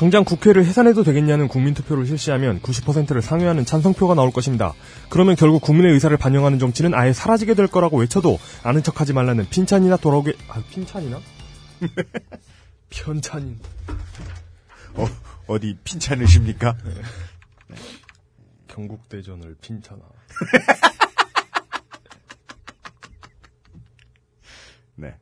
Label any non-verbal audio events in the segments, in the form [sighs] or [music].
당장 국회를 해산해도 되겠냐는 국민투표를 실시하면 90%를 상회하는 찬성표가 나올 것입니다. 그러면 결국 국민의 의사를 반영하는 정치는 아예 사라지게 될 거라고 외쳐도 아는 척하지 말라는 핀찬이나 돌아오게 아 핀찬이나 [laughs] 편찬인 어, 어디 핀찬으십니까? 경국대전을 핀찬아 [laughs] 네.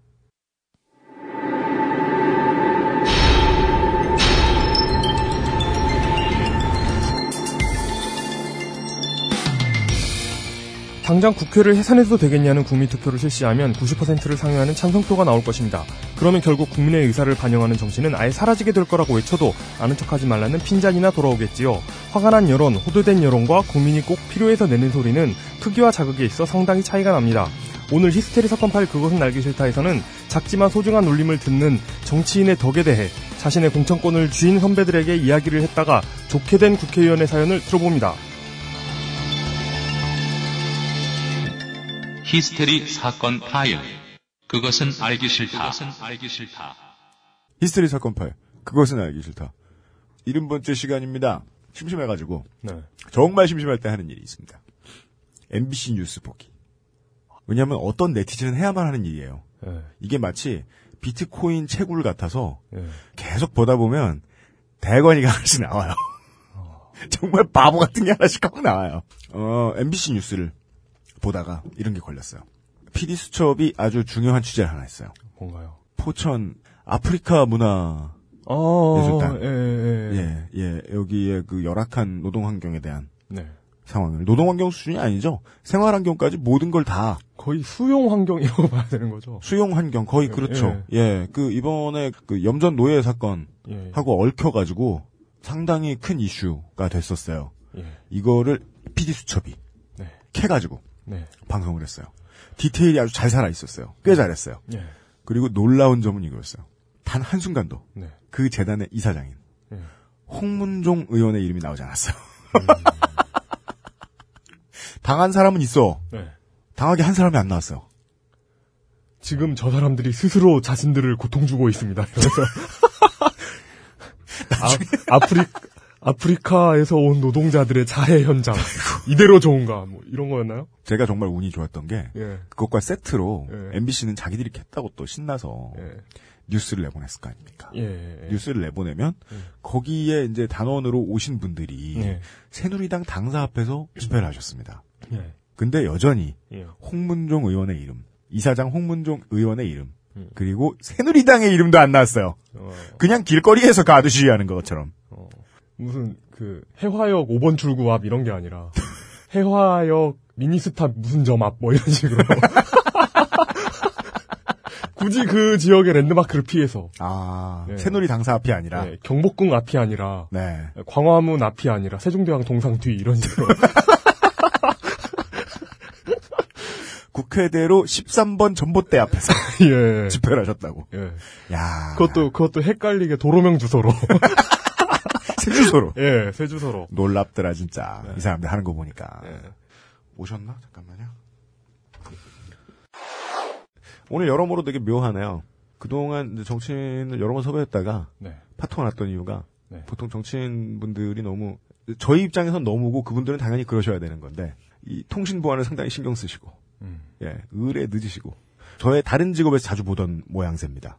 당장 국회를 해산해도 되겠냐는 국민 투표를 실시하면 90%를 상회하는 찬성표가 나올 것입니다. 그러면 결국 국민의 의사를 반영하는 정치는 아예 사라지게 될 거라고 외쳐도 아는 척하지 말라는 핀잔이나 돌아오겠지요. 화가 난 여론, 호도된 여론과 국민이 꼭 필요해서 내는 소리는 크기와 자극에 있어 상당히 차이가 납니다. 오늘 히스테리 사건 파일 그것은 알기 싫다에서는 작지만 소중한 울림을 듣는 정치인의 덕에 대해 자신의 공천권을 쥐인 선배들에게 이야기를 했다가 좋게 된 국회의원의 사연을 들어봅니다. 히스테리 사건 파일. 그것은 알기 싫다. 그것은 알기 싫다. 히스테리 사건 파일. 그것은 알기 싫다. 70번째 시간입니다. 심심해가지고. 네. 정말 심심할 때 하는 일이 있습니다. MBC 뉴스 보기. 왜냐하면 어떤 네티즌은 해야만 하는 일이에요. 네. 이게 마치 비트코인 채굴 같아서 네. 계속 보다 보면 대건이가 [laughs] 하나씩 나와요. 정말 바보 같은 게 하나씩 하고 나와요. 어, MBC 뉴스를 보다가 이런 게 걸렸어요. PD 수첩이 아주 중요한 취재를 하나 했어요. 뭔가요? 포천 아프리카 문화 어, 예술단. 예, 예, 예. 예, 예, 여기에 그 열악한 노동 환경에 대한 네. 상황을 노동 환경 수준이 아니죠. 생활 환경까지 모든 걸 다 거의 수용 환경이라고 [laughs] 봐야 되는 거죠. 수용 환경 거의 예, 그렇죠. 예, 그 이번에 그 염전 노예 사건 예. 하고 얽혀 가지고 상당히 큰 이슈가 됐었어요. 예. 이거를 PD 수첩이 네. 캐 가지고 네. 방송을 했어요. 디테일이 아주 잘 살아 있었어요. 꽤 잘했어요. 예. 그리고 놀라운 점은 이거였어요. 단 한 순간도 네. 그 재단의 이사장인 예. 홍문종 의원의 이름이 나오지 않았어요. [laughs] 당한 사람은 있어. 네. 당하게 한 사람이 안 나왔어요. 지금 저 사람들이 스스로 자신들을 고통 주고 있습니다. 그래서 [laughs] 아, 아프리 아프리카에서 온 노동자들의 자해 현장 이대로 좋은가 뭐 이런 거였나요? 제가 정말 운이 좋았던 게 예. 그것과 세트로 예. MBC는 자기들이 캤다고 또 신나서 예. 뉴스를 내보냈을 거 아닙니까? 예. 예. 뉴스를 내보내면 음. 거기에 이제 단원으로 오신 분들이 예. 새누리당 당사 앞에서 집회를 하셨습니다. 예. 근데 여전히 예. 홍문종 의원의 이름, 이사장 홍문종 의원의 이름, 음. 그리고 새누리당의 이름도 안 나왔어요. 어, 그냥 길거리에서 가도 시위하는 것처럼. 어, 무슨 그 해화역 5번 출구 앞 이런 게 아니라 [laughs] 해화역 미니스탑 무슨 점 앞 뭐 이런 식으로 [laughs] 굳이 그 지역의 랜드마크를 피해서 아, 예. 새누리 당사 앞이 아니라. 네, 경복궁 앞이 아니라 네. 광화문 앞이 아니라 세종대왕 동상 뒤 이런 식으로 [laughs] 국회대로 13번 전봇대 앞에서 [laughs] 예. 집회를 하셨다고. 예. 야 그것도 그것도 헷갈리게 도로명 주소로 세주소로. 예, 새 주소로. 놀랍더라, 진짜. 이 사람들 하는 거 보니까. 예. 오셨나? 잠깐만요. 오늘 여러모로 되게 묘하네요. 그동안 정치인을 여러 번 섭외했다가 네. 파토가 났던 이유가 네. 보통 정치인분들이 너무 저희 입장에선 너무고 그분들은 당연히 그러셔야 되는 건데 이 통신 보안을 상당히 신경 쓰시고 음. 예 의뢰 늦으시고 저의 다른 직업에서 자주 보던 모양새입니다.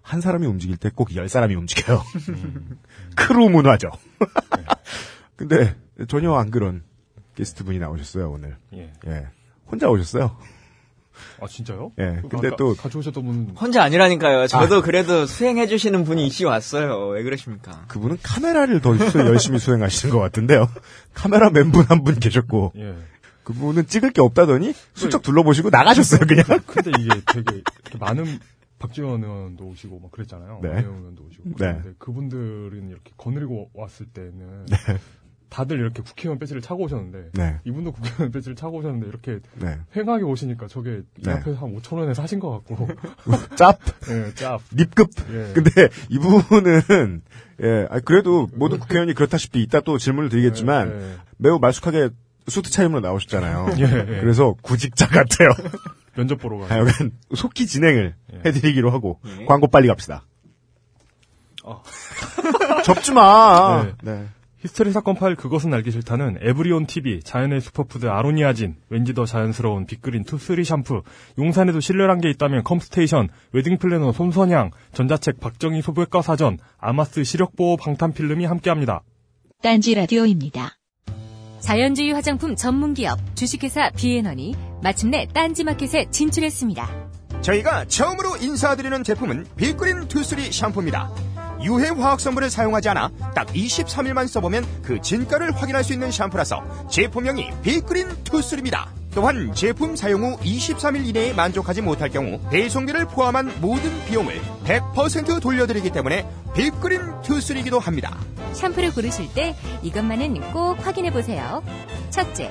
한 사람이 움직일 때 꼭 열 사람이 움직여요. [laughs] 크루 문화죠. [laughs] 근데 전혀 안 그런 게스트 분이 나오셨어요 오늘. 예. 예 혼자 오셨어요. 아 진짜요? 예, 그 근데 아까 또- 가져오셨던 분 혼자 아니라니까요. 저도 그래도 수행해 주시는 분이 이씨 왔어요. 왜 그러십니까? 그분은 카메라를 더 수- 열심히 수행하시는 것 같은데요. 카메라 맨 분 한 분 계셨고 예. 그분은 찍을 게 없다더니 슬쩍 둘러보시고 나가셨어요 그냥. 근데 이게 되게 많은 박지원 의원도 오시고 막 그랬잖아요. 네. 의원도 오시고. 네. 그분들은 이렇게 거느리고 왔을 때는 네. 다들 이렇게 국회의원 배지를 차고 오셨는데 네. 이분도 국회의원 배지를 차고 오셨는데 이렇게 네. 횡하게 오시니까 저게 이 네. 앞에서 한 5천 원에 사신 것 같고 [laughs] 짭 예, 짭. 립급. 예. 근데 이분은 예, 아니, 그래도 모든 국회의원이 그렇다시피 이따 또 질문을 드리겠지만 예, 예. 매우 말쑥하게 수트 차림으로 나오셨잖아요. [laughs] 예, 예. 그래서 구직자 같아요. [laughs] 면접 보러 가. 하여간 속히 진행을 예. 해드리기로 하고 예. 광고 빨리 갑시다. 어. 접지 마. 네. 네. 히스테리 사건 파일 그것은 알기 싫다는 에브리온 TV, 자연의 슈퍼푸드 아로니아진, 왠지 더 자연스러운 빅그린 투쓰리 샴푸, 용산에도 신뢰란 게 있다면 컴스테이션, 웨딩 플래너 손선양, 전자책 박정희 소백과 사전, 아마스 시력보호 방탄 필름이 함께합니다. 딴지 라디오입니다. 자연주의 화장품 전문기업 주식회사 비앤원이 마침내 딴지마켓에 진출했습니다. 저희가 처음으로 인사드리는 제품은 빅그린 투쓰리 샴푸입니다. 유해 화학 성분을 사용하지 않아 딱 23일만 써보면 그 진가를 확인할 수 있는 샴푸라서 제품명이 빅그린 투쓰리입니다. 또한 제품 사용 후 23일 이내에 만족하지 못할 경우 배송비를 포함한 모든 비용을 100% 돌려드리기 때문에 빅그린 투쓰리기도 합니다. 샴푸를 고르실 때 이것만은 꼭 확인해 보세요. 첫째,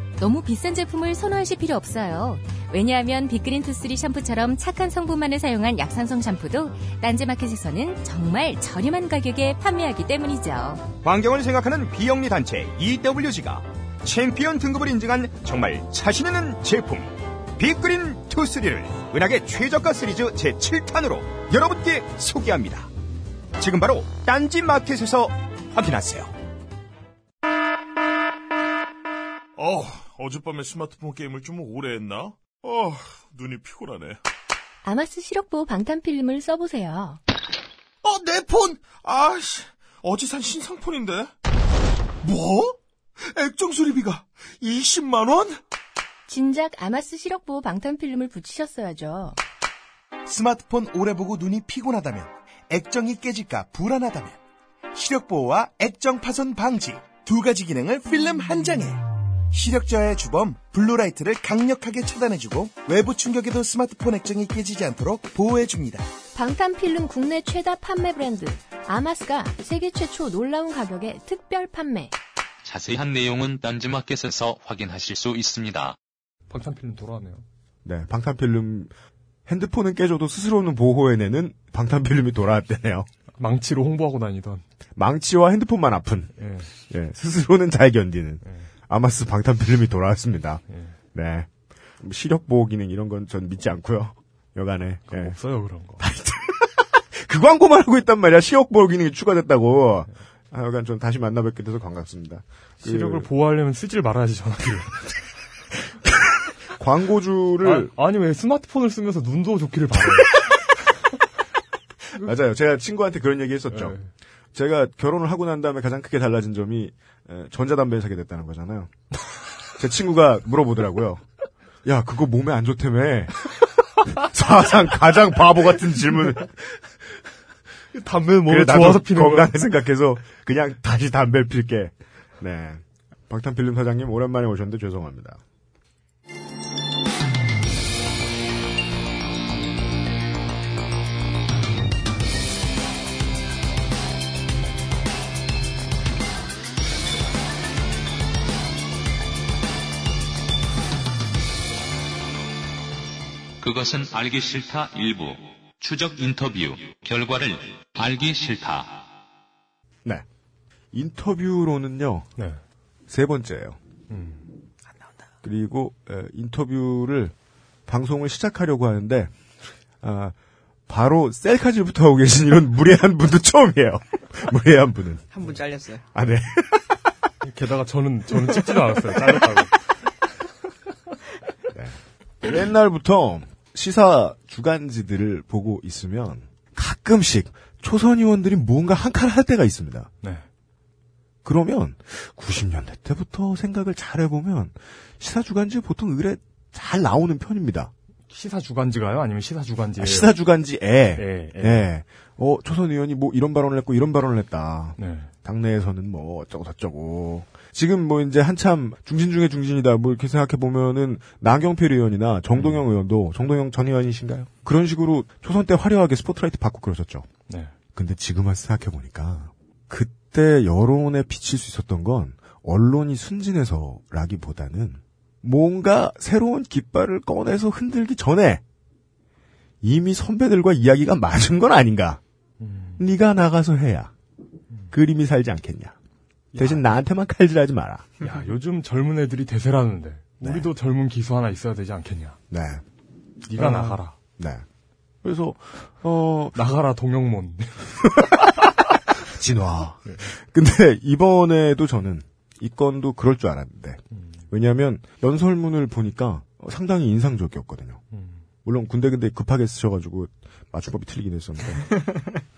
너무 비싼 제품을 선호하실 필요 없어요. 왜냐하면 빅그린 투쓰리 샴푸처럼 착한 성분만을 사용한 약산성 샴푸도 딴지마켓에서는 정말 저렴한 가격에 판매하기 때문이죠. 환경을 생각하는 비영리 단체 EWG가 챔피언 등급을 인증한 정말 자신 있는 제품 빅그린 투쓰리를 은하계 최저가 시리즈 제7탄으로 여러분께 소개합니다. 지금 바로 딴지 마켓에서 확인하세요. 어, 어젯밤에 스마트폰 게임을 좀 오래 했나? 어, 눈이 피곤하네. 아마스 시력보호 방탄필름을 써보세요. 어, 내 폰! 아씨, 어제 산 신상폰인데? 뭐? 액정 수리비가 20만원? 진작 아마스 시력보호 방탄필름을 붙이셨어야죠. 스마트폰 오래 보고 눈이 피곤하다면, 액정이 깨질까 불안하다면, 시력보호와 액정 파손 방지 두 가지 기능을 필름 한 장에 시력저하의 주범 blue light를 강력하게 차단해주고 외부 충격에도 스마트폰 액정이 깨지지 않도록 보호해줍니다. 방탄필름 국내 최다 판매 브랜드 아마스가 세계 최초 놀라운 가격에 특별 판매. 자세한 내용은 딴지마켓에서 확인하실 수 있습니다. 방탄필름 돌아왔네요. 네, 방탄필름 핸드폰은 깨져도 스스로는 보호해내는 방탄필름이 돌아왔대네요. 망치로 홍보하고 다니던. 망치와 핸드폰만 아픈. 예. 예, 스스로는 잘 견디는 예. 아마스 방탄 필름이 돌아왔습니다. 예. 네. 시력 보호 기능 이런 건 전 믿지 않고요. 여간에. 예. 없어요 그런 거. [laughs] 그 광고만 하고 있단 말이야. 시력 보호 기능이 추가됐다고. 아, 여간 전 다시 만나 뵙게 돼서 반갑습니다. 그 시력을 보호하려면 쓰질 말아야지 전화기를. [laughs] 광고주를 아, 아니 왜 스마트폰을 쓰면서 눈도 좋기를 바래. [laughs] 맞아요. 제가 친구한테 그런 얘기 했었죠. 예. 제가 결혼을 하고 난 다음에 가장 크게 달라진 점이 에, 전자담배를 사게 됐다는 거잖아요. [laughs] 제 친구가 물어보더라고요. 야, 그거 몸에 안 좋다며. [laughs] 사상 가장 바보 같은 질문을. 담배 나도 좋아서 피는. 건강을 생각해서 그냥 다시 담배를 필게. 네. 방탄필름 사장님 오랜만에 오셨는데 죄송합니다. 그것은 알기 싫다 일부 추적 인터뷰 결과를 알기 싫다. 네. 인터뷰로는요. 네. 세 번째예요. 음. 그리고 에, 인터뷰를 방송을 시작하려고 하는데 아, 바로 셀카질부터 하고 계신 이런 무례한 분도 [laughs] 처음이에요. [laughs] 무례한 분은. 한 분 잘렸어요. 아, 네. [laughs] 게다가 저는 저는 찍지도 않았어요. 잘렸다고. 옛날부터 시사 주간지들을 보고 있으면 가끔씩 초선 의원들이 뭔가 한칸할 때가 있습니다. 네. 그러면 90년대 때부터 생각을 잘 해보면 시사 주간지 보통 의뢰 잘 나오는 편입니다. 시사 주간지가요? 아니면 시사 주간지예요? 아, 시사 주간지에 예, 예. 예. 어, 초선 의원이 뭐 이런 발언을 했고 이런 발언을 했다. 네. 당내에서는 뭐 어쩌고 저쩌고. 지금 뭐 이제 한참 중진 중에 중진이다. 뭐 이렇게 생각해 보면은 나경필 의원이나 정동영 음. 의원도 정동영 전 의원이신가요? 그런 식으로 초선 때 화려하게 스포트라이트 받고 그러셨죠. 네. 근데 지금 생각해 보니까 그때 여론에 비칠 수 있었던 건 언론이 순진해서라기보다는 뭔가 새로운 깃발을 꺼내서 흔들기 전에 이미 선배들과 이야기가 맞은 건 아닌가. 네가 나가서 해야 그림이 살지 않겠냐. 대신 나한테만 칼질하지 마라. 야, 요즘 젊은 애들이 대세라는데 우리도 젊은 기수 하나 있어야 되지 않겠냐. 네. 네가 어, 나가라. 네. 그래서 어 나가라 동영몬. [laughs] 진화. 근데 이번에도 저는 이 건도 그럴 줄 알았는데 왜냐하면 연설문을 보니까 상당히 인상적이었거든요. 물론 군데 군데 급하게 쓰셔가지고 맞춤법이 틀리긴 했었는데 [laughs]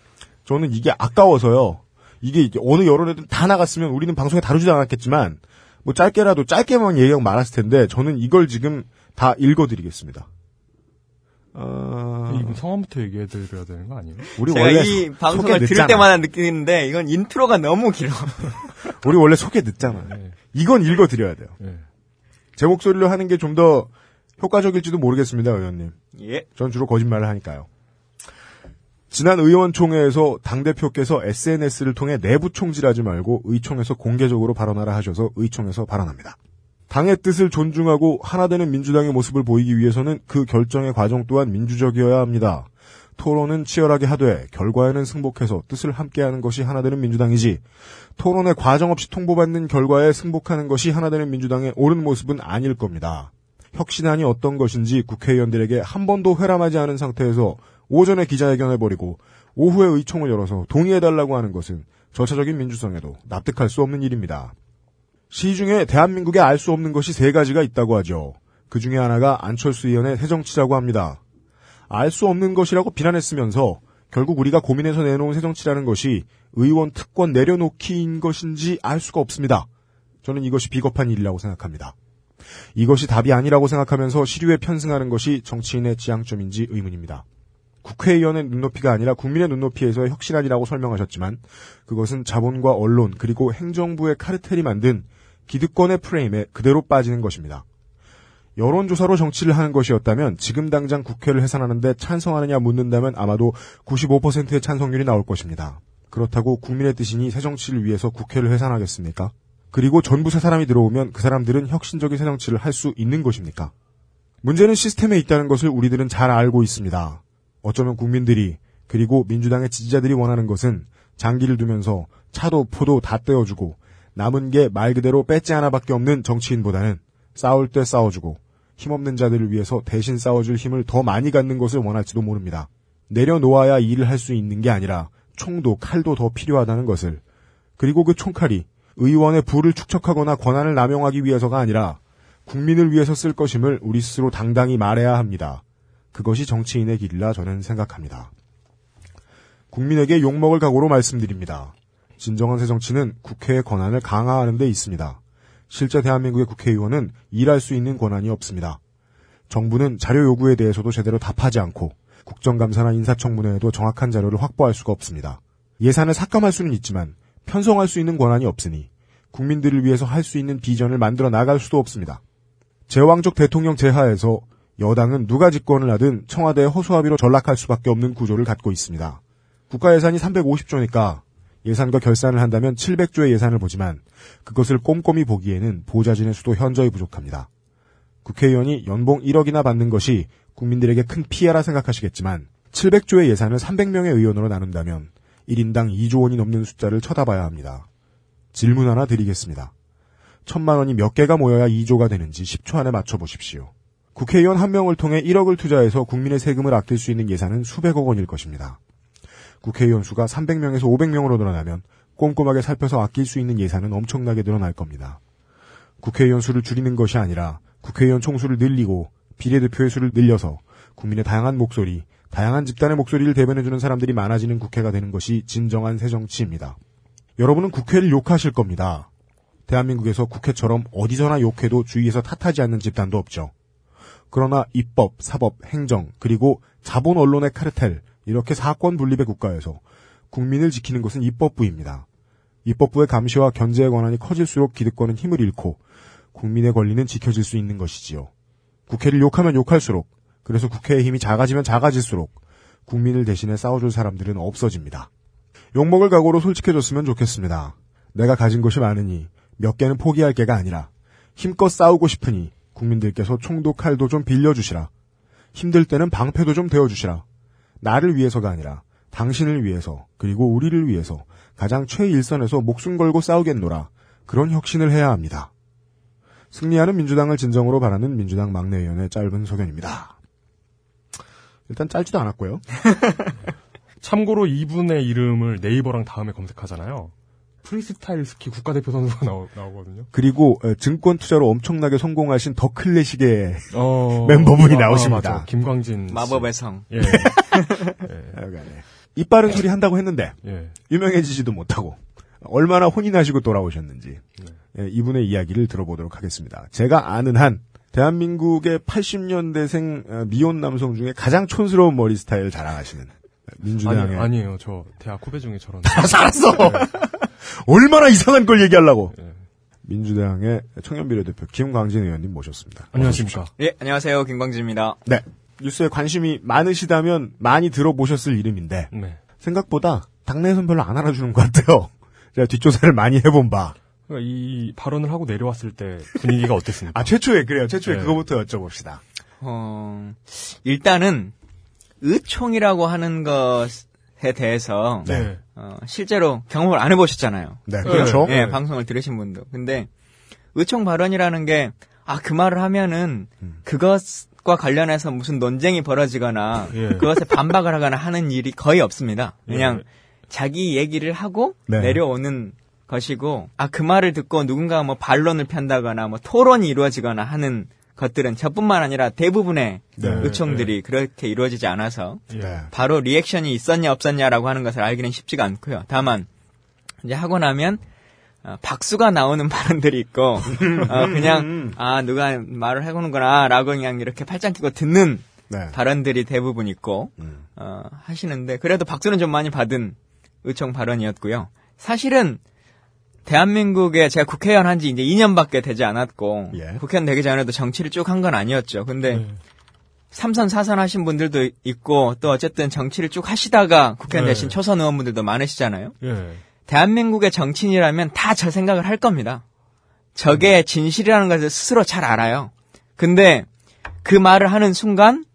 저는 이게 아까워서요. 이게 어느 여론에든 다 나갔으면 우리는 방송에 다루지도 않았겠지만 뭐 짧게라도 짧게만 얘기하고 말았을 텐데 저는 이걸 지금 다 읽어드리겠습니다. 어... 이거 성함부터 얘기해드려야 되는 거 아니에요? 우리 제가 원래 이 소- 방송을 들을. 때마다 느끼는데 이건 인트로가 너무 길어. [laughs] 우리 원래 소개 늦잖아. 네. 이건 읽어드려야 돼요. 네. 제 목소리로 하는 게 좀 더 효과적일지도 모르겠습니다, 의원님. 예. 전 주로 거짓말을 하니까요. 지난 의원총회에서 당대표께서 SNS를 통해 내부 총질하지 말고 의총에서 공개적으로 발언하라 하셔서 의총에서 발언합니다. 당의 뜻을 존중하고 하나되는 민주당의 모습을 보이기 위해서는 그 결정의 과정 또한 민주적이어야 합니다. 토론은 치열하게 하되 결과에는 승복해서 뜻을 함께하는 것이 하나되는 민주당이지 토론의 과정 없이 통보받는 결과에 승복하는 것이 하나되는 민주당의 옳은 모습은 아닐 겁니다. 혁신안이 어떤 것인지 국회의원들에게 한 번도 회람하지 않은 상태에서 오전에 기자회견을 벌이고 오후에 의총을 열어서 동의해달라고 하는 것은 절차적인 민주성에도 납득할 수 없는 일입니다. 시중에 대한민국에 알 수 없는 것이 세 가지가 있다고 하죠. 그 중에 하나가 안철수 의원의 새정치라고 합니다. 알 수 없는 것이라고 비난했으면서 결국 우리가 고민해서 내놓은 새정치라는 것이 의원 특권 내려놓기인 것인지 알 수가 없습니다. 저는 이것이 비겁한 일이라고 생각합니다. 이것이 답이 아니라고 생각하면서 시류에 편승하는 것이 정치인의 지향점인지 의문입니다. 국회의원의 눈높이가 아니라 국민의 눈높이에서의 혁신안이라고 설명하셨지만 그것은 자본과 언론 그리고 행정부의 카르텔이 만든 기득권의 프레임에 그대로 빠지는 것입니다. 여론조사로 정치를 하는 것이었다면 지금 당장 국회를 해산하는데 찬성하느냐 묻는다면 아마도 95%의 찬성률이 나올 것입니다. 그렇다고 국민의 뜻이니 새 정치를 위해서 국회를 해산하겠습니까? 그리고 전부 새 사람이 들어오면 그 사람들은 혁신적인 새 정치를 할 수 있는 것입니까? 문제는 시스템에 있다는 것을 우리들은 잘 알고 있습니다. 어쩌면 국민들이 그리고 민주당의 지지자들이 원하는 것은 장기를 두면서 차도 포도 다 떼어주고 남은 게 말 그대로 뺏지 하나밖에 없는 정치인보다는 싸울 때 싸워주고 힘없는 자들을 위해서 대신 싸워줄 힘을 더 많이 갖는 것을 원할지도 모릅니다. 내려놓아야 일을 할 수 있는 게 아니라 총도 칼도 더 필요하다는 것을 그리고 그 총칼이 의원의 부를 축적하거나 권한을 남용하기 위해서가 아니라 국민을 위해서 쓸 것임을 우리 스스로 당당히 말해야 합니다. 그것이 정치인의 길이라 저는 생각합니다. 국민에게 욕먹을 각오로 말씀드립니다. 진정한 새 정치는 국회의 권한을 강화하는 데 있습니다. 실제 대한민국의 국회의원은 일할 수 있는 권한이 없습니다. 정부는 자료 요구에 대해서도 제대로 답하지 않고 국정감사나 인사청문회에도 정확한 자료를 확보할 수가 없습니다. 예산을 삭감할 수는 있지만 편성할 수 있는 권한이 없으니 국민들을 위해서 할 수 있는 비전을 만들어 나갈 수도 없습니다. 제왕적 대통령 제하에서 여당은 누가 집권을 하든 청와대의 허수아비로 전락할 수밖에 없는 구조를 갖고 있습니다. 국가 예산이 350조니까 예산과 결산을 한다면 700조의 예산을 보지만 그것을 꼼꼼히 보기에는 보좌진의 수도 현저히 부족합니다. 국회의원이 연봉 1억이나 받는 것이 국민들에게 큰 피해라 생각하시겠지만 700조의 예산을 300명의 의원으로 나눈다면 1인당 2조 원이 넘는 숫자를 쳐다봐야 합니다. 질문 하나 드리겠습니다. 천만 원이 몇 개가 모여야 2조가 되는지 10초 안에 맞춰보십시오. 국회의원 한 명을 통해 1억을 투자해서 국민의 세금을 아낄 수 있는 예산은 수백억 원일 것입니다. 국회의원 수가 300명에서 500명으로 늘어나면 꼼꼼하게 살펴서 아낄 수 있는 예산은 엄청나게 늘어날 겁니다. 국회의원 수를 줄이는 것이 아니라 국회의원 총수를 늘리고 비례대표의 수를 늘려서 국민의 다양한 목소리, 다양한 집단의 목소리를 대변해주는 사람들이 많아지는 국회가 되는 것이 진정한 새 정치입니다. 여러분은 국회를 욕하실 겁니다. 대한민국에서 국회처럼 어디서나 욕해도 주위에서 탓하지 않는 집단도 없죠. 그러나 입법, 사법, 행정, 그리고 자본 언론의 카르텔, 이렇게 사건 분립의 국가에서 국민을 지키는 것은 입법부입니다. 입법부의 감시와 견제의 권한이 커질수록 기득권은 힘을 잃고 국민의 권리는 지켜질 수 있는 것이지요. 국회를 욕하면 욕할수록, 그래서 국회의 힘이 작아지면 작아질수록 국민을 대신해 싸워줄 사람들은 없어집니다. 욕먹을 각오로 솔직해졌으면 좋겠습니다. 내가 가진 것이 많으니 몇 개는 포기할 게가 아니라 힘껏 싸우고 싶으니 국민들께서 총도 칼도 좀 빌려주시라. 힘들 때는 방패도 좀 되어주시라. 나를 위해서가 아니라 당신을 위해서 그리고 우리를 위해서 가장 최일선에서 목숨 걸고 싸우겠노라. 그런 혁신을 해야 합니다. 승리하는 민주당을 진정으로 바라는 민주당 막내위원의 짧은 소견입니다. 일단 짧지도 않았고요. [laughs] 참고로 이분의 이름을 네이버랑 다음에 검색하잖아요. 프리스타일 스키 국가대표 선수가 [laughs] 나오, 나오거든요. 그리고 어, 증권 투자로 엄청나게 성공하신 더 클래식의 어, [laughs] 멤버분이 아, 나오십니다. 아. 김광진. 씨. 마법의 성. 예. [laughs] 입 바른 소리 한다고 했는데 예. 유명해지지도 못하고 얼마나 혼이 나시고 돌아오셨는지 예, 이분의 이야기를 들어보도록 하겠습니다. 제가 아는 한 대한민국의 80년대생 어, 미혼 남성 중에 가장 촌스러운 머리 스타일 자랑하시는 민주당의 아니, 아니에요. 저 대학 후배 중에 저런. 다 살았어. 얼마나 이상한 걸 얘기하려고. 민주당의 청년 비례대표 김광진 의원님 모셨습니다. 안녕하십니까. 예, 안녕하세요. 김광진입니다. 네. 뉴스에 관심이 많으시다면 많이 들어보셨을 이름인데 네. 생각보다 당내에선 별로 안 알아주는 것 같아요. [laughs] 제가 뒷조사를 많이 해본 바. 그러니까 이 발언을 하고 내려왔을 때 분위기가 어땠습니까? [laughs] 아 최초에 그래요. 최초에 네. 그거부터 여쭤봅시다. 어, 일단은 의총이라고 하는 것에 대해서 네. 어, 실제로 경험을 안 해보셨잖아요. 네, 그렇죠. 예, 네. 방송을 들으신 분도. 근데 의총 발언이라는 게 아, 그 말을 하면은 그것과 관련해서 무슨 논쟁이 벌어지거나 예. 그것에 반박을 하거나 하는 일이 거의 없습니다. 그냥 예. 자기 얘기를 하고 네. 내려오는 것이고 아, 그 말을 듣고 누군가 뭐 반론을 편다거나 뭐 토론이 이루어지거나 하는 것들은 저뿐만 아니라 대부분의 네. 의총들이 그렇게 이루어지지 않아서 네. 바로 리액션이 있었냐 없었냐라고 하는 것을 알기는 쉽지가 않고요. 다만 이제 하고 나면 어, 박수가 나오는 [laughs] 발언들이 있고 어, 그냥 아 누가 말을 해보는구나라고 그냥 이렇게 팔짱 끼고 듣는 네. 발언들이 대부분 있고 음. 어, 하시는데 그래도 박수는 좀 많이 받은 의총 발언이었고요. 사실은 대한민국에 제가 국회의원 한 지 이제 2년밖에 되지 않았고 예. 국회의원 되기 전에도 정치를 쭉 한 건 아니었죠. 근데 네. 삼선 사선 하신 분들도 있고 또 어쨌든 정치를 쭉 하시다가 국회의원 네. 되신 초선 의원분들도 많으시잖아요. 예. 대한민국의 정치인이라면 다 저 생각을 할 겁니다. 저게 진실이라는 것을 스스로 잘 알아요. 근데 그 말을 하는 순간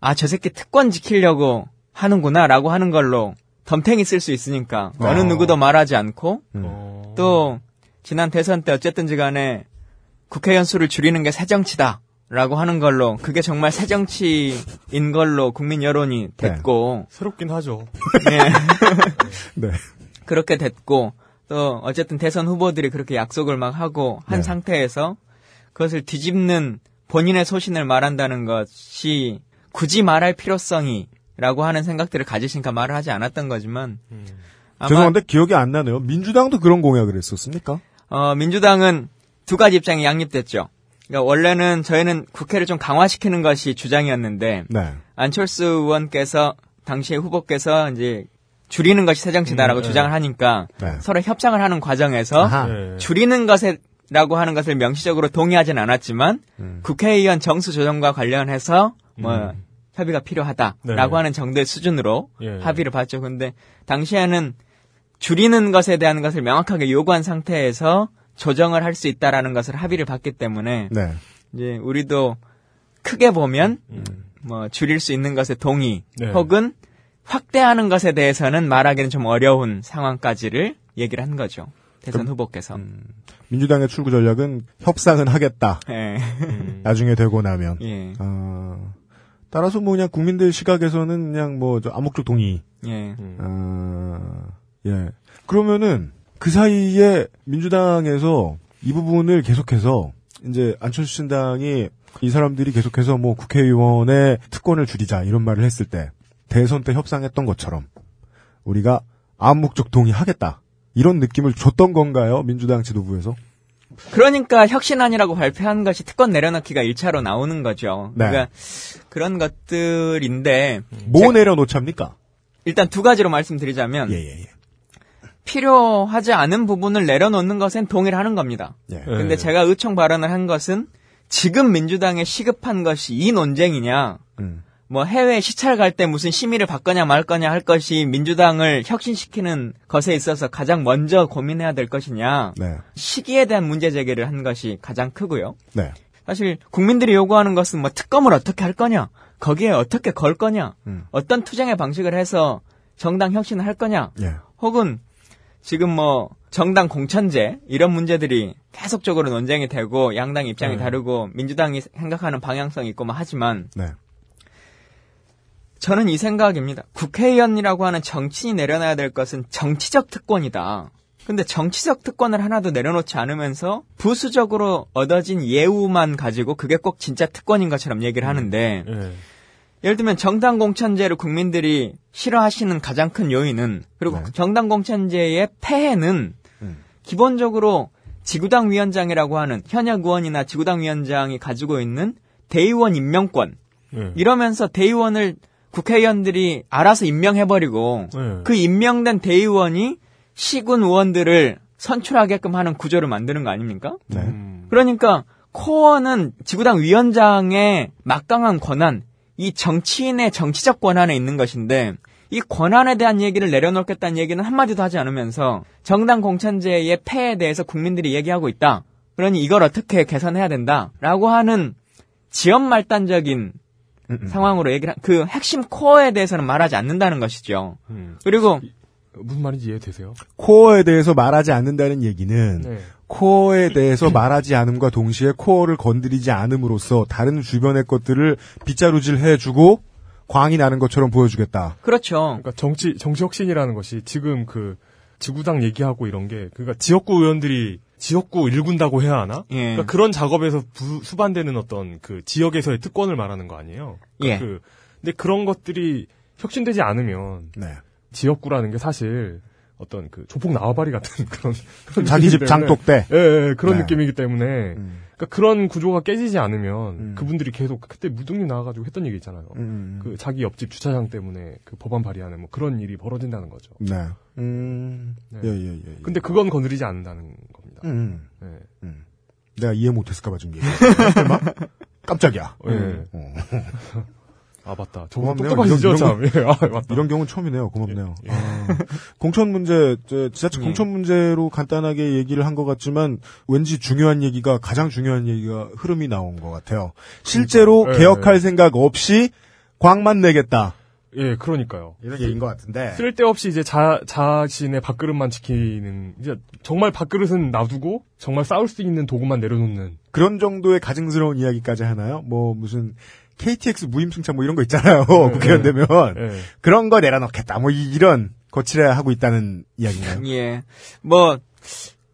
아 저 새끼 특권 지키려고 하는구나라고 하는 걸로 덤탱이 쓸 수 있으니까 어느 어. 누구도 말하지 않고 어. 또 지난 대선 때 어쨌든지 간에 국회의원 수를 줄이는 게 새정치다 라고 하는 걸로 그게 정말 새정치인 걸로 국민 여론이 됐고 새롭긴 하죠. 예. [laughs] 네. 그렇게 됐고 또 어쨌든 대선 후보들이 그렇게 약속을 막 하고 한 네. 상태에서 그것을 뒤집는 본인의 소신을 말한다는 것이 굳이 말할 필요성이 라고 하는 생각들을 가지시니까 말을 하지 않았던 거지만 아마 죄송한데 기억이 안 나네요. 민주당도 그런 공약을 했었습니까? 어, 민주당은 두 가지 입장이 양립됐죠. 그러니까 원래는 저희는 국회를 좀 강화시키는 것이 주장이었는데 네. 안철수 의원께서 당시의 후보께서 이제 줄이는 것이 새정치다라고 음, 네. 주장을 하니까 네. 서로 협상을 하는 과정에서 아하. 네. 줄이는 것에 라고 하는 것을 명시적으로 동의하진 않았지만 음. 국회의원 정수 조정과 관련해서 뭐 음. 협의가 필요하다라고 네. 하는 정도의 수준으로 예. 합의를 봤죠. 근데 당시에는 줄이는 것에 대한 것을 명확하게 요구한 상태에서 조정을 할 수 있다라는 것을 합의를 봤기 때문에 네. 이제 우리도 크게 보면 음. 뭐 줄일 수 있는 것에 동의 네. 혹은 확대하는 것에 대해서는 말하기는 좀 어려운 상황까지를 얘기를 한 거죠. 대선 후보께서. 음. 민주당의 출구 전략은 협상은 하겠다. 예. 음. 나중에 되고 나면. 예. 어, 따라서 뭐 그냥 국민들 시각에서는 그냥 뭐저 암묵적 동의. 예. 음. 어, 예. 그러면은 그 사이에 민주당에서 이 부분을 계속해서 이제 안철수 신당이 이 사람들이 계속해서 뭐 국회의원의 특권을 줄이자 이런 말을 했을 때 대선 때 협상했던 것처럼 우리가 암묵적 동의하겠다 이런 느낌을 줬던 건가요 민주당 지도부에서? 그러니까 혁신안이라고 발표한 것이 특권 내려놓기가 1차로 나오는 거죠. 네. 그러니까 그런 것들인데 뭐 내려놓잡니까? 일단 두 가지로 말씀드리자면 예, 예, 예. 필요하지 않은 부분을 내려놓는 것엔 동일하는 겁니다. 예. 근데 제가 의총 발언을 한 것은 지금 민주당에 시급한 것이 이 논쟁이냐, 음. 뭐 해외 시찰 갈 때 무슨 심의를 받거냐 말 거냐 할 것이 민주당을 혁신시키는 것에 있어서 가장 먼저 고민해야 될 것이냐, 네. 시기에 대한 문제 제기를 한 것이 가장 크고요. 네. 사실 국민들이 요구하는 것은 뭐 특검을 어떻게 할 거냐, 거기에 어떻게 걸 거냐, 음. 어떤 투쟁의 방식을 해서 정당 혁신을 할 거냐, 예. 혹은 지금 뭐 정당 공천제 이런 문제들이 계속적으로 논쟁이 되고 양당 입장이 네. 다르고 민주당이 생각하는 방향성이 있고 뭐 하지만 네. 저는 이 생각입니다. 국회의원이라고 하는 정치인이 내려놔야 될 것은 정치적 특권이다. 근데 정치적 특권을 하나도 내려놓지 않으면서 부수적으로 얻어진 예우만 가지고 그게 꼭 진짜 특권인 것처럼 얘기를 하는데 예. 예를 들면 정당 공천제를 국민들이 싫어하시는 가장 큰 요인은 그리고 네. 정당 공천제의 폐해는 음. 기본적으로 지구당 위원장이라고 하는 현역 의원이나 지구당 위원장이 가지고 있는 대의원 임명권 예. 이러면서 대의원을 국회의원들이 알아서 임명해버리고 예. 그 임명된 대의원이 시군 의원들을 선출하게끔 하는 구조를 만드는 거 아닙니까? 네. 음. 그러니까 코어는 지구당 위원장의 막강한 권한, 이 정치인의 정치적 권한에 있는 것인데 이 권한에 대한 얘기를 내려놓겠다는 얘기는 한마디도 하지 않으면서 정당 공천제의 폐해에 대해서 국민들이 얘기하고 있다. 그러니 이걸 어떻게 개선해야 된다라고 하는 지연 말단적인 음, 음. 상황으로 얘기를 한- 그 핵심 코어에 대해서는 말하지 않는다는 것이죠. 음. 그리고 무슨 말인지 이해되세요? 코어에 대해서 말하지 않는다는 얘기는 네. 코어에 대해서 [clears throat] 말하지 않음과 동시에 코어를 건드리지 않음으로써 다른 주변의 것들을 빗자루질 해주고 광이 나는 것처럼 보여주겠다. 그렇죠. 그러니까 정치 정치 혁신이라는 것이 지금 그 지구당 얘기하고 이런 게 그러니까 지역구 의원들이 지역구 일군다고 해야 하나? 예. 그러니까 그런 작업에서 부- 수반되는 어떤 그 지역에서의 특권을 말하는 거 아니에요? 그러니까 예. 그 근데 그런 것들이 혁신되지 않으면 네. 지역구라는 게 사실 어떤 그 조폭 나와바리 같은 [laughs] 그런, 그런 자기 집 장독대. 예, 예, 그런 네. 느낌이기 때문에 음. 그러니까 그런 구조가 깨지지 않으면 음. 그분들이 계속 그때 무등님 나와가지고 했던 얘기 있잖아요. 음. 그 자기 옆집 주차장 때문에 그 법안 발의하는 뭐 그런 일이 벌어진다는 거죠. 네. 음. 네. 예, 예, 예. 예. 근데 그건 건드리지 않는다는 겁니다. 음. 네. 음. 내가 이해 못했을까봐 좀 얘기해. 설마? 깜짝이야. 예. 어. 아 맞다. 고맙네요. 똑똑하시죠 이런- 참. 예, [laughs] 아 맞다. 이런 경우는 처음이네요. 고맙네요. 예. 아, 공천 문제, 저, 지자체 예. 공천 문제로 간단하게 얘기를 한 것 같지만 왠지 중요한 얘기가 가장 중요한 얘기가 흐름이 나온 것 같아요. 실제로 그러니까. 예, 개혁할 생각 없이 광만 내겠다. 예, 그러니까요. 이런 얘기인 것 같은데. 쓸데없이 이제 자, 자신의 밥그릇만 지키는, 이제 정말 밥그릇은 놔두고 정말 싸울 수 있는 도구만 내려놓는. 그런 정도의 가증스러운 이야기까지 하나요? 뭐 무슨 KTX 무임승차 뭐 이런 거 있잖아요. 네, [laughs] 국회의원 네. 되면 예. 그런 거 내려놓겠다. 뭐 이- 이런 거칠해 하고 있다는 이야기인가요? [laughs] 예. 뭐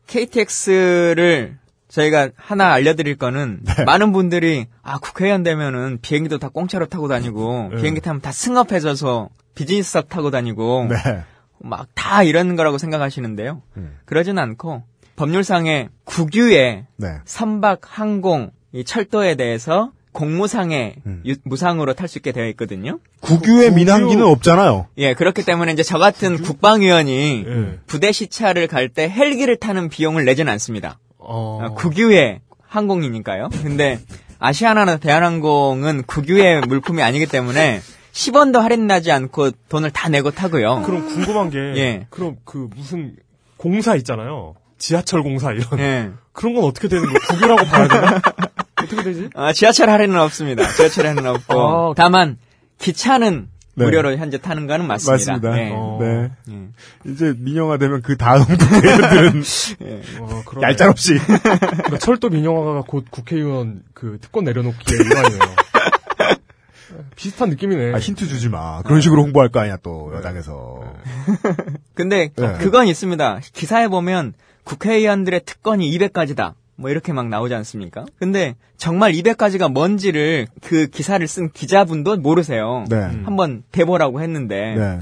KTX를 저희가 하나 알려드릴 거는 [laughs] 네. 많은 분들이 아 국회의원 되면은 비행기도 다 공짜로 타고 다니고 네. 비행기 타면 다 승업해져서 비즈니스석 타고 다니고 네. 막다 이런 거라고 생각하시는데요. 음. 그러진 않고 법률상의 국유의 네. 선박 항공 이 철도에 대해서 공무상의 음. 유- 무상으로 탈 수 있게 되어 있거든요. 국유의 국유- 민항기는 없잖아요. 예, 그렇기 때문에 이제 저 같은 국방위원이 예. 부대 시찰을 갈 때 헬기를 타는 비용을 내지는 않습니다. 어. 아, 국유의 항공이니까요. 근데 아시아나나 대한항공은 국유의 물품이 아니기 때문에 10원도 할인나지 않고 돈을 다 내고 타고요. 그럼 궁금한 게, 예. 그럼 그 무슨 공사 있잖아요. 지하철 공사 이런. 예. 그런 건 어떻게 되는 거예요? 국유라고 봐야 되나? [laughs] 어떻게 되지? 아, 지하철 할인은 없습니다. 지하철 할인은 없고. 아, 다만 기차는 네. 무료로 현재 타는 거는 맞습니다. 맞습니다. 예. 어. 네. 예. 이제 민영화 되면 그 다음 국회의원들은 [laughs] 어, 그러네. 얄짤없이 그러니까 철도 민영화가 곧 국회의원 그 특권 내려놓기의 일환이에요. 비슷한 느낌이네. 아, 힌트 주지 마. 그런 식으로 홍보할 거 아니야 또 여당에서. [laughs] 근데 네. 그건 있습니다. 기사에 보면 국회의원들의 특권이 200가지다. 뭐 이렇게 막 나오지 않습니까? 근데 정말 200가지가 뭔지를 그 기사를 쓴 기자분도 모르세요. 네. 한번 대보라고 했는데 네.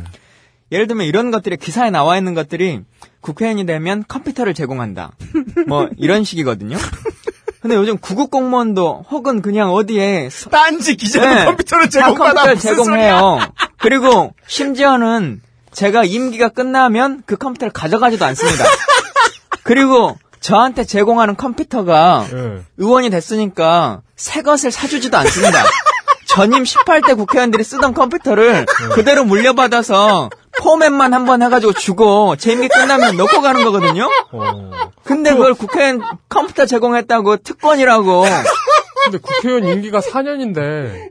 예를 들면 이런 것들이 기사에 나와 있는 것들이 국회의원이 되면 컴퓨터를 제공한다. 뭐 이런 식이거든요. 근데 요즘 구급 공무원도 혹은 그냥 어디에 서- 딴지 기자는 네, 컴퓨터를 다 제공받아 제공해요. 그리고 심지어는 제가 임기가 끝나면 그 컴퓨터를 가져가지도 않습니다. 그리고 저한테 제공하는 컴퓨터가 예. 의원이 됐으니까 새 것을 사주지도 않습니다. [laughs] 전임 18대 국회의원들이 쓰던 컴퓨터를 그대로 물려받아서 포맷만 한 번 해가지고 주고 제 임기 끝나면 놓고 가는 거거든요. 어. 근데 그걸 국회의원 컴퓨터 제공했다고 특권이라고 근데 국회의원 임기가 4년인데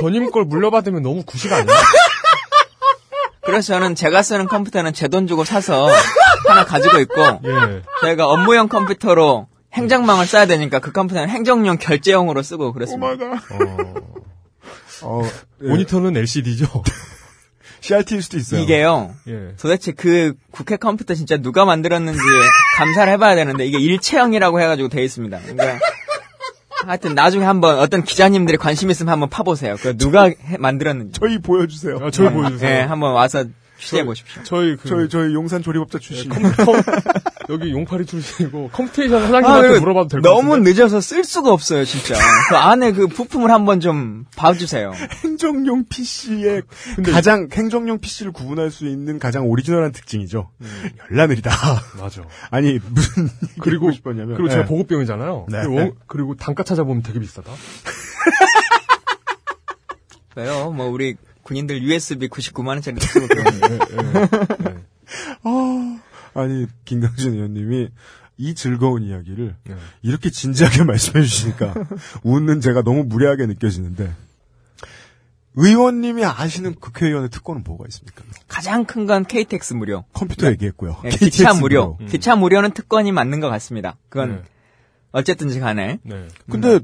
전임 걸 물려받으면 너무 구시가 아니야? [laughs] 그래서 저는 제가 쓰는 컴퓨터는 제 돈 주고 사서 하나 가지고 있고 예. 저희가 업무용 컴퓨터로 행정망을 써야 되니까 그 컴퓨터는 행정용 결제용으로 쓰고 그랬습니다. 어, 예. 모니터는 LCD죠. [laughs] CRT일 수도 있어요. 이게요. 예. 도대체 그 국회 컴퓨터 진짜 누가 만들었는지 감사를 해봐야 되는데 이게 일체형이라고 해가지고 돼 있습니다. 그러니까 하여튼 나중에 한번 어떤 기자님들이 관심 있으면 한번 파보세요. 그 누가 해- 만들었는지. 저희 보여주세요. 아, 저희 네, 보여주세요. 네, 한번 와서 취재해 보십시오. 저희 그 저희 저희 용산 조립업자 출신. 컴퓨터 여기 용팔이 출신이고 컴스테이션 아, 사장님한테 그리고 물어봐도 될것 너무 같은데. 늦어서 쓸 수가 없어요, 진짜. 그 안에 그 부품을 한번 좀 봐주세요. 행정용 PC의 가장 행정용 PC를 구분할 수 있는 가장 오리지널한 특징이죠. 열라 느리다. 맞아. 아니 무슨 그리고 싶었냐면 그리고 제가 네. 보급병이잖아요. 네. 그리고, 원- 그리고 단가 찾아보면 되게 비싸다. 왜요? 뭐 우리 군인들 USB 99만 원짜리 쓰고 그러는데. 아, 아니 김강진 의원님이 이 즐거운 이야기를 네. 이렇게 진지하게 [laughs] 말씀해 주시니까 웃는 제가 너무 무례하게 느껴지는데 의원님이 아시는 국회의원의 특권은 뭐가 있습니까? 가장 큰 건 KTX 무료. 컴퓨터 얘기했고요. 예, KTX 기차 무료. 음. 기차 무료는 특권이 맞는 것 같습니다. 그건 네. 어쨌든지 간에. 네. 근데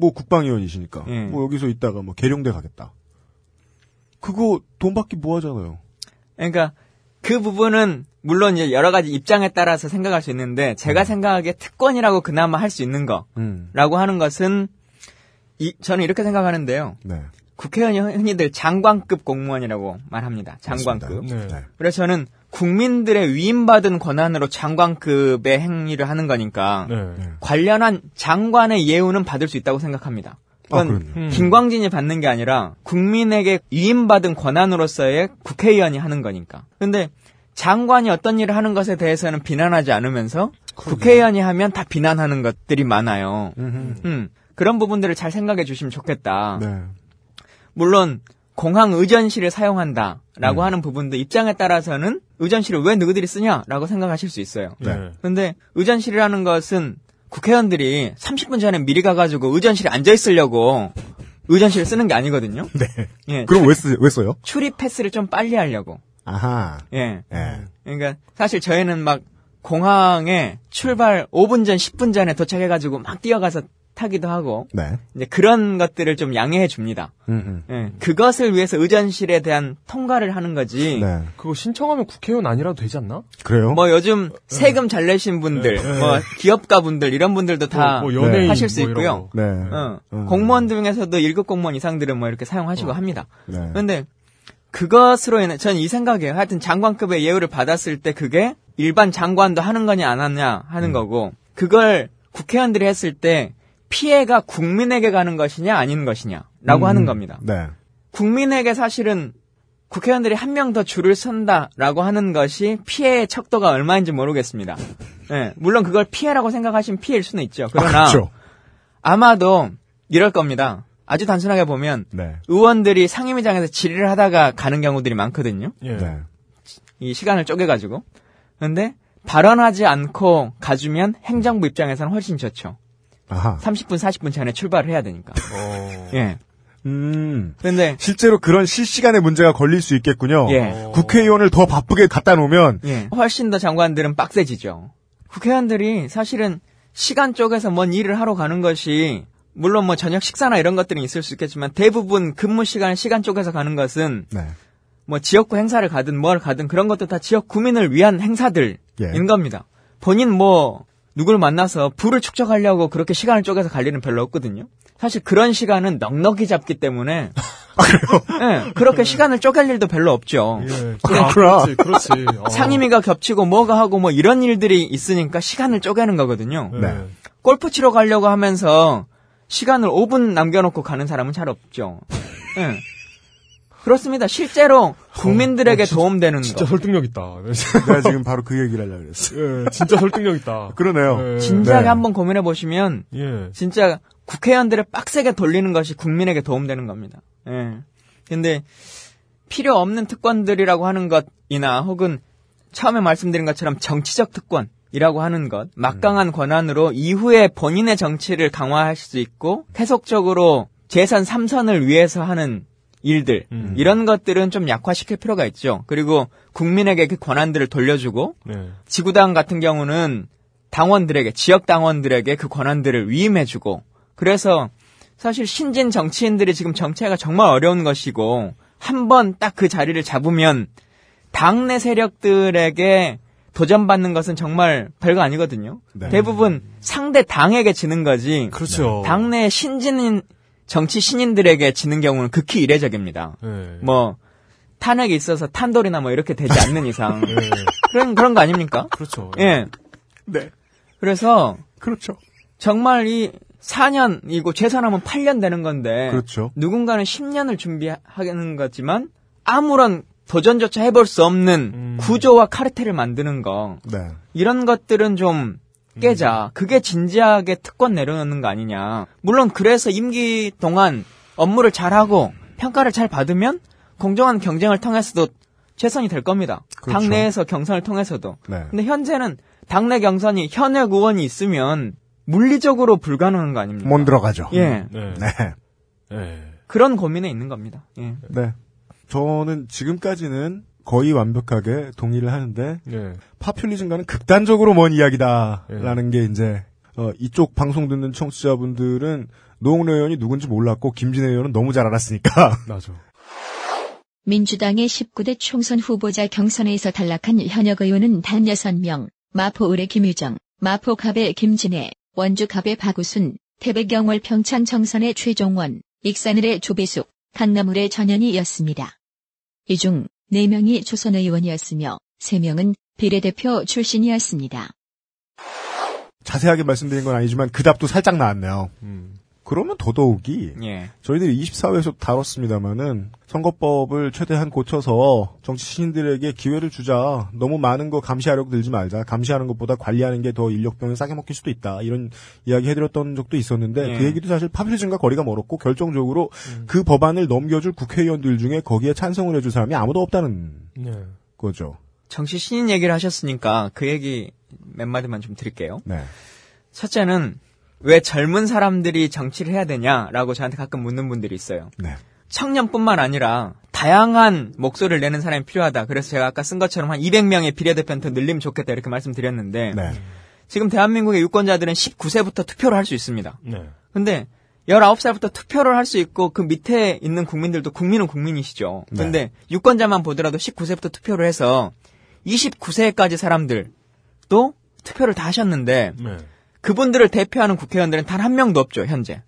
뭐 국방위원이시니까 예. 뭐 여기서 있다가 뭐 계룡대 가겠다. 그거 돈 받기 뭐 하잖아요. 그러니까 그 부분은 물론 이제 여러 가지 입장에 따라서 생각할 수 있는데 음. 제가 생각하기에 특권이라고 그나마 할 수 있는 음. 거라고 하는 것은 이, 저는 이렇게 생각하는데요. 네. 국회의원이 흔히들 장관급 공무원이라고 말합니다. 장관급. 맞습니다. 네. 그래서 저는 국민들의 위임받은 권한으로 장관급의 행위를 하는 거니까 네. 관련한 장관의 예우는 받을 수 있다고 생각합니다. 아, 그건. 음. 김광진이 받는 게 아니라 국민에게 위임받은 권한으로서의 국회의원이 하는 거니까. 근데 장관이 어떤 일을 하는 것에 대해서는 비난하지 않으면서 국회의원이 하면 다 비난하는 것들이 많아요. 음, 그런 부분들을 잘 생각해 주시면 좋겠다. 네. 물론 공항 의전실을 사용한다라고 음. 하는 부분도 입장에 따라서는 의전실을 왜 누구들이 쓰냐라고 생각하실 수 있어요. 네. 근데 의전실이라는 것은 국회의원들이 30분 전에 미리 가가지고 의전실에 앉아 있으려고 의전실을 쓰는 게 아니거든요. 네. 예, 그럼 왜, 쓰, 왜 써요? 출입 패스를 좀 빨리 하려고. 아하. 예. 예. 그러니까 사실 저희는 막 공항에 출발 5분 전, 10분 전에 도착해가지고 막 뛰어가서 타기도 하고 네. 이제 그런 것들을 좀 양해해 줍니다. 음, 예. 그것을 위해서 의전실에 대한 통과를 하는 거지. 음. 네. 그거 신청하면 국회의원 아니라도 되지 않나? 그래요? 뭐 요즘 세금 잘 내신 분들, 네, 네. 뭐 기업가 분들 이런 분들도 다 뭐, 뭐 연예인 하실 수 뭐 있고요. 네. 어, 음. 공무원 중에서도 1급 공무원 이상들은 뭐 이렇게 사용하시고 합니다. 네. 근데 그것으로 인해 저는 이 생각이에요. 하여튼 장관급의 예우를 받았을 때 그게 일반 장관도 하는 거냐 안 하냐 하는 거고 그걸 국회의원들이 했을 때 피해가 국민에게 가는 것이냐 아닌 것이냐라고 음. 하는 겁니다. 네. 국민에게 사실은 국회의원들이 한 명 더 줄을 선다라고 하는 것이 피해의 척도가 얼마인지 모르겠습니다. 예, 물론 그걸 피해라고 생각하시면 피해일 수는 있죠. 그러나 아, 그렇죠. 아마도 이럴 겁니다. 아주 단순하게 보면 네. 의원들이 상임위장에서 질의를 하다가 가는 경우들이 많거든요. 예. 네. 이 시간을 쪼개가지고. 근데 발언하지 않고 가주면 행정부 입장에서는 훨씬 좋죠. 아하. 30분, 40분 전에 출발을 해야 되니까. 어. 예. 음. 근데 실제로 그런 실시간의 문제가 걸릴 수 있겠군요. 예. 국회의원을 더 바쁘게 갖다 놓으면 예. 훨씬 더 장관들은 빡세지죠. 국회의원들이 사실은 시간 쪽에서 뭔 일을 하러 가는 것이 물론 뭐 저녁 식사나 이런 것들은 있을 수 있겠지만 대부분 근무 시간 시간 쪽에서 가는 것은 네. 뭐 지역구 행사를 가든 뭘 가든 그런 것도 다 지역 구민을 위한 행사들인 예. 겁니다. 본인 뭐 누굴 만나서 부를 축적하려고 그렇게 시간을 쪼개서 갈 일은 별로 없거든요. 사실 그런 시간은 넉넉히 잡기 때문에 [laughs] 예, 그렇게 시간을 쪼갤 일도 별로 없죠. 예. 그렇구나. 그렇지, 그렇지. [laughs] 어. 상임위가 겹치고 뭐가 하고 뭐 이런 일들이 있으니까 시간을 쪼개는 거거든요. 네. 골프 치러 가려고 하면서 시간을 5분 남겨놓고 가는 사람은 잘 없죠. 예. 그렇습니다. 실제로 국민들에게 어, 진짜- 도움되는 진짜 거. 설득력 있다. [laughs] 내가 지금 바로 그 얘기를 하려고 그랬어. 예, 진짜 설득력 있다. [laughs] 그러네요. 예. 진지하게 네. 한번 고민해 보시면 예. 진짜 국회의원들을 빡세게 돌리는 것이 국민에게 도움되는 겁니다. 예. 근데 필요 없는 특권들이라고 하는 것이나 혹은 처음에 말씀드린 것처럼 정치적 특권이라고 하는 것, 막강한 권한으로 이후에 본인의 정치를 강화할 수 있고 계속적으로 재선 3선을 위해서 하는 일들 음. 이런 것들은 좀 약화시킬 필요가 있죠. 그리고 국민에게 그 권한들을 돌려주고 네. 지구당 같은 경우는 당원들에게 지역 당원들에게 그 권한들을 위임해주고 그래서 사실 신진 정치인들이 지금 정치가 정말 어려운 것이고 한 번 딱 그 자리를 잡으면 당내 세력들에게 도전받는 것은 정말 별거 아니거든요. 네. 대부분 상대 당에게 지는 거지 그렇죠. 당내 신진 정치 신인들에게 지는 경우는 극히 이례적입니다. 예. 뭐 탄핵이 있어서 탄돌이나 뭐 이렇게 되지 않는 이상 [laughs] 예. 그런 그런 거 아닙니까? 그렇죠. 예. 네. 그래서 그렇죠. 정말 이 4년이고 재산하면 8년 되는 건데 그렇죠. 누군가는 10년을 준비하는 거지만 아무런 도전조차 해볼 수 없는 음. 구조와 카르텔을 만드는 거 네. 이런 것들은 좀 깨자. 그게 진지하게 특권 내려놓는 거 아니냐. 물론 그래서 임기 동안 업무를 잘하고 평가를 잘 받으면 공정한 경쟁을 통해서도 재선이 될 겁니다. 그렇죠. 당내에서 경선을 통해서도. 네. 근데 현재는 당내 경선이 현역 의원이 있으면 물리적으로 불가능한 거 아닙니까? 못 들어가죠. 예. 네. 네. 예. 그런 고민에 있는 겁니다. 예. 네. 저는 지금까지는 거의 완벽하게 동의를 하는데 예. 파퓰리즘과는 극단적으로 먼 이야기다라는 게 이제 어, 이쪽 방송 듣는 청취자분들은 노웅래 의원이 누군지 몰랐고 김진애 의원은 너무 잘 알았으니까 [laughs] 맞아. 민주당의 19대 총선 후보자 경선에서 탈락한 현역 의원은 단 6명, 마포을의 김유정, 마포갑의 김진애, 원주갑의 박우순, 태백경월 평창 정선의 최종원, 익산을의 조배숙, 강남을의 전현희였습니다. 이 중 4명이 조선 의원이었으며 3명은 비례대표 출신이었습니다. 자세하게 말씀드린 건 아니지만 그 답도 살짝 나왔네요. 음. 그러면 더더욱이 예. 저희들이 24회에서 다뤘습니다마는 선거법을 최대한 고쳐서 정치 신인들에게 기회를 주자. 너무 많은 거 감시하려고 들지 말자. 감시하는 것보다 관리하는 게 더 인력병을 싸게 먹힐 수도 있다. 이런 이야기 해드렸던 적도 있었는데 예. 그 얘기도 사실 파퓰리즘과 거리가 멀었고 결정적으로 그 법안을 넘겨줄 국회의원들 중에 거기에 찬성을 해줄 사람이 아무도 없다는 네. 거죠. 정치 신인 얘기를 하셨으니까 그 얘기 몇 마디만 좀 드릴게요. 네. 첫째는 왜 젊은 사람들이 정치를 해야 되냐라고 저한테 가끔 묻는 분들이 있어요. 네. 청년뿐만 아니라 다양한 목소리를 내는 사람이 필요하다. 그래서 제가 아까 쓴 것처럼 한 200명의 비례대표는 더 늘리면 좋겠다 이렇게 말씀드렸는데 네. 지금 대한민국의 유권자들은 19세부터 투표를 할 수 있습니다. 네. 근데 19살부터 투표를 할 수 있고 그 밑에 있는 국민들도 국민은 국민이시죠. 네. 근데 유권자만 보더라도 19세부터 투표를 해서 29세까지 사람들도 투표를 다 하셨는데 네. 그분들을 대표하는 국회의원들은 단 한 명도 없죠, 현재.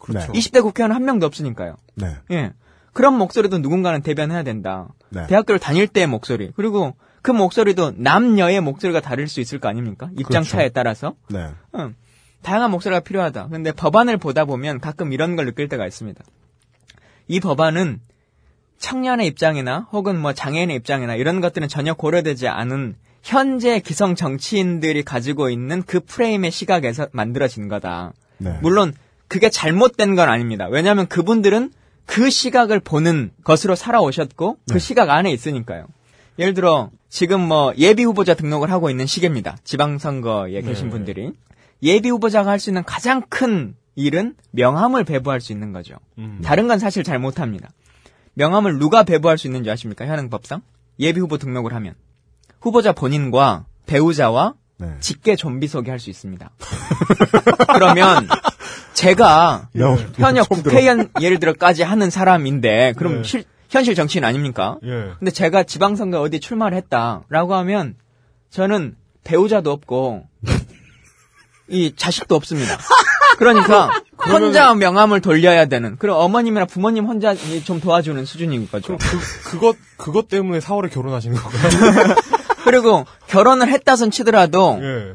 그렇죠. 20대 국회의원 한 명도 없으니까요. 네. 예. 그런 목소리도 누군가는 대변해야 된다. 네. 대학교를 다닐 때의 목소리. 그리고 그 목소리도 남녀의 목소리가 다를 수 있을 거 아닙니까? 입장 그렇죠. 차에 따라서. 네. 응. 다양한 목소리가 필요하다. 근데 법안을 보다 보면 가끔 이런 걸 느낄 때가 있습니다. 이 법안은 청년의 입장이나 혹은 뭐 장애인의 입장이나 이런 것들은 전혀 고려되지 않은 현재 기성 정치인들이 가지고 있는 그 프레임의 시각에서 만들어진 거다. 네. 물론 그게 잘못된 건 아닙니다. 왜냐하면 그분들은 그 시각을 보는 것으로 살아오셨고 그 네. 시각 안에 있으니까요. 예를 들어 지금 뭐 예비 후보자 등록을 하고 있는 시기입니다. 지방선거에 계신 네. 분들이 예비 후보자가 할 수 있는 가장 큰 일은 명함을 배부할 수 있는 거죠. 음. 다른 건 사실 잘 못합니다. 명함을 누가 배부할 수 있는지 아십니까? 현행 법상 예비 후보 등록을 하면 후보자 본인과 배우자와 네. 직계 좀비 소개할 수 있습니다. [laughs] 그러면 제가 야, 현역. 국회의원 예를 들어까지 하는 사람인데 그럼 네. 실- 현실 정치인 아닙니까? 예. 근데 제가 지방선거 어디 출마를 했다라고 하면 저는 배우자도 없고 이 자식도 없습니다. 그러니까 [laughs] 혼자 명함을 돌려야 되는. 그럼 어머님이나 부모님 혼자 좀 도와주는 수준인 거죠. 그, 그것, 그것 때문에 4월에 결혼하신 거고요. [laughs] 그리고 결혼을 했다손 치더라도 예.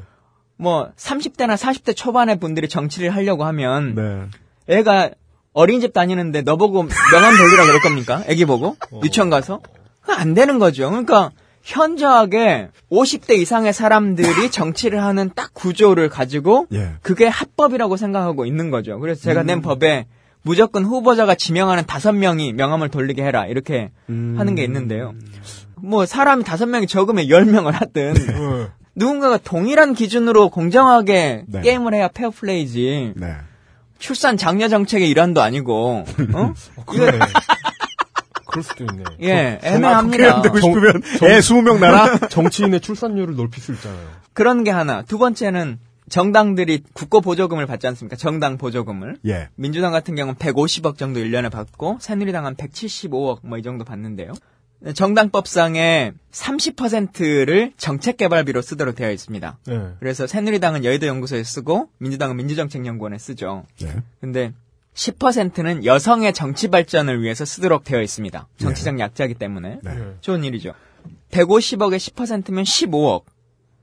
뭐 30대나 40대 초반의 분들이 정치를 하려고 하면 네. 애가 어린이집 다니는데 너 보고 명함 돌리라 그럴 겁니까? 애기 보고 유치원 가서 안 되는 거죠. 그러니까 현저하게 50대 이상의 사람들이 [laughs] 정치를 하는 딱 구조를 가지고 예. 그게 합법이라고 생각하고 있는 거죠. 그래서 제가 낸 법에 무조건 후보자가 지명하는 다섯 명이 명함을 돌리게 해라 이렇게 하는 게 있는데요. 뭐 사람이 다섯 명이 적으면 열 명을 하든 예. 누군가가 동일한 기준으로 공정하게 네. 게임을 해야 페어플레이지. 네. 출산 장려 정책의 일환도 아니고, 어? 그러네. 그럴 수도 있네. 예, 국회의원 애매합니다. 되고 싶으면 애 20명 나라? [laughs] 정치인의 출산율을 높일 수 있잖아요. 그런 게 하나. 두 번째는 정당들이 국고 보조금을 받지 않습니까? 정당 보조금을. 예. 민주당 같은 경우는 150억 정도 1년에 받고 새누리당은 175억 뭐 이 정도 받는데요. 정당법상에 30%를 정책개발비로 쓰도록 되어 있습니다. 예. 그래서 새누리당은 여의도 연구소에 쓰고 민주당은 민주정책연구원에 쓰죠. 네. 근데 10%는 여성의 정치 발전을 위해서 쓰도록 되어 있습니다. 정치적 약자이기 때문에. 네. 예. 좋은 일이죠. 150억에 10%면 15억.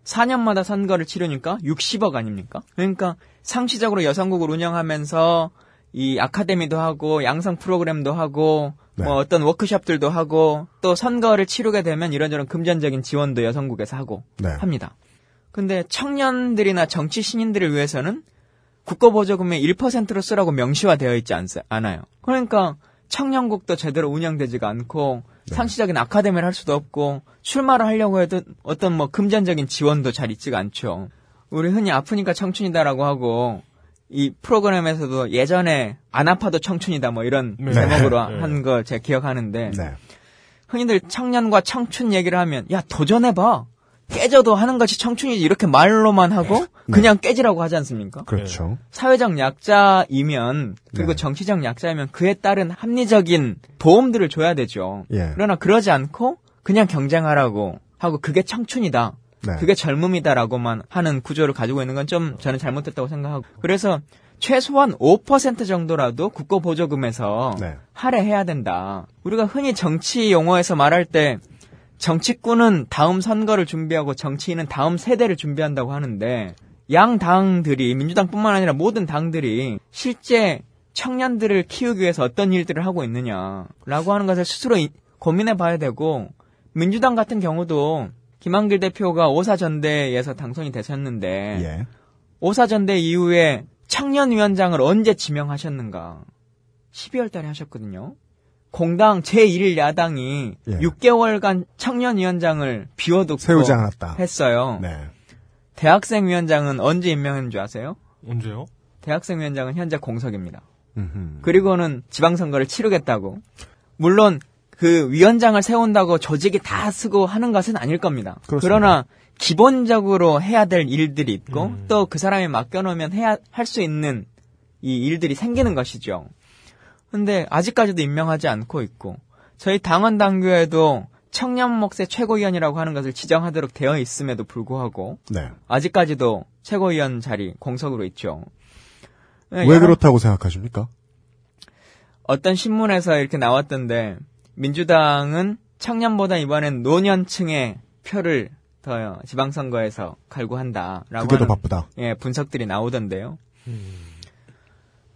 4년마다 선거를 치르니까 60억 아닙니까? 그러니까 상시적으로 여성국을 운영하면서 이 아카데미도 하고 양성 프로그램도 하고 네. 뭐 어떤 워크숍들도 하고 또 선거를 치르게 되면 이런저런 금전적인 지원도 여성국에서 하고 네. 합니다. 근데 청년들이나 정치 신인들을 위해서는 국고보조금의 1%로 쓰라고 명시화되어 있지 않, 않아요. 그러니까 청년국도 제대로 운영되지가 않고 상시적인 아카데미를 할 수도 없고 출마를 하려고 해도 어떤 뭐 금전적인 지원도 잘 있지가 않죠. 우리 흔히 아프니까 청춘이다라고 하고 이 프로그램에서도 예전에 안 아파도 청춘이다 뭐 이런 네. 제목으로 네. 한거 제가 기억하는데 네. 흔히들 청년과 청춘 얘기를 하면 야 도전해봐 깨져도 하는 것이 청춘이지 이렇게 말로만 하고 그냥 깨지라고 하지 않습니까? 그렇죠. 사회적 약자이면 그리고 네. 정치적 약자이면 그에 따른 합리적인 보험들을 줘야 되죠. 예. 그러나 그러지 않고 그냥 경쟁하라고 하고 그게 청춘이다. 네. 그게 젊음이다라고만 하는 구조를 가지고 있는 건 좀 저는 잘못됐다고 생각하고 그래서 최소한 5% 정도라도 국고 보조금에서 네. 할애해야 된다. 우리가 흔히 정치 용어에서 말할 때 정치꾼은 다음 선거를 준비하고 정치인은 다음 세대를 준비한다고 하는데 양 당들이 민주당뿐만 아니라 모든 당들이 실제 청년들을 키우기 위해서 어떤 일들을 하고 있느냐라고 하는 것을 스스로 이- 고민해 봐야 되고 민주당 같은 경우도 김한길 대표가 오사전대에서 당선이 되셨는데 예. 오사전대 이후에 청년위원장을 언제 지명하셨는가? 12월 달에 하셨거든요. 공당 제1일 야당이 예. 6개월간 청년위원장을 비워두고 세우지 않았다. 했어요. 네. 대학생위원장은 언제 임명했는 줄 아세요? 언제요? 대학생위원장은 현재 공석입니다. 음흠. 그리고는 지방선거를 치르겠다고. 물론 그 위원장을 세운다고 조직이 다 쓰고 하는 것은 아닐 겁니다. 그렇습니다. 그러나 기본적으로 해야 될 일들이 있고 음. 또그 사람이 맡겨놓으면 해야 할 수 있는 이 일들이 생기는 것이죠. 근데 아직까지도 임명하지 않고 있고 저희 당원 당규에도 청년 목세 최고위원이라고 하는 것을 지정하도록 되어 있음에도 불구하고 네. 아직까지도 최고위원 자리 공석으로 있죠. 왜 그렇다고 생각하십니까? 어떤 신문에서 이렇게 나왔던데 민주당은 청년보다 이번엔 노년층의 표를 더 지방선거에서 갈구한다라고 그게 더 바쁘다. 예, 분석들이 나오던데요.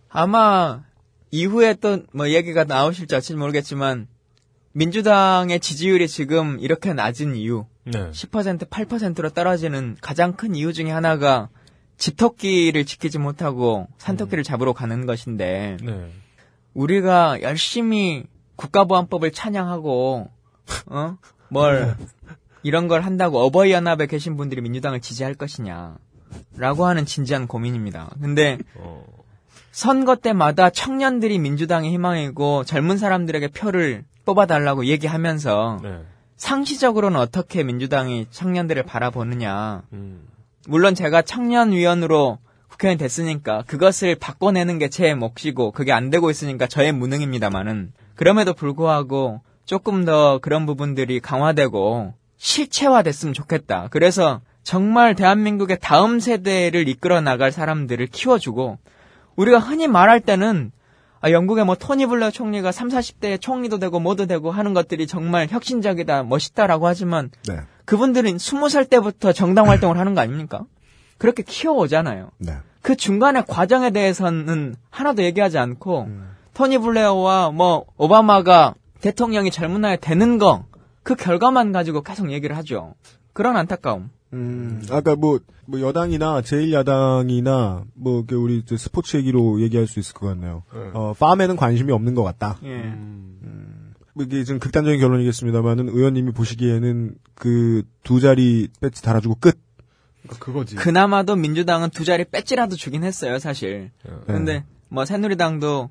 아마 이후에 또 뭐 얘기가 나오실지 어찌 모르겠지만 민주당의 지지율이 지금 이렇게 낮은 이유, 네. 10% 8%로 떨어지는 가장 큰 이유 중에 하나가 집토끼를 지키지 못하고 산토끼를 잡으러 가는 것인데 네. 우리가 열심히 국가보안법을 찬양하고 어? 뭘 이런 걸 한다고 어버이 연합에 계신 분들이 민주당을 지지할 것이냐라고 하는 진지한 고민입니다. 근데 어, 선거 때마다 청년들이 민주당의 희망이고 젊은 사람들에게 표를 뽑아달라고 얘기하면서 네. 상시적으로는 어떻게 민주당이 청년들을 바라보느냐. 음. 물론 제가 청년위원으로 국회의원 됐으니까 그것을 바꿔내는 게 제 몫이고 그게 안 되고 있으니까 저의 무능입니다만은 그럼에도 불구하고 조금 더 그런 부분들이 강화되고 실체화됐으면 좋겠다. 그래서 정말 대한민국의 다음 세대를 이끌어 나갈 사람들을 키워주고 우리가 흔히 말할 때는 아, 영국의 뭐 토니 블레어 총리가 3, 40대에 총리도 되고 뭐도 되고 하는 것들이 정말 혁신적이다, 멋있다라고 하지만 네. 그분들은 20살 때부터 정당 활동을 하는 거 아닙니까? 그렇게 키워오잖아요. 네. 그 중간의 과정에 대해서는 하나도 얘기하지 않고 음. 토니 블레어와 뭐 오바마가 대통령이 젊은 나이에 되는 거 그 결과만 가지고 계속 얘기를 하죠. 그런 안타까움. 음, 아까 뭐, 뭐 여당이나 제1야당이나 뭐 이렇게 우리 이제 스포츠 얘기로 얘기할 수 있을 것 같네요. 어, 팜에는 관심이 없는 것 같다. 예. 뭐 이게 좀 극단적인 결론이겠습니다만은 의원님이 보시기에는 그 두 자리 배치 달아주고 끝. 그거지. 그나마도 민주당은 두 자리 배지라도 주긴 했어요, 사실. 근데 뭐 새누리당도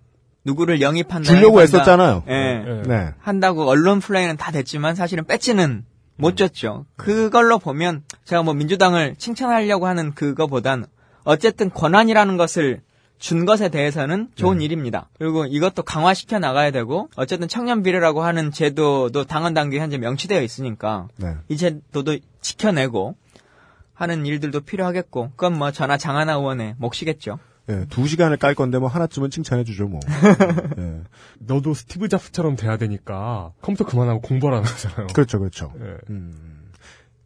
누구를 영입한다. 주려고. 했었잖아요. 예. 네. 한다고 언론 플레이는 다 됐지만 사실은 배지는 못 줬죠. 그걸로 보면 제가 뭐 민주당을 칭찬하려고 하는 그거보단 어쨌든 권한이라는 것을 준 것에 대해서는 좋은 일입니다. 그리고 이것도 강화시켜 나가야 되고 어쨌든 청년 비례라고 하는 제도도 당헌 당규에 현재 명시되어 있으니까 네. 이 제도도 지켜내고 하는 일들도 필요하겠고 그건 뭐 저나 장하나 의원의 몫이겠죠. 예, 두 시간을 깔 건데 뭐 하나쯤은 칭찬해주죠 뭐. [laughs] 예. 너도 스티브 잡스처럼 돼야 되니까 컴퓨터 그만하고 공부하라는 거잖아요. 그렇죠, 그렇죠. 예.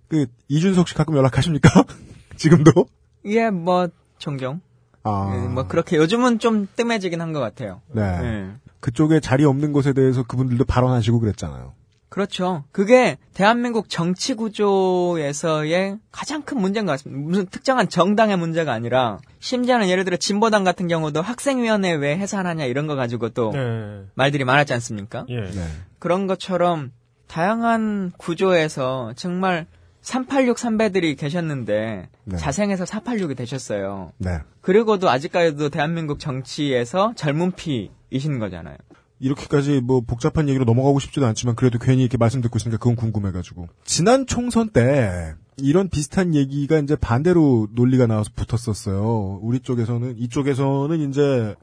그 이준석 씨 가끔 연락하십니까? [laughs] 지금도? 예, 뭐 종종. 아, 예, 뭐 그렇게 요즘은 좀 뜸해지긴 한 것 같아요. 네. 예. 그쪽에 자리 없는 것에 대해서 그분들도 발언하시고 그랬잖아요. 그렇죠. 그게 대한민국 정치 구조에서의 가장 큰 문제인 것 같습니다. 무슨 특정한 정당의 문제가 아니라 심지어는 예를 들어 진보당 같은 경우도 학생위원회 왜 해산하냐 이런 거 가지고 또 네. 말들이 많았지 않습니까? 예. 네. 그런 것처럼 다양한 구조에서 정말 386 선배들이 계셨는데 네. 자생해서 486이 되셨어요. 네. 그리고도 아직까지도 대한민국 정치에서 젊은 피이신 거잖아요. 이렇게까지 뭐 복잡한 얘기로 넘어가고 싶지도 않지만 그래도 괜히 이렇게 말씀 듣고 있으니까 그건 궁금해가지고. 지난 총선 때 이런 비슷한 얘기가 이제 반대로 논리가 나와서 붙었었어요. 우리 쪽에서는, 이쪽에서는 이제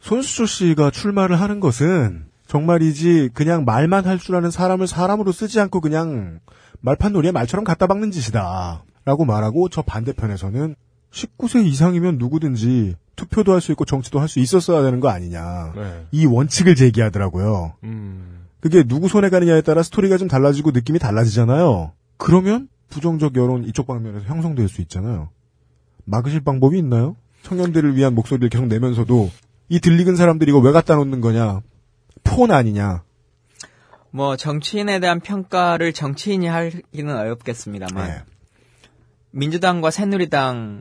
손수조 씨가 출마를 하는 것은 정말이지 그냥 말만 할 줄 아는 사람을 사람으로 쓰지 않고 그냥 말판 놀이에 말처럼 갖다 박는 짓이다. 라고 말하고 저 반대편에서는 19세 이상이면 누구든지 투표도 할 수 있고 정치도 할 수 있었어야 되는 거 아니냐. 네. 이 원칙을 제기하더라고요. 음. 그게 누구 손에 가느냐에 따라 스토리가 좀 달라지고 느낌이 달라지잖아요. 그러면 부정적 여론 이쪽 방면에서 형성될 수 있잖아요. 막으실 방법이 있나요? 청년들을 위한 목소리를 계속 내면서도 이 들리는 사람들이 이거 왜 갖다 놓는 거냐? 폰 아니냐? 뭐 정치인에 대한 평가를 정치인이 하기는 어렵겠습니다만 네. 민주당과 새누리당에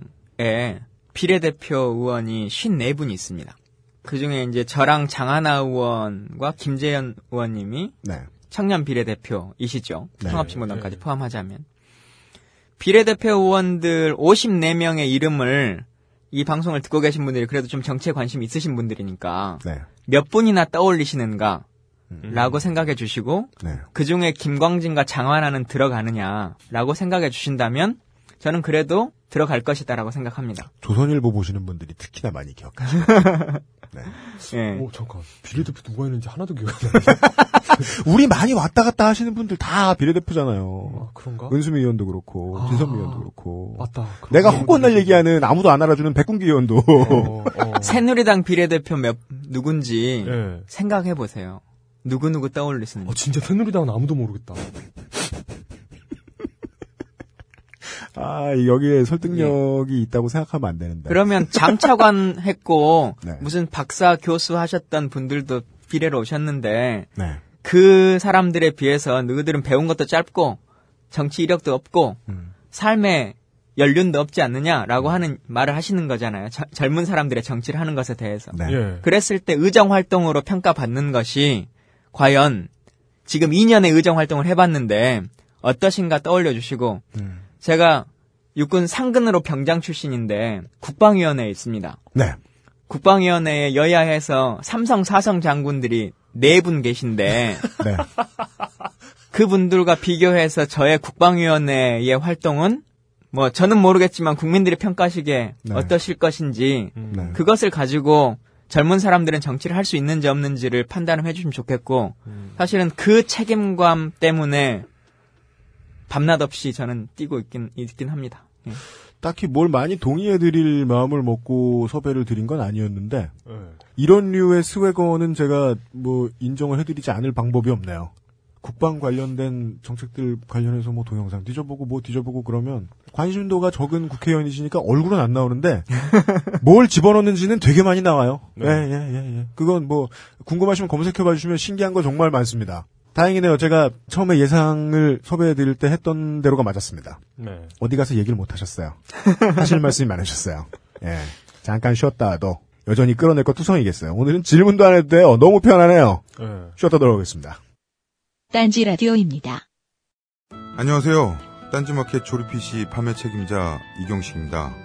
비례대표 의원이 54분이 있습니다. 그 중에 이제 저랑 장하나 의원과 김재현 의원님이 네. 청년 비례대표이시죠. 네. 통합진보당까지 포함하자면. 비례대표 의원들 54명의 이름을 이 방송을 듣고 계신 분들이 그래도 좀 정치에 관심이 있으신 분들이니까 네. 몇 분이나 떠올리시는가 라고 생각해 주시고 네. 그 중에 김광진과 장하나는 들어가느냐라고 생각해 주신다면 저는 그래도 들어갈 것이다라고 생각합니다. 조선일보 보시는 분들이 특히나 많이 기억하시죠. [laughs] 예. 오, 잠깐. 비례대표 누가 있는지 하나도 기억이 안 나네. [laughs] 우리 많이 왔다 갔다 하시는 분들 다 비례대표잖아요. 아, 그런가? 은수미 의원도 그렇고, 아. 진선미 의원도 그렇고. 맞다. 내가 분들이 얘기하는 아무도 안 알아주는 백군기 의원도. 어, 어. [laughs] 새누리당 비례대표 몇 누군지 예. 생각해 보세요. 누구 누구 떠올리시는지. 어, 진짜 새누리당은 아무도 모르겠다. 아, 여기에 설득력이 있다고 생각하면 안 되는데. 그러면 장차관 [laughs] 했고 네. 무슨 박사 교수 하셨던 분들도 비례로 오셨는데 네. 그 사람들에 비해서 너희들은 배운 것도 짧고 정치 이력도 없고 음. 삶에 연륜도 없지 않느냐라고 하는 말을 하시는 거잖아요. 저- 젊은 사람들의 정치를 하는 것에 대해서. 네. 예. 그랬을 때 의정 활동으로 평가받는 것이 과연 지금 2년의 의정 활동을 해봤는데 어떠신가 떠올려 주시고 음. 제가 육군 상근으로 병장 출신인데 국방위원회에 있습니다. 네. 국방위원회에 여야에서 삼성 사성 장군들이 네 분 계신데 네. 그분들과 비교해서 저의 국방위원회의 활동은 뭐 저는 모르겠지만 국민들이 평가하시기에 네. 어떠실 것인지 네. 그것을 가지고 젊은 사람들은 정치를 할 수 있는지 없는지를 판단을 해주시면 좋겠고 사실은 그 책임감 때문에 밤낮 없이 저는 뛰고 있긴 있긴 합니다. 예. 딱히 뭘 많이 동의해드릴 마음을 먹고 섭외를 드린 건 아니었는데 네. 이런 류의 스웨거는 제가 뭐 인정을 해드리지 않을 방법이 없네요. 국방 관련된 정책들 관련해서 뭐 동영상 뒤져보고 뭐 뒤져보고 그러면 관심도가 적은 국회의원이시니까 얼굴은 안 나오는데 [laughs] 뭘 집어넣는지는 되게 많이 나와요. 네. 예, 예, 예, 예. 그건 뭐 궁금하시면 검색해봐 주시면 신기한 거 정말 많습니다. 다행이네요. 제가 처음에 예상을 섭외해드릴 때 했던 대로가 맞았습니다. 네. 어디 가서 얘기를 못 하셨어요. 하실 말씀이 많으셨어요. 예. 잠깐 쉬었다도 여전히 끌어낼 거 투성이겠어요. 오늘은 질문도 안 해도 돼요. 너무 편하네요. 네. 쉬었다 돌아오겠습니다. 딴지 라디오입니다. 안녕하세요. 딴지마켓 조립 PC 판매 책임자 이경식입니다.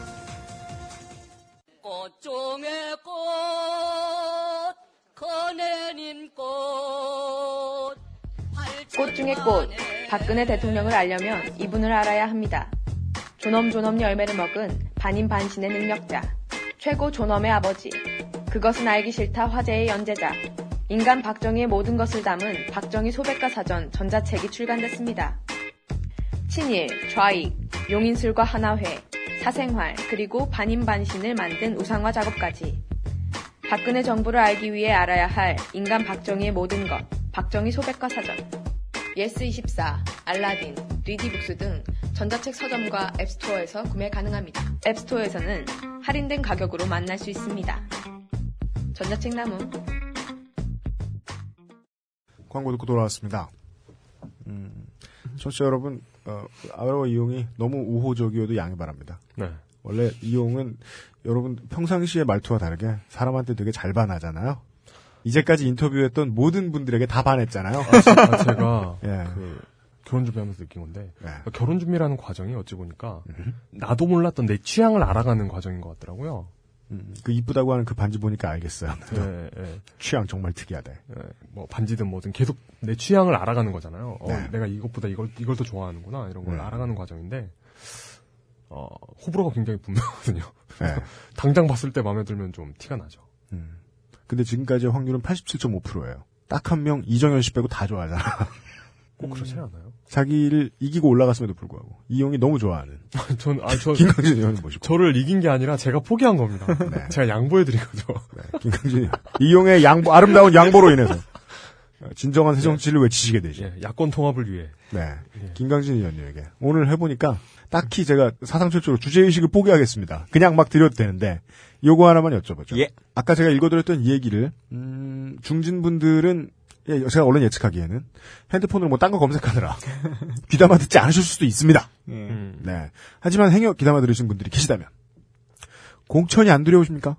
꽃, 박근혜 대통령을 알려면 이분을 알아야 합니다. 존엄존엄 열매를 먹은 반인반신의 능력자, 최고 존엄의 아버지, 그것은 알기 싫다 화제의 연재자, 인간 박정희의 모든 것을 담은 박정희 소백과 사전 전자책이 출간됐습니다. 친일, 좌익, 용인술과 하나회, 사생활, 그리고 반인반신을 만든 우상화 작업까지. 박근혜 정부를 알기 위해 알아야 할 인간 박정희의 모든 것, 박정희 소백과 사전. 예스24, 알라딘, 리디북스 등 전자책 서점과 앱스토어에서 구매 가능합니다. 앱스토어에서는 할인된 가격으로 만날 수 있습니다. 전자책 나무. 광고 듣고 돌아왔습니다. 음, 청취자 여러분, 어, 아웨어 이용이 너무 우호적이어도 양해 바랍니다. 네. 원래 이용은 여러분 평상시의 말투와 다르게 사람한테 되게 잘 반하잖아요. 이제까지 인터뷰했던 모든 분들에게 다 반했잖아요. 아, 제- 아, 제가 [laughs] 예. 그 결혼 준비하면서 느낀 건데 네. 결혼 준비라는 과정이 어찌 보니까 나도 몰랐던 내 취향을 알아가는 과정인 것 같더라고요. 음, 그 이쁘다고 하는 그 반지 보니까 알겠어요. 네, 네. 취향 정말 특이하대. 네, 뭐 반지든 뭐든 계속 내 취향을 알아가는 거잖아요. 어, 네. 내가 이것보다 이걸 이걸 더 좋아하는구나 이런 걸 음. 알아가는 과정인데 어, 호불호가 굉장히 분명하거든요. 네. [laughs] 당장 봤을 때 마음에 들면 좀 티가 나죠. 음. 근데 지금까지의 확률은 87.5%예요. 딱 한 명 이정현 씨 빼고 다 좋아하잖아. [laughs] 꼭 그렇지 않아요? 자기를 이기고 올라갔음에도 불구하고 이용이 너무 좋아하는 [laughs] 전, 아, 저, 김강진 의원을 모시고 저를 이긴 게 아니라 제가 포기한 겁니다. 네. [laughs] 제가 양보해드린 거죠. 김강진 의원. 이용의 양보 아름다운 양보로 인해서 진정한 새 정치를 외치시게 되죠. 예, 야권 통합을 위해. 네. 예. 김강진 의원님에게 오늘 해보니까 딱히 제가 사상 최초로 주제의식을 포기하겠습니다. 그냥 막 드려도 되는데 요거 하나만 여쭤보죠. 예. 아까 제가 읽어드렸던 이 얘기를 음, 중진분들은 예, 제가 원래 예측하기에는 핸드폰으로 뭐 딴 거 검색하느라 [laughs] 귀담아 듣지 않으실 수도 있습니다. 예. 음. 네. 하지만 행여 귀담아 들으신 분들이 계시다면 공천이 안 두려우십니까?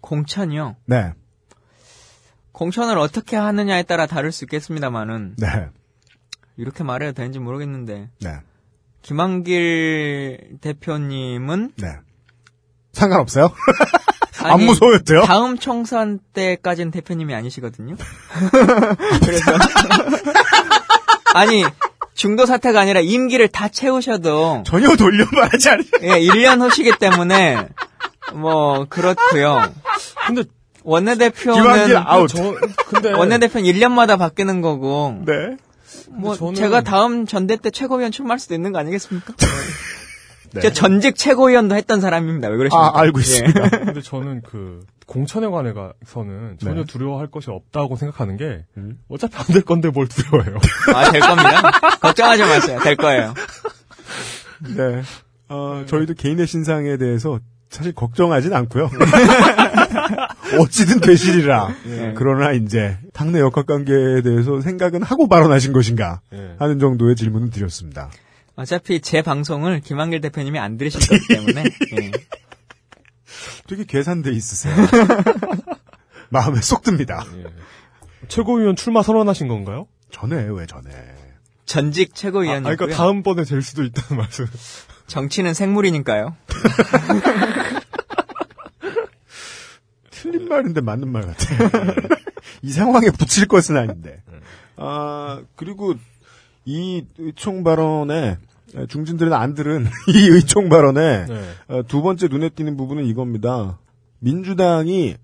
공천이요. 네. 공천을 어떻게 하느냐에 따라 다를 수 있겠습니다만은 네. 이렇게 말해도 되는지 모르겠는데 네. 김한길 대표님은 네. 상관없어요? [laughs] 안 아니, 무서워요? 다음 총선 때까지는 대표님이 아니시거든요. [laughs] 그래서 [laughs] 아니 중도 사태가 아니라 임기를 다 채우셔도 전혀 돌려 말하지 않으 예, 1년 후시기 때문에 뭐 그렇고요. 근데 원내대표는 아웃. 저, 근데. 원내대표는 1년마다 바뀌는 거고 네. 뭐 저는- 제가 다음 전대 때 최고위원 출마할 수도 있는 거 아니겠습니까? 네. 제가 전직 최고위원도 했던 사람입니다. 왜 그러십니까? 아, 알고 예. 있습니다. 근데 저는 그 공천에 관해서는 전혀 네. 두려워할 것이 없다고 생각하는 게 음. 어차피 안 될 건데 뭘 두려워해요. 아, 될 겁니다. 걱정하지 마세요. 될 거예요. 네. 어, 저희도 개인의 신상에 대해서 사실 걱정하진 않고요. [laughs] 어찌든 되시리라. 예. 그러나 이제 당내 역학 관계에 대해서 생각은 하고 발언하신 것인가 예. 하는 정도의 질문을 드렸습니다. 어차피 제 방송을 김한길 대표님이 안 들으실 거기 때문에 예. 되게 계산돼 있으세요. [laughs] 마음에 쏙 듭니다. 최고위원 출마 선언하신 건가요? 전에 왜 전에? 전직 아, 최고위원이고요. 그러니까 다음번에 될 수도 있다는 [laughs] 말씀. 정치는 생물이니까요. [laughs] 틀린 말인데 맞는 말 같아. 이 상황에 붙일 것은 아닌데. 아, 그리고 이 의총 발언에 중진들은 안 들은 [laughs] 이 의총 발언에 네. 어, 두 번째 눈에 띄는 부분은 이겁니다. 민주당이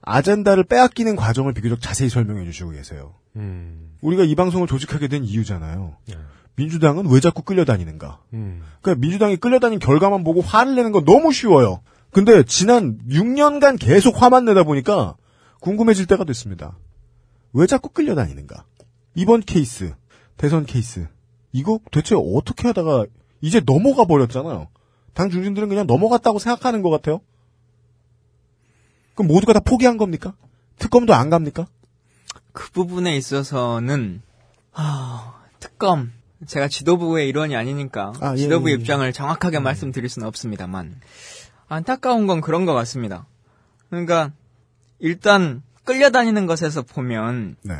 아젠다를 빼앗기는 과정을 비교적 자세히 설명해 주시고 계세요. 음. 우리가 이 방송을 조직하게 된 이유잖아요. 네. 민주당은 왜 자꾸 끌려다니는가? 음. 그러니까 민주당이 끌려다닌 결과만 보고 화를 내는 건 너무 쉬워요. 근데 지난 6년간 계속 화만 내다 보니까 궁금해질 때가 됐습니다. 왜 자꾸 끌려다니는가? 이번 케이스, 대선 케이스, 이거 대체 어떻게 하다가 이제 넘어가 버렸잖아요. 당 중진들은 그냥 넘어갔다고 생각하는 것 같아요. 그럼 모두가 다 포기한 겁니까? 특검도 안 갑니까? 그 부분에 있어서는 아, 특검 제가 지도부의 일원이 아니니까 아, 예, 지도부 예, 예. 입장을 정확하게 말씀드릴 수는 없습니다만 안타까운 건 그런 것 같습니다. 그러니까 일단 끌려다니는 것에서 보면 네.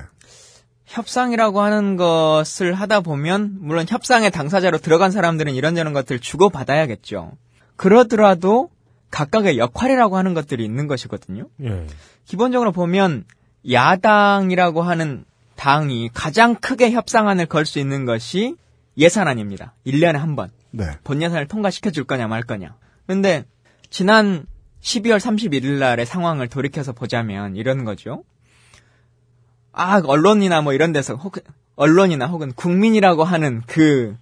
협상이라고 하는 것을 하다 보면 물론 협상의 당사자로 들어간 사람들은 이런저런 것들 주고 받아야겠죠. 그러더라도 각각의 역할이라고 하는 것들이 있는 것이거든요. 예. 기본적으로 보면 야당이라고 하는 당이 가장 크게 협상안을 걸 수 있는 것이 예산안입니다. 1년에 한 번. 네. 본 예산을 통과시켜 줄 거냐 말 거냐. 근데 지난 12월 31일 날의 상황을 돌이켜서 보자면 이런 거죠. 아, 언론이나 뭐 이런 데서 혹은 언론이나 혹은 국민이라고 하는 그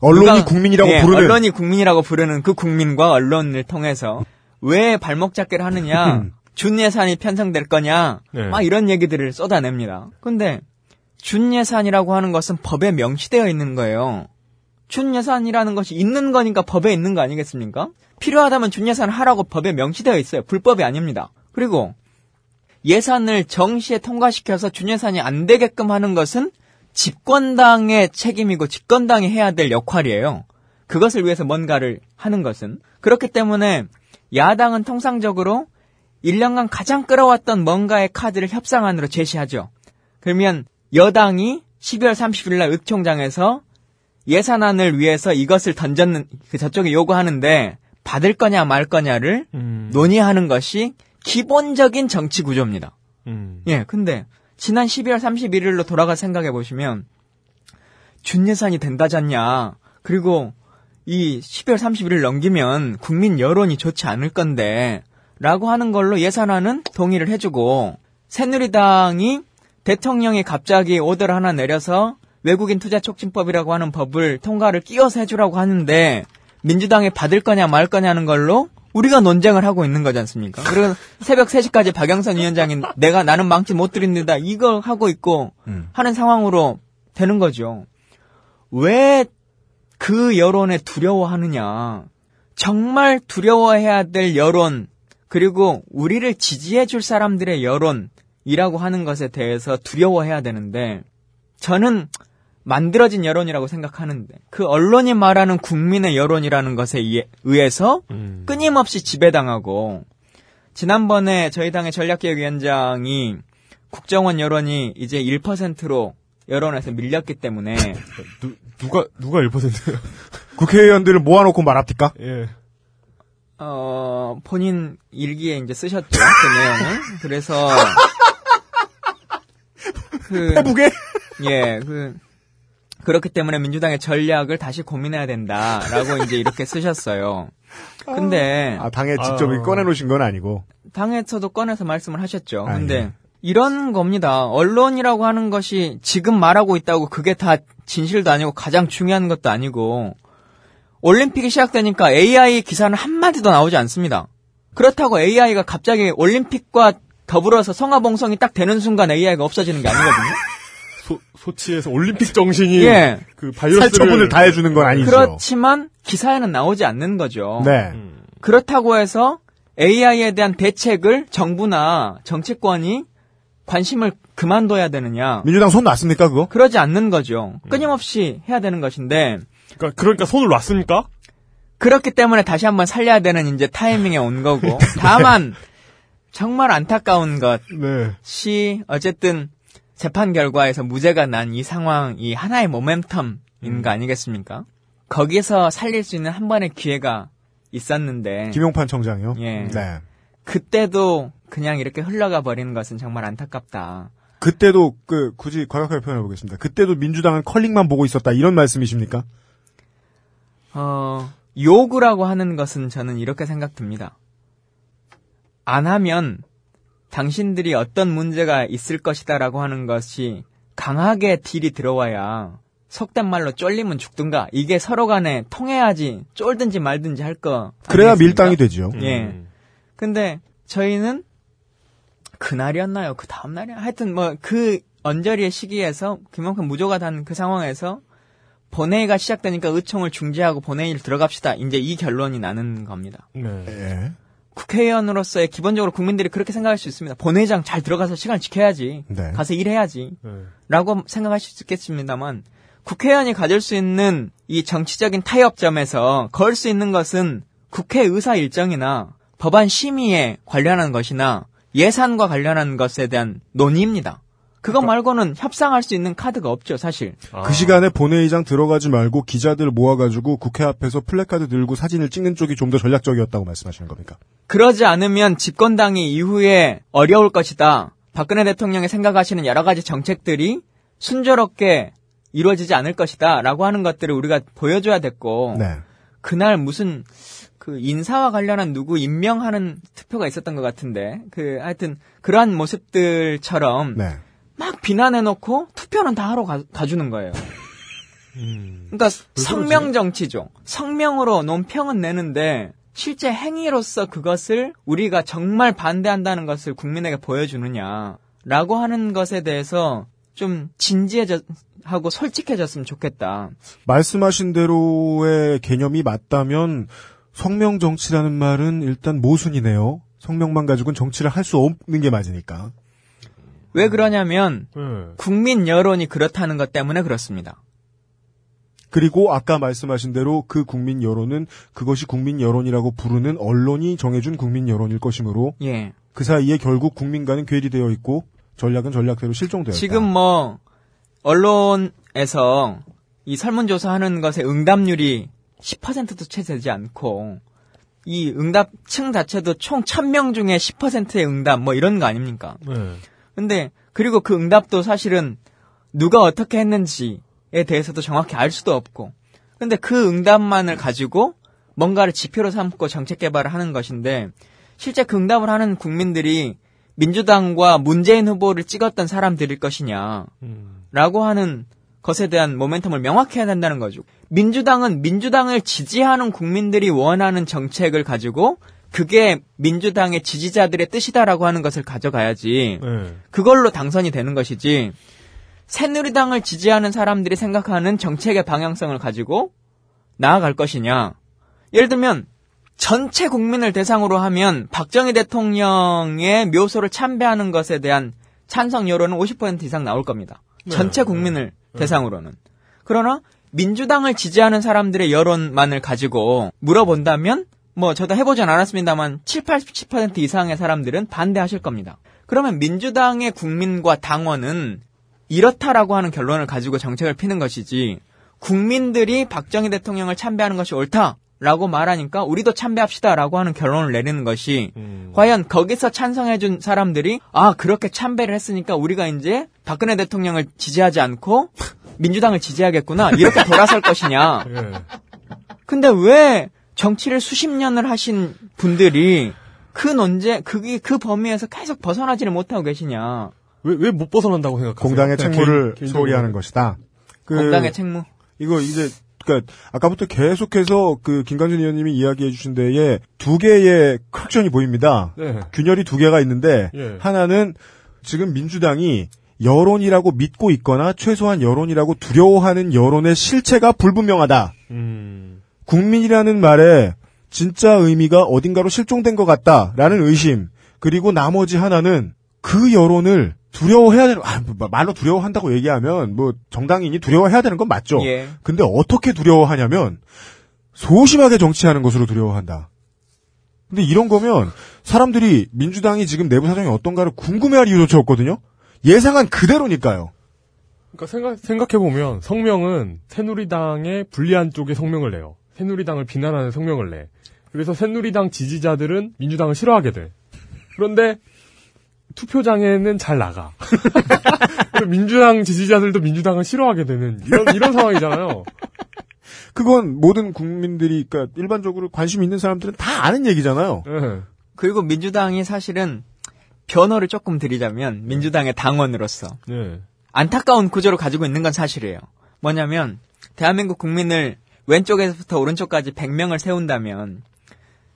언론이 누가- 국민이라고 예, 부르는 언론이 국민이라고 부르는 그 국민과 언론을 통해서 왜 발목 잡기를 하느냐, [laughs] 준 예산이 편성될 거냐, 네. 막 이런 얘기들을 쏟아냅니다. 근데 준 예산이라고 하는 것은 법에 명시되어 있는 거예요. 준 예산이라는 것이 있는 거니까 법에 있는 거 아니겠습니까? 필요하다면 준 예산을 하라고 법에 명시되어 있어요. 불법이 아닙니다. 그리고 예산을 정시에 통과시켜서 준 예산이 안 되게끔 하는 것은 집권당의 책임이고 집권당이 해야 될 역할이에요. 그것을 위해서 뭔가를 하는 것은. 그렇기 때문에 야당은 통상적으로 1년간 가장 끌어왔던 뭔가의 카드를 협상안으로 제시하죠. 그러면 여당이 12월 30일 날 의총장에서 예산안을 위해서 이것을 던졌는 그 저쪽에 요구하는데 받을 거냐 말 거냐를 음. 논의하는 것이 기본적인 정치 구조입니다. 음. 예, 근데 지난 12월 31일로 돌아가 생각해 보시면 준 예산이 된다잖냐. 그리고 이 12월 31일 넘기면 국민 여론이 좋지 않을 건데 라고 하는 걸로 예산안은 동의를 해주고 새누리당이 대통령이 갑자기 오더를 하나 내려서 외국인 투자 촉진법이라고 하는 법을 통과를 끼워서 해주라고 하는데 민주당이 받을 거냐 말 거냐는 걸로 우리가 논쟁을 하고 있는 거지 않습니까? 그리고 새벽 3시까지 박영선 위원장이 내가 나는 망치 못 드립니다. 이걸 하고 있고 하는 상황으로 되는 거죠. 왜 그 여론에 두려워하느냐. 정말 두려워해야 될 여론, 그리고 우리를 지지해 줄 사람들의 여론이라고 하는 것에 대해서 두려워해야 되는데, 저는 만들어진 여론이라고 생각하는데, 그 언론이 말하는 국민의 여론이라는 것에 의해- 의해서 음. 끊임없이 지배당하고, 지난번에 저희 당의 전략기획위원장이 국정원 여론이 이제 1%로 여론에서 밀렸기 때문에 [laughs] 누, 누가 누가 1%예요? [laughs] 국회의원들을 모아놓고 말합니까? 예. 어 본인 일기에 이제 쓰셨죠 그 내용을 그래서 [laughs] 그 해북에 예, 그 그렇기 때문에 민주당의 전략을 다시 고민해야 된다라고 이제 이렇게 쓰셨어요. 근데 아, 당에 직접 아. 꺼내놓으신 건 아니고. 당에서도 꺼내서 말씀을 하셨죠. 아, 근데 예. 이런 겁니다. 언론이라고 하는 것이 지금 말하고 있다고 그게 다 진실도 아니고 가장 중요한 것도 아니고 올림픽이 시작되니까 AI 기사는 한마디도 나오지 않습니다. 그렇다고 AI가 갑자기 올림픽과 더불어서 성화봉송이 딱 되는 순간 AI가 없어지는 게 아니거든요. [laughs] 소 치에서 올림픽 정신이 예. 그 바이러스를 살처분을 다 해주는 건 아니죠. 그렇지만 기사에는 나오지 않는 거죠. 네. 그렇다고 해서 AI에 대한 대책을 정부나 정치권이 관심을 그만둬야 되느냐? 민주당 손 놨습니까 그거? 그러지 않는 거죠. 끊임없이 해야 되는 것인데. 그러니까, 그러니까 손을 놨습니까? 그렇기 때문에 다시 한번 살려야 되는 이제 타이밍에 온 거고. [laughs] 다만 정말 안타까운 것이 어쨌든 재판 결과에서 무죄가 난 이 상황, 이 하나의 모멘텀인 거 아니겠습니까? 거기서 살릴 수 있는 한 번의 기회가 있었는데. 김용판 청장이요. 예. 네. 그때도 그냥 이렇게 흘러가 버리는 것은 정말 안타깝다. 그때도 그 굳이 과격하게 표현해 보겠습니다. 그때도 민주당은 컬링만 보고 있었다 이런 말씀이십니까? 어, 요구라고 하는 것은 저는 이렇게 생각됩니다. 안 하면 당신들이 어떤 문제가 있을 것이다라고 하는 것이 강하게 딜이 들어와야 속된 말로 쫄리면 죽든가 이게 서로 간에 통해야지 쫄든지 말든지 할 거. 그래야 아니겠습니까? 밀당이 되죠. 예. 근데 저희는 그날이었나요? 그 다음날이야? 하여튼 뭐 그 언저리의 시기에서 그만큼 무조가 단 그 상황에서 본회의가 시작되니까 의총을 중지하고 본회의를 들어갑시다. 이제 이 결론이 나는 겁니다. 예. 국회의원으로서의 기본적으로 국민들이 그렇게 생각할 수 있습니다. 본회의장 잘 들어가서 시간 지켜야지. 네. 가서 일해야지. 라고 생각하실 수 있겠습니다만 국회의원이 가질 수 있는 이 정치적인 타협점에서 걸 수 있는 것은 국회의사 일정이나 법안 심의에 관련한 것이나 예산과 관련한 것에 대한 논의입니다. 그거 말고는 협상할 수 있는 카드가 없죠, 사실. 그 시간에 본회의장 들어가지 말고 기자들 모아가지고 국회 앞에서 플래카드 들고 사진을 찍는 쪽이 좀 더 전략적이었다고 말씀하시는 겁니까? 그러지 않으면 집권당이 이후에 어려울 것이다. 박근혜 대통령이 생각하시는 여러 가지 정책들이 순조롭게 이루어지지 않을 것이다. 라고 하는 것들을 우리가 보여줘야 됐고, 네. 그날 무슨 그 인사와 관련한 누구 임명하는 투표가 있었던 것 같은데, 그 하여튼 그러한 모습들처럼 네. 막 비난해놓고 투표는 다 하러 가, 가주는 거예요. 그러니까 성명 정치죠. 성명으로 논평은 내는데 실제 행위로서 그것을 우리가 정말 반대한다는 것을 국민에게 보여주느냐라고 하는 것에 대해서 좀 진지해하고 솔직해졌으면 좋겠다. 말씀하신 대로의 개념이 맞다면 성명 정치라는 말은 일단 모순이네요. 성명만 가지고는 정치를 할 수 없는 게 맞으니까. 왜 그러냐면 네. 국민 여론이 그렇다는 것 때문에 그렇습니다. 그리고 아까 말씀하신 대로 그 국민 여론은 그것이 국민 여론이라고 부르는 언론이 정해준 국민 여론일 것이므로 예. 그 사이에 결국 국민과는 괴리되어 있고 전략은 전략대로 실종되었다. 지금 뭐 언론에서 이 설문조사하는 것의 응답률이 10%도 채 되지 않고 이 응답층 자체도 총 1000명 중에 10%의 응답 뭐 이런 거 아닙니까? 네. 근데 그리고 그 응답도 사실은 누가 어떻게 했는지에 대해서도 정확히 알 수도 없고 근데 그 응답만을 가지고 뭔가를 지표로 삼고 정책 개발을 하는 것인데 실제 그 응답을 하는 국민들이 민주당과 문재인 후보를 찍었던 사람들일 것이냐 라고 하는 것에 대한 모멘텀을 명확히 해야 된다는 거죠. 민주당은 민주당을 지지하는 국민들이 원하는 정책을 가지고 그게 민주당의 지지자들의 뜻이다라고 하는 것을 가져가야지. 네. 그걸로 당선이 되는 것이지. 새누리당을 지지하는 사람들이 생각하는 정책의 방향성을 가지고 나아갈 것이냐. 예를 들면 전체 국민을 대상으로 하면 박정희 대통령의 묘소를 참배하는 것에 대한 찬성 여론은 50% 이상 나올 겁니다. 네. 전체 국민을 대상으로는. 그러나 민주당을 지지하는 사람들의 여론만을 가지고 물어본다면 뭐 저도 해보진 않았습니다만 7, 80% 이상의 사람들은 반대하실 겁니다. 그러면 민주당의 국민과 당원은 이렇다라고 하는 결론을 가지고 정책을 피는 것이지 국민들이 박정희 대통령을 참배하는 것이 옳다라고 말하니까 우리도 참배합시다라고 하는 결론을 내리는 것이 과연 거기서 찬성해준 사람들이 아 그렇게 참배를 했으니까 우리가 이제 박근혜 대통령을 지지하지 않고 민주당을 지지하겠구나 이렇게 돌아설 것이냐 [laughs] 예. 근데 왜 정치를 수십 년을 하신 분들이 그 논제, 그게 그 범위에서 계속 벗어나지를 못하고 계시냐. 왜, 왜 못 벗어난다고 생각하세요? 공당의 그냥 책무를 개인- 소홀히. 하는 것이다. 그- 공당의 책무. 이거 이제 그러니까 아까부터 계속해서 그 김강진 의원님이 이야기해 주신 데에 두 개의 crack이 보입니다. 네. 균열이 두 개가 있는데 예. 하나는 지금 민주당이 여론이라고 믿고 있거나 최소한 여론이라고 두려워하는 여론의 실체가 불분명하다. 음. 국민이라는 말에 진짜 의미가 어딘가로 실종된 것 같다라는 의심 그리고 나머지 하나는 그 여론을 두려워해야 되는 아, 뭐, 말로 두려워한다고 얘기하면 뭐 정당인이 두려워해야 되는 건 맞죠. 예. 근데 어떻게 두려워하냐면 소심하게 정치하는 것으로 두려워한다. 근데 이런 거면 사람들이 민주당이 지금 내부 사정이 어떤가를 궁금해할 이유조차 없거든요. 예상한 그대로니까요. 그러니까 생각, 생각해 보면 성명은 새누리당의 불리한 쪽에 성명을 내요. 새누리당을 비난하는 성명을 내. 그래서 새누리당 지지자들은 민주당을 싫어하게 돼. 그런데 투표장에는 잘 나가. [laughs] 민주당 지지자들도 민주당을 싫어하게 되는 이런, 이런 상황이잖아요. 그건 모든 국민들이 그러니까 일반적으로 관심 있는 사람들은 다 아는 얘기잖아요. 네. 그리고 민주당이 사실은 변호를 조금 드리자면 민주당의 당원으로서 네. 안타까운 구조를 가지고 있는 건 사실이에요. 뭐냐면 대한민국 국민을 왼쪽에서부터 오른쪽까지 100명을 세운다면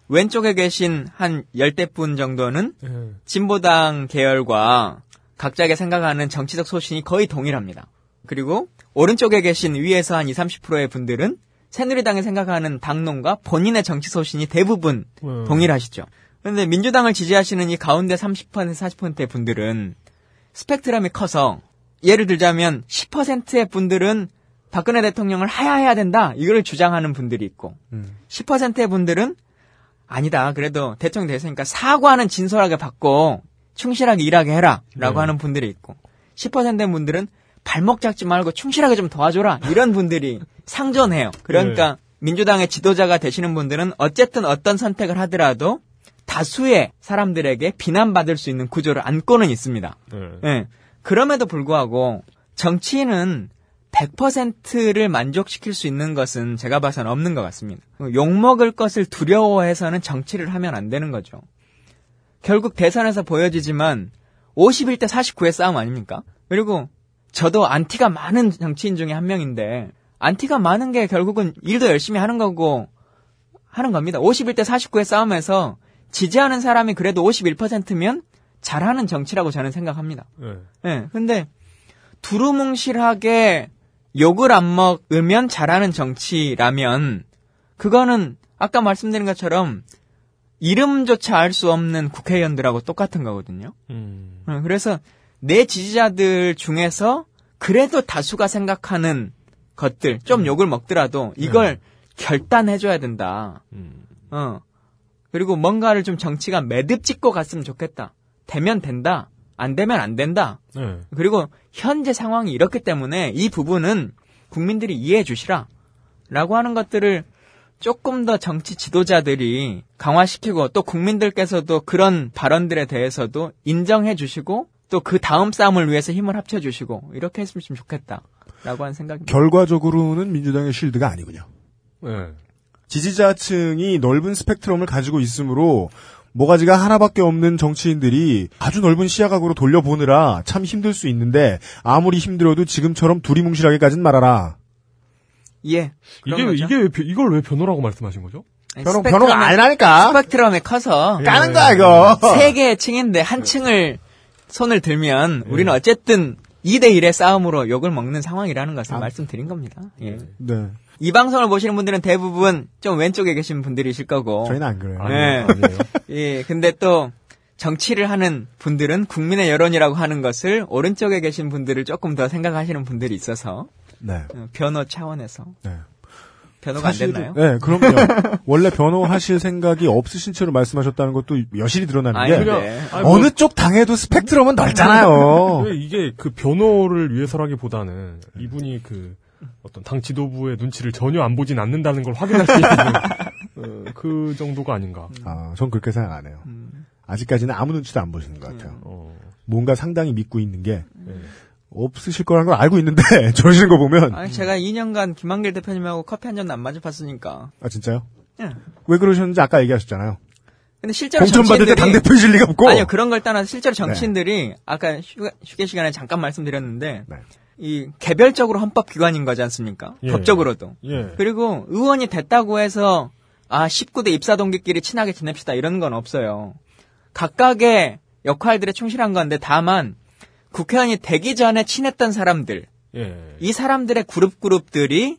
왼쪽에 계신 한 열대 분 정도는 네. 진보당 계열과 각자가 생각하는 정치적 소신이 거의 동일합니다. 그리고 오른쪽에 계신 위에서 한 20, 30%의 분들은 새누리당이 생각하는 당론과 본인의 정치 소신이 대부분 음. 동일하시죠. 그런데 민주당을 지지하시는 이 가운데 30% 40%의 분들은 스펙트럼이 커서 예를 들자면 10%의 분들은 박근혜 대통령을 하야해야 된다 이걸 주장하는 분들이 있고 10%의 분들은 아니다 그래도 대통령 됐으니까 사과는 진솔하게 받고 충실하게 일하게 해라라고 네. 하는 분들이 있고 10%의 분들은 발목 잡지 말고 충실하게 좀 도와줘라 이런 분들이 상존해요. 그러니까 민주당의 지도자가 되시는 분들은 어쨌든 어떤 선택을 하더라도 다수의 사람들에게 비난받을 수 있는 구조를 안고는 있습니다. 네. 예. 그럼에도 불구하고 정치인은 100%를 만족시킬 수 있는 것은 제가 봐서는 없는 것 같습니다. 욕먹을 것을 두려워해서는 정치를 하면 안 되는 거죠. 결국 대선에서 보여지지만 51대 49의 싸움 아닙니까? 그리고 저도 안티가 많은 정치인 중에 한 명인데 안티가 많은 게 결국은 일도 열심히 하는 거고 하는 겁니다. 51대 49의 싸움에서 지지하는 사람이 그래도 51%면 잘하는 정치라고 저는 생각합니다. 네. 예. 근데 두루뭉실하게 욕을 안 먹으면 잘하는 정치라면 그거는 아까 말씀드린 것처럼 이름조차 알 수 없는 국회의원들하고 똑같은 거거든요. 음. 어, 그래서 내 지지자들 중에서 그래도 다수가 생각하는 것들 좀 욕을 먹더라도 이걸 결단해줘야 된다. 어. 그리고 뭔가를 좀 정치가 매듭 짓고 갔으면 좋겠다. 되면 된다. 안 되면 안 된다. 네. 그리고 현재 상황이 이렇기 때문에 이 부분은 국민들이 이해해 주시라. 라고 하는 것들을 조금 더 정치 지도자들이 강화시키고 또 국민들께서도 그런 발언들에 대해서도 인정해 주시고 또 그 다음 싸움을 위해서 힘을 합쳐 주시고 이렇게 했으면 좀 좋겠다. 라고 하는 생각입니다. 결과적으로는 민주당의 쉴드가 아니군요. 네. 지지자층이 넓은 스펙트럼을 가지고 있으므로 모가지가 하나밖에 없는 정치인들이 아주 넓은 시야각으로 돌려보느라 참 힘들 수 있는데 아무리 힘들어도 지금처럼 두리뭉실하게까진 말아라. 예. 이게, 거죠. 이게 왜, 변- 이걸 왜 변호라고 말씀하신 거죠? 아니, 변호- 스펙트럼이- 변호가 아니라니까. 스펙트럼이 커서 까는 거야, 이거. 세 개의 층인데 한 층을 손을 들면 우리는 어쨌든 2대 1의 싸움으로 욕을 먹는 상황이라는 것을 말씀드린 겁니다. 예. 네. 이 방송을 보시는 분들은 대부분 좀 왼쪽에 계신 분들이실 거고. 저희는 안 그래요. 예. 아니에요. 예. 근데 또 정치를 하는 분들은 국민의 여론이라고 하는 것을 오른쪽에 계신 분들을 조금 더 생각하시는 분들이 있어서 네. 어, 변호 차원에서 네. 변호가 안 사실은- 됐나요? 네, 그럼요. 원래 변호하실 생각이 없으신 채로 말씀하셨다는 것도 여실히 드러나는 아니, 게 네. 아니, 뭐- 어느 쪽 당해도 스펙트럼은 넓잖아요. 왜 이게 그 변호를 위해서라기보다는 이분이 그 어떤 당 지도부의 눈치를 전혀 안 보진 않는다는 걸 확인할 수 있는 [laughs] 어, 그 정도가 아닌가. 아, 전 그렇게 생각 안 해요. 음. 아직까지는 아무 눈치도 안 보시는 것 같아요. 어, 뭔가 상당히 믿고 있는 게 네. 없으실 거라는 걸 알고 있는데 [laughs] 저러시는 거 보면 아니, 제가 2년간 김한길 대표님하고 커피 한 잔도 안 마주 봤으니까. 아 진짜요? 예. 왜 그러셨는지 아까 얘기하셨잖아요. 근데 실제로 공천 받을 때 정치인들이- 당대표일 리가 없고. 아니요 그런 걸 떠나서 실제로 정치인들이 아까 휴가, 휴게 시간에 잠깐 말씀드렸는데 네. 이 개별적으로 헌법 기관인 거지 않습니까? 예. 법적으로도. 예. 그리고 의원이 됐다고 해서 아 19대 입사 동기끼리 친하게 지냅시다 이런 건 없어요. 각각의 역할들에 충실한 건데 다만 국회의원이 되기 전에 친했던 사람들, 예. 이 사람들의 그룹 그룹들이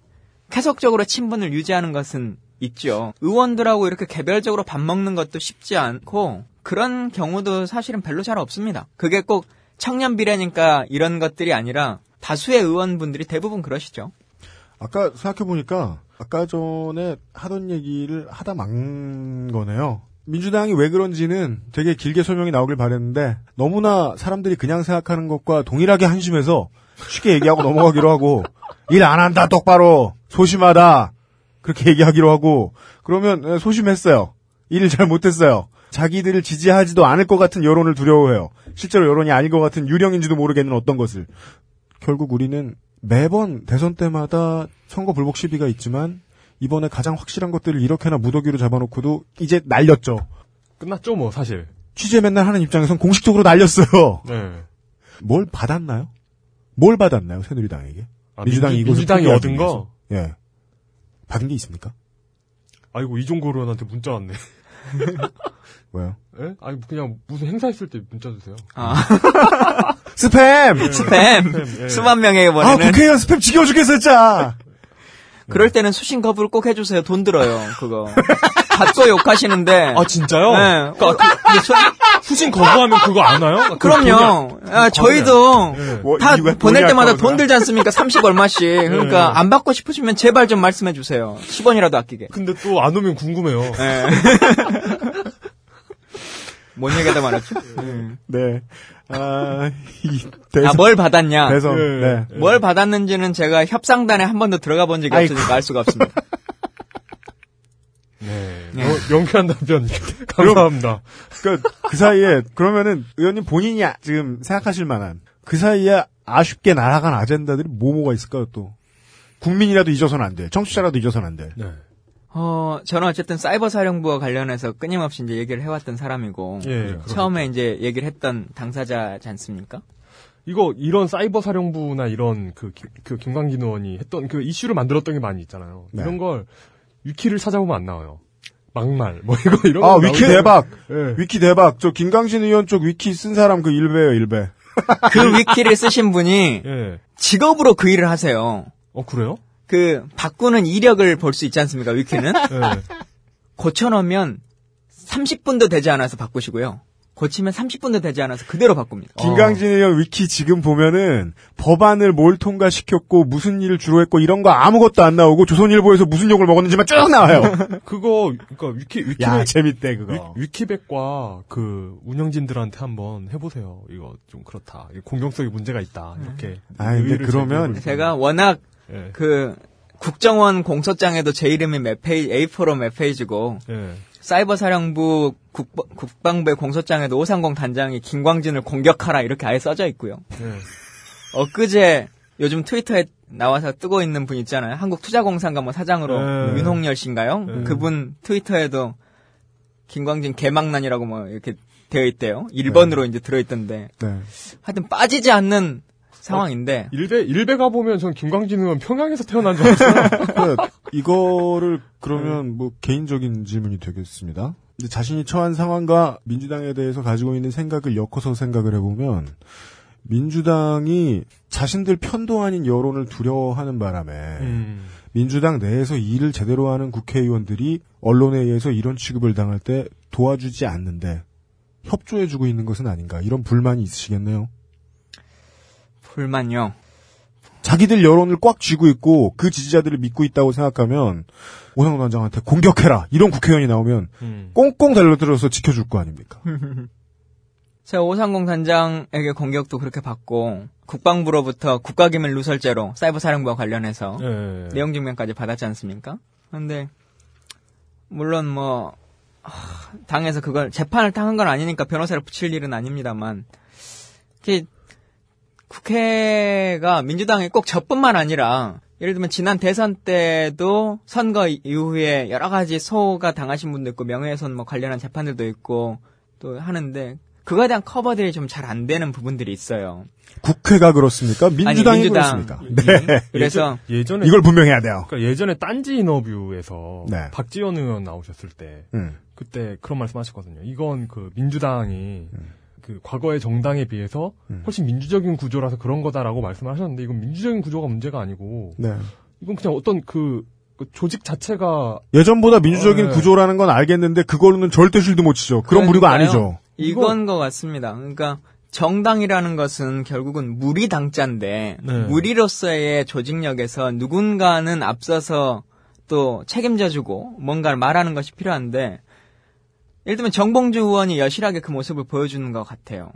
계속적으로 친분을 유지하는 것은 있죠. 의원들하고 이렇게 개별적으로 밥 먹는 것도 쉽지 않고 그런 경우도 사실은 별로 잘 없습니다. 그게 꼭 청년 비례니까 이런 것들이 아니라 다수의 의원분들이 대부분 그러시죠. 아까 생각해보니까, 아까 전에 하던 얘기를 하다 만 거네요. 민주당이 왜 그런지는 되게 길게 설명이 나오길 바랬는데, 너무나 사람들이 그냥 생각하는 것과 동일하게 한심해서 쉽게 얘기하고 [laughs] 넘어가기로 하고, 일 안 한다, 똑바로! 소심하다! 그렇게 얘기하기로 하고, 그러면 예, 소심했어요. 일을 잘 못했어요. 자기들을 지지하지도 않을 것 같은 여론을 두려워해요. 실제로 여론이 아닌 것 같은 유령인지도 모르겠는 어떤 것을. 결국 우리는 매번 대선 때마다 선거 불복 시비가 있지만 이번에 가장 확실한 것들을 이렇게나 무더기로 잡아놓고도 이제 날렸죠. 끝났죠, 뭐, 사실. 취재 맨날 하는 입장에선 공식적으로 날렸어요. 네. 뭘 받았나요? 뭘 받았나요, 새누리당에게? 아, 민주당이 민주- 민주당이 얻은. 거? 예. 받은 게 있습니까? 아이고, 이종고 의원한테 문자 왔네. [laughs] 왜요? 예? 아니, 그냥 무슨 행사 있을 때 문자 주세요. 아. [laughs] [laughs] 스팸! 스팸. 예. 수만 명에게 아, 보내는. 국회의원 스팸 지겨 죽겠어, 진짜! 그럴 때는 수신 거부를 꼭 해주세요. 돈 들어요. 그거. 받고 욕하시는데. 아, 진짜요? 네. 그, 그, 그 수- 후진 거부하면 그거 안 와요? 그럼요. 아, 저희도 예. 뭐, 다 보낼 때마다? 돈 들지 않습니까? 30 얼마씩. 그러니까 예. 안 받고 싶으시면 제발 좀 말씀해 주세요. 10원이라도 아끼게. 근데 또 안 오면 궁금해요. 예. [laughs] 뭔 얘기하다 말았죠? 네. 아, 이, 아, 대선. 뭘 받았냐? 대선. 예. 네. 뭘 받았는지는 제가 협상단에 한 번도 들어가 본 적이. 없으니까 알 수가 없습니다. [laughs] 네. 네. 명- 명쾌한 답변. 감사합니다. 그, 그 사이에, 그러면은, 의원님 본인이 아- 지금 생각하실 만한, 그 사이에 아쉽게 날아간 아젠다들이 뭐뭐가 있을까요, 또? 국민이라도 잊어서는 안 돼. 청취자라도 잊어서는 안 돼. 네. 어, 저는 어쨌든 사이버 사령부와 관련해서 끊임없이 이제 얘기를 해왔던 사람이고. 예, 그렇죠. 처음에 이제 얘기를 했던 당사자지 않습니까? 이거 이런 사이버 사령부나 이런 그, 김- 그 김광진 의원이 했던 그 이슈를 만들었던 게 많이 있잖아요. 네. 이런 걸 위키를 찾아보면 안 나와요. 막말 뭐 이거 이런 아, 거 위키 대박! 예. 위키 대박! 저 김강신 의원 쪽 위키 쓴 사람 그 일배예요, 일배. 그 위키를 쓰신 분이 [laughs] 예. 직업으로 그 일을 하세요. 어 그래요? 그 바꾸는 이력을 볼 수 있지 않습니까? 위키는 예. [laughs] 고쳐놓으면 30분도 되지 않아서 바꾸시고요. 고치면 30분도 되지 않아서 그대로 바꿉니다. 김강진 의원 위키 지금 보면은 법안을 뭘 통과시켰고 무슨 일을 주로 했고 이런 거 아무것도 안 나오고 조선일보에서 무슨 욕을 먹었는지만 쭉 나와요. [laughs] 그거 그러니까 위키 위키 야 재밌대 그거. 위, 키백과 그 운영진들한테 한번 해보세요. 이거 좀 그렇다. 이거 공정성에 문제가 있다. 이렇게. 아, 근데 그러면 제가 워낙 예. 그 국정원 공소장에도 제 이름이 몇 페이지, A4로 몇 페이지고 예. 사이버 사령부 국방, 국방부의 공소장에도 530 단장이 김광진을 공격하라 이렇게 아예 써져 있고요. 예. 엊그제 요즘 트위터에 나와서 뜨고 있는 분 있잖아요. 한국투자공사인가 뭐 사장으로 네. 윤홍열 씨인가요? 네. 그분 트위터에도 김광진 개망난이라고 뭐 이렇게 되어 있대요. 1번으로 이제 들어 있던데. 네. 하여튼 빠지지 않는 상황인데. 일베 일베 가 보면 전 김광진 의원 평양에서 태어난 줄 알았어요. 그, [laughs] 이거를 그러면 뭐 개인적인 질문이 되겠습니다. 근데 자신이 처한 상황과 민주당에 대해서 가지고 있는 생각을 엮어서 생각을 해보면 민주당이 자신들 편도 아닌 여론을 두려워하는 바람에 음. 민주당 내에서 일을 제대로 하는 국회의원들이 언론에 의해서 이런 취급을 당할 때 도와주지 않는데 협조해주고 있는 것은 아닌가 이런 불만이 있으시겠네요. 불만요. 자기들 여론을 꽉 쥐고 있고 그 지지자들을 믿고 있다고 생각하면 오상훈 원장한테 공격해라 이런 국회의원이 나오면 음. 꽁꽁 달려들어서 지켜줄 거 아닙니까? [laughs] 제가 530 단장에게 공격도 그렇게 받고 국방부로부터 국가기밀 누설죄로 사이버 사령부와 관련해서 예. 내용 증명까지 받았지 않습니까? 근데 물론 뭐 하, 당에서 그걸 재판을 당한 건 아니니까 변호사를 붙일 일은 아닙니다만 국회가 민주당이 꼭 저뿐만 아니라 예를 들면 지난 대선 때도 선거 이후에 여러 가지 소가 당하신 분도 있고 명예훼손 뭐 관련한 재판들도 있고 또 하는데 그거에 대한 커버들이 좀 잘 안 되는 부분들이 있어요. 국회가 그렇습니까? 민주당이 아니, 민주당. 그렇습니까? 네. 그래서 예전 에 이걸 분명해야 돼요. 그러니까 예전에 딴지 인터뷰에서 네. 박지원 의원 나오셨을 때 음. 그때 그런 말씀하셨거든요. 이건 그 민주당이 그 과거의 정당에 비해서 음. 훨씬 민주적인 구조라서 그런 거다라고 말씀을 하셨는데 이건 민주적인 구조가 문제가 아니고 네. 이건 그냥 어떤 그, 그 조직 자체가 예전보다 민주적인 네. 구조라는 건 알겠는데 그걸로는 절대 실드 못 치죠. 그런 그러니까요. 아니죠. 이건 것 같습니다. 그러니까 정당이라는 것은 결국은 무리 당자인데 네. 무리로서의 조직력에서 누군가는 앞서서 또 책임져주고 뭔가를 말하는 것이 필요한데 예를 들면 정봉주 의원이 여실하게 그 모습을 보여주는 것 같아요.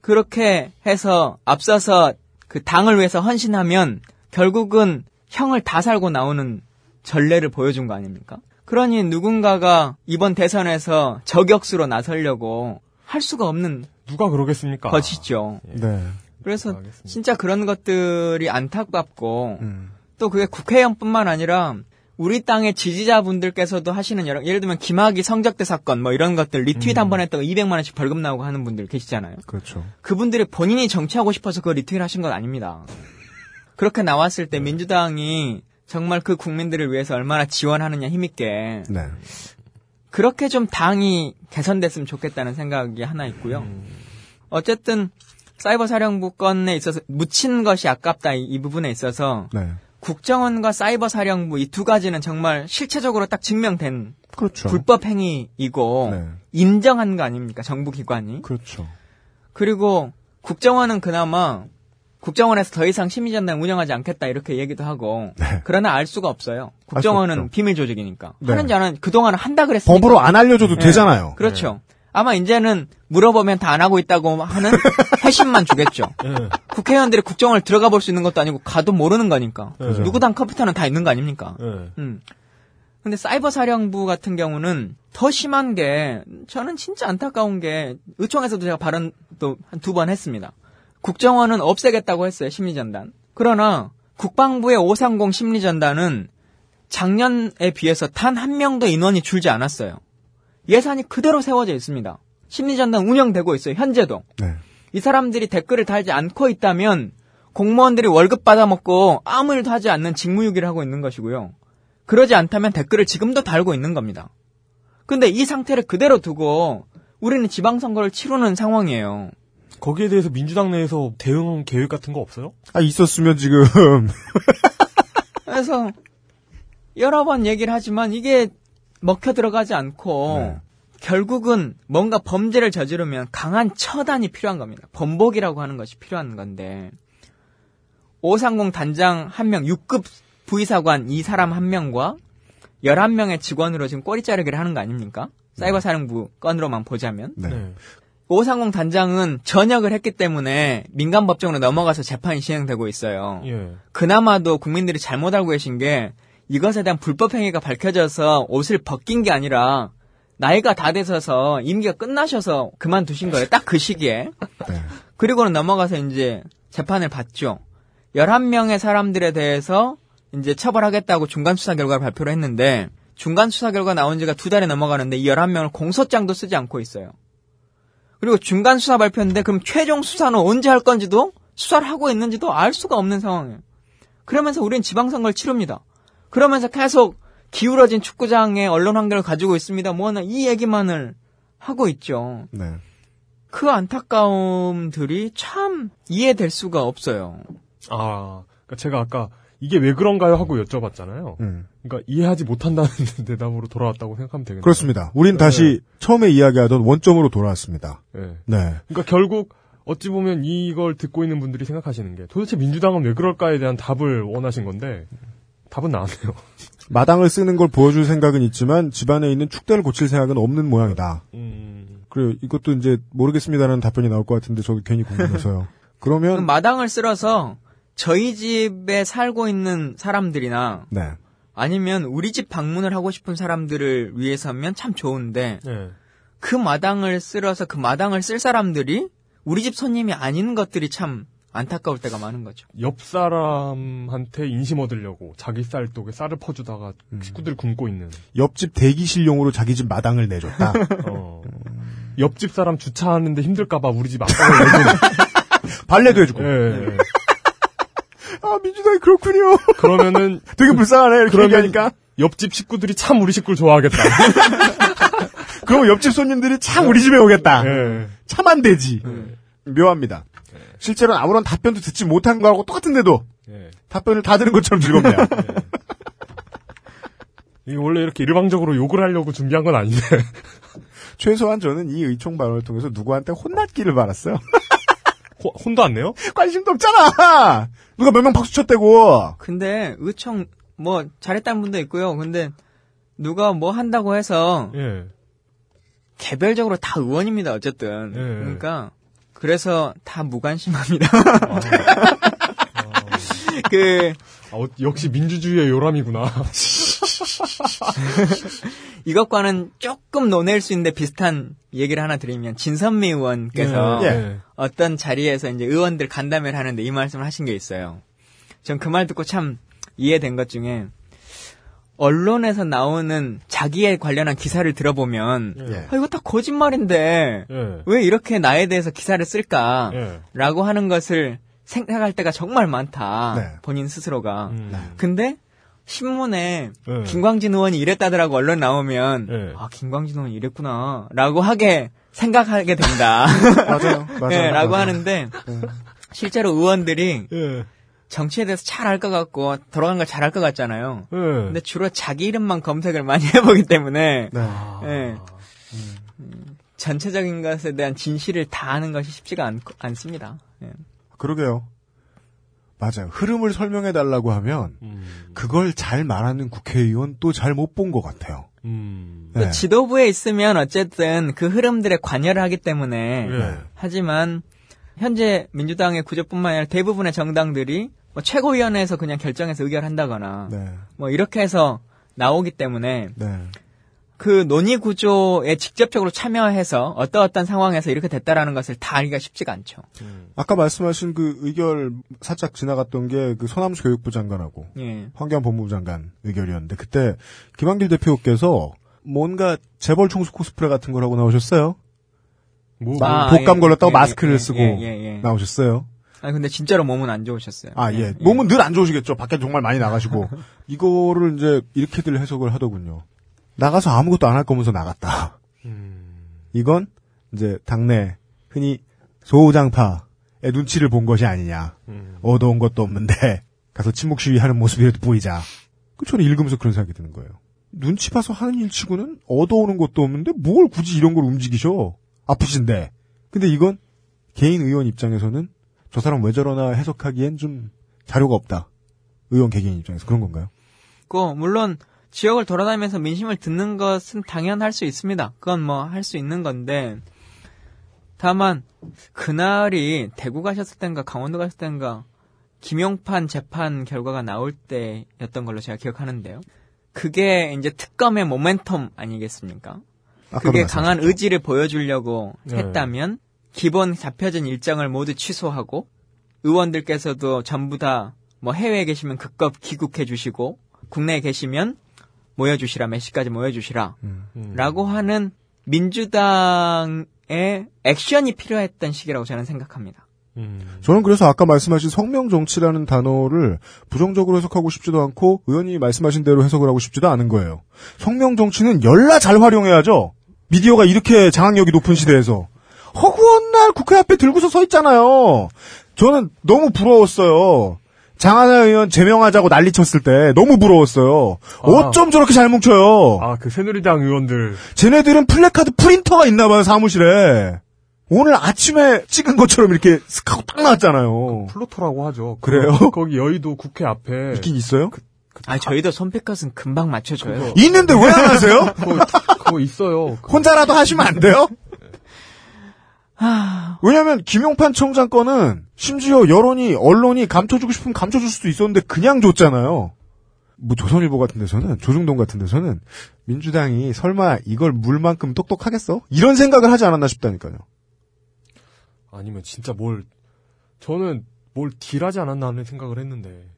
그렇게 해서 앞서서 그 당을 위해서 헌신하면 결국은 형을 다 살고 나오는 전례를 보여준 거 아닙니까? 그러니 누군가가 이번 대선에서 저격수로 나서려고 할 수가 없는 누가 그러겠습니까? 것이죠. 네. 그래서 진짜 그런 것들이 안타깝고 음. 또 그게 국회의원뿐만 아니라 우리 땅의 지지자분들께서도 하시는 여러 예를 들면 김학의 성적대 사건 뭐 이런 것들 리트윗 한번 했다가 200만 원씩 벌금 나오고 하는 분들 계시잖아요. 그렇죠. 그분들이 본인이 정치하고 싶어서 그 리트윗 하신 건 아닙니다. 그렇게 나왔을 때 민주당이 정말 그 국민들을 위해서 얼마나 지원하느냐 힘있게 네. 그렇게 좀 당이 개선됐으면 좋겠다는 생각이 하나 있고요. 어쨌든 사이버 사령부 건에 있어서 묻힌 것이 아깝다 이, 이 부분에 있어서 네. 국정원과 사이버 사령부 이 두 가지는 정말 실체적으로 딱 증명된 그렇죠. 불법 행위이고 네. 인정한 거 아닙니까 정부 기관이? 그렇죠. 그리고 국정원은 그나마 국정원에서 더 이상 심의전단 운영하지 않겠다 이렇게 얘기도 하고 그러나 알 수가 없어요. 국정원은 네. 비밀 조직이니까 네. 하는지 안 하는지 그동안은 한다 그랬으니까 법으로 안 알려줘도 네. 되잖아요. 그렇죠. 아마 이제는 물어보면 다 안 하고 있다고 하는 [laughs] 회신만 주겠죠. 국회의원들이 국정원을 들어가 볼 수 있는 것도 아니고 가도 모르는 거니까. 그죠. 누구 당 컴퓨터는 다 있는 거 아닙니까? 네. 음. 근데 사이버 사령부 같은 경우는 더 심한 게 저는 진짜 안타까운 게 의총에서도 제가 발언도 한 두 번 했습니다. 국정원은 없애겠다고 했어요 심리전단. 그러나 국방부의 530 심리전단은 작년에 비해서 단 한 명도 인원이 줄지 않았어요. 예산이 그대로 세워져 있습니다. 심리전단 운영되고 있어요 현재도. 네. 이 사람들이 댓글을 달지 않고 있다면 공무원들이 월급 받아먹고 아무 일도 하지 않는 직무유기를 하고 있는 것이고요. 그러지 않다면 댓글을 지금도 달고 있는 겁니다. 근데 이 상태를 그대로 두고 우리는 지방선거를 치르는 상황이에요. 거기에 대해서 민주당 내에서 대응 계획 같은 거 없어요? 아, 있었으면 지금. [laughs] 그래서 여러 번 얘기를 하지만 이게 먹혀 들어가지 않고 네. 결국은 뭔가 범죄를 저지르면 강한 처단이 필요한 겁니다. 번복이라고 하는 것이 필요한 건데 530 단장 한 명, 6급 부의사관 이 사람 한 명과 11명의 직원으로 지금 꼬리 자르기를 하는 거 아닙니까? 사이버 사령부 건으로만 보자면. 네. 530 단장은 전역을 했기 때문에 민간 법정으로 넘어가서 재판이 진행되고 있어요. 예. 그나마도 국민들이 잘못 알고 계신 게 이것에 대한 불법 행위가 밝혀져서 옷을 벗긴 게 아니라 나이가 다 되셔서 임기가 끝나셔서 그만두신 거예요. 딱 그 시기에. [laughs] 네. 그리고는 넘어가서 이제 재판을 받죠. 11명의 사람들에 대해서 이제 처벌하겠다고 중간 수사 결과를 발표를 했는데 중간 수사 결과 나온 지가 두 달이 넘어가는데 이 11명을 공소장도 쓰지 않고 있어요. 그리고 중간 수사 발표인데 그럼 최종 수사는 언제 할 건지도 수사를 하고 있는지도 알 수가 없는 상황이에요. 그러면서 우리는 지방선거를 치릅니다. 그러면서 계속 기울어진 축구장의 언론 환경을 가지고 있습니다. 뭐나 이 얘기만을 하고 있죠. 네. 그 안타까움들이 참 이해될 수가 없어요. 아, 그러니까 제가 아까 이게 왜 그런가요 하고 여쭤봤잖아요. 음. 그러니까 이해하지 못한다는 [laughs] 대답으로 돌아왔다고 생각하면 되겠네요. 그렇습니다. 우린 네. 다시 처음에 이야기하던 원점으로 돌아왔습니다. 네. 네. 그러니까 결국 어찌 보면 이걸 듣고 있는 분들이 생각하시는 게 도대체 민주당은 왜 그럴까에 대한 답을 원하신 건데 답은 나왔네요. [laughs] 마당을 쓰는 걸 보여줄 생각은 있지만 집안에 있는 축대를 고칠 생각은 없는 모양이다. 음, 그래요. 이것도 이제 모르겠습니다라는 답변이 나올 것 같은데 저도 괜히 궁금해서요. [laughs] 그러면 마당을 쓸어서 저희 집에 살고 있는 사람들이나 네. 아니면 우리 집 방문을 하고 싶은 사람들을 위해서면 참 좋은데 네. 그 마당을 쓸어서 그 마당을 쓸 사람들이 우리 집 손님이 아닌 것들이 참 안타까울 때가 많은 거죠. 옆 사람한테 인심 얻으려고 자기 쌀 독에 쌀을 퍼주다가 식구들이 굶고 있는. 옆집 대기실용으로 자기 집 마당을 내줬다. [laughs] 어. 옆집 사람 주차하는데 힘들까봐 우리 집 앞방을 내주는. [laughs] 발레도 해주고. 예, 예. 아 민주당이 그렇군요. 그러면은 [laughs] 되게 불쌍하네 이렇게 그러면 얘기하니까. 옆집 식구들이 참 우리 식구를 좋아하겠다. 그럼 옆집 손님들이 참 우리 집에 오겠다. 예. 참안 되지. 묘합니다. 실제로는 아무런 답변도 듣지 못한 거하고 똑같은데도 예. 답변을 다 들은 것처럼 즐겁네요. 이게 원래 이렇게 일방적으로 욕을 하려고 준비한 건 아닌데. [laughs] 최소한 저는 이 의총 발언을 통해서 누구한테 혼났기를 바랐어요. [laughs] 호- 혼도 안 내요? 관심도 없잖아. 누가 몇 명 박수 쳤대고. 근데 의총 뭐 잘했다는 분도 있고요. 근데 누가 뭐 한다고 해서 예. 개별적으로 다 의원입니다. 어쨌든 예. 그러니까 그래서 다 무관심합니다. [laughs] 그 아, 어, 역시 민주주의의 요람이구나. [laughs] 이것과는 조금 논할 수 있는데 비슷한 얘기를 하나 드리면 진선미 의원께서 예. 예. 어떤 자리에서 이제 의원들 간담회를 하는데 이 말씀을 하신 게 있어요. 전 그 말 듣고 참 이해된 것 중에 언론에서 나오는 자기에 관련한 기사를 들어보면 예. 아, 이거 다 거짓말인데 예. 왜 이렇게 나에 대해서 기사를 예. 쓸까라고 하는 것을 생각할 때가 정말 많다. 네. 본인 스스로가. 음. 근데 신문에 예. 김광진 의원이 이랬다더라고 언론 나오면 예. 아 김광진 의원이 이랬구나라고 하게 생각하게 된다. [laughs] 맞아요. 맞아요. 예, 라고 맞아요. 하는데 실제로 의원들이 예. 정치에 대해서 잘 알 것 같고 돌아간 걸 잘 알 것 같잖아요. 예. 근데 주로 자기 이름만 검색을 많이 [laughs] 해보기 때문에 네. 예. 음, 전체적인 것에 대한 진실을 다 아는 것이 쉽지가 않, 않습니다. 예. 그러게요. 맞아요. 흐름을 설명해 달라고 하면 음. 그걸 잘 말하는 국회의원 또 잘 못 본 것 같아요. 음. 네. 그 지도부에 있으면 어쨌든 그 흐름들에 관여를 하기 때문에 예. 하지만 현재 민주당의 구조뿐만 아니라 대부분의 정당들이 뭐 최고위원회에서 그냥 결정해서 의결한다거나 네. 뭐 이렇게 해서 나오기 때문에 네. 그 논의 구조에 직접적으로 참여해서 어떠 어떤 상황에서 이렇게 됐다라는 것을 다 알기가 쉽지가 않죠. 아까 말씀하신 그 의결 살짝 지나갔던 게 그 손함수 교육부 장관하고 예. 환경법무부 장관 의결이었는데 그때 김한길 대표께서 뭔가 재벌 총수 코스프레 같은 걸 하고 나오셨어요. 뭐, 아, 독감 예, 걸렸다고 예, 마스크를 예, 쓰고 예, 예, 예. 나오셨어요. 아 근데 진짜로 몸은 안 좋으셨어요. 아, 예. 몸은 늘 안 좋으시겠죠. 밖에 정말 많이 나가시고. [laughs] 이거를 이제 이렇게들 해석을 하더군요. 나가서 아무것도 안 할 거면서 나갔다. 이건 이제 당내 흔히 소장파의 눈치를 본 것이 아니냐. 얻어온 것도 없는데 가서 침묵 시위하는 모습이라도 보이자. 그 저는 읽으면서 그런 생각이 드는 거예요. 눈치 봐서 하는 일 치고는 얻어오는 것도 없는데 뭘 굳이 이런 걸 움직이셔. 아프신데. 근데 이건 개인 의원 입장에서는 저 사람 왜 저러나 해석하기엔 좀 자료가 없다. 의원 개개인 입장에서 그런 건가요? 그 물론 지역을 돌아다니면서 민심을 듣는 것은 당연할 수 있습니다. 그건 뭐 할 수 있는 건데 다만 그날이 대구 가셨을 땐가 강원도 갔을 땐가 김용판 재판 결과가 나올 때였던 걸로 제가 기억하는데요. 그게 이제 특검의 모멘텀 아니겠습니까? 그게. 강한 의지를 보여주려고 네. 했다면 기본 잡혀진 일정을 모두 취소하고 의원들께서도 전부 다 뭐 해외에 계시면 극급 귀국해 주시고 국내에 계시면 모여주시라 몇 시까지 모여주시라 음. 라고 하는 민주당의 액션이 필요했던 시기라고 저는 생각합니다. 음. 저는 그래서 아까 말씀하신 성명 정치라는 단어를 부정적으로 해석하고 싶지도 않고 의원님이 말씀하신 대로 해석을 하고 싶지도 않은 거예요. 성명 정치는 열나 잘 활용해야죠. 미디어가 이렇게 장악력이 높은 시대에서 허구한 날 국회 앞에 들고서 서 있잖아요. 저는 너무 부러웠어요. 장하나 의원 제명하자고 난리 쳤을 때 너무 부러웠어요. 어쩜 저렇게 잘 뭉쳐요. 아, 그 새누리당 의원들. 쟤네들은 플래카드 프린터가 있나 봐요, 사무실에. 오늘 아침에 찍은 것처럼 이렇게 슥 하고 딱 나왔잖아요. 플로터라고 하죠. 그래요? 그- 거기 여의도 국회 앞에. 있긴 있어요? 아 저희도 손패컷은 금방 맞춰줘요. 있는데 왜 안 하세요? 그거, 있어요. 그- 혼자라도 하시면 안 돼요? 왜냐면 김용판 청장 거는 심지어 여론이 언론이 감춰주고 싶으면 감춰줄 수도 있었는데 그냥 줬잖아요. 뭐 조선일보 같은 데서는 조중동 같은 데서는 민주당이 설마 이걸 물만큼 똑똑하겠어? 이런 생각을 하지 않았나 싶다니까요. 아니면 진짜 뭘, 저는 뭘 딜하지 않았나 하는 생각을 했는데,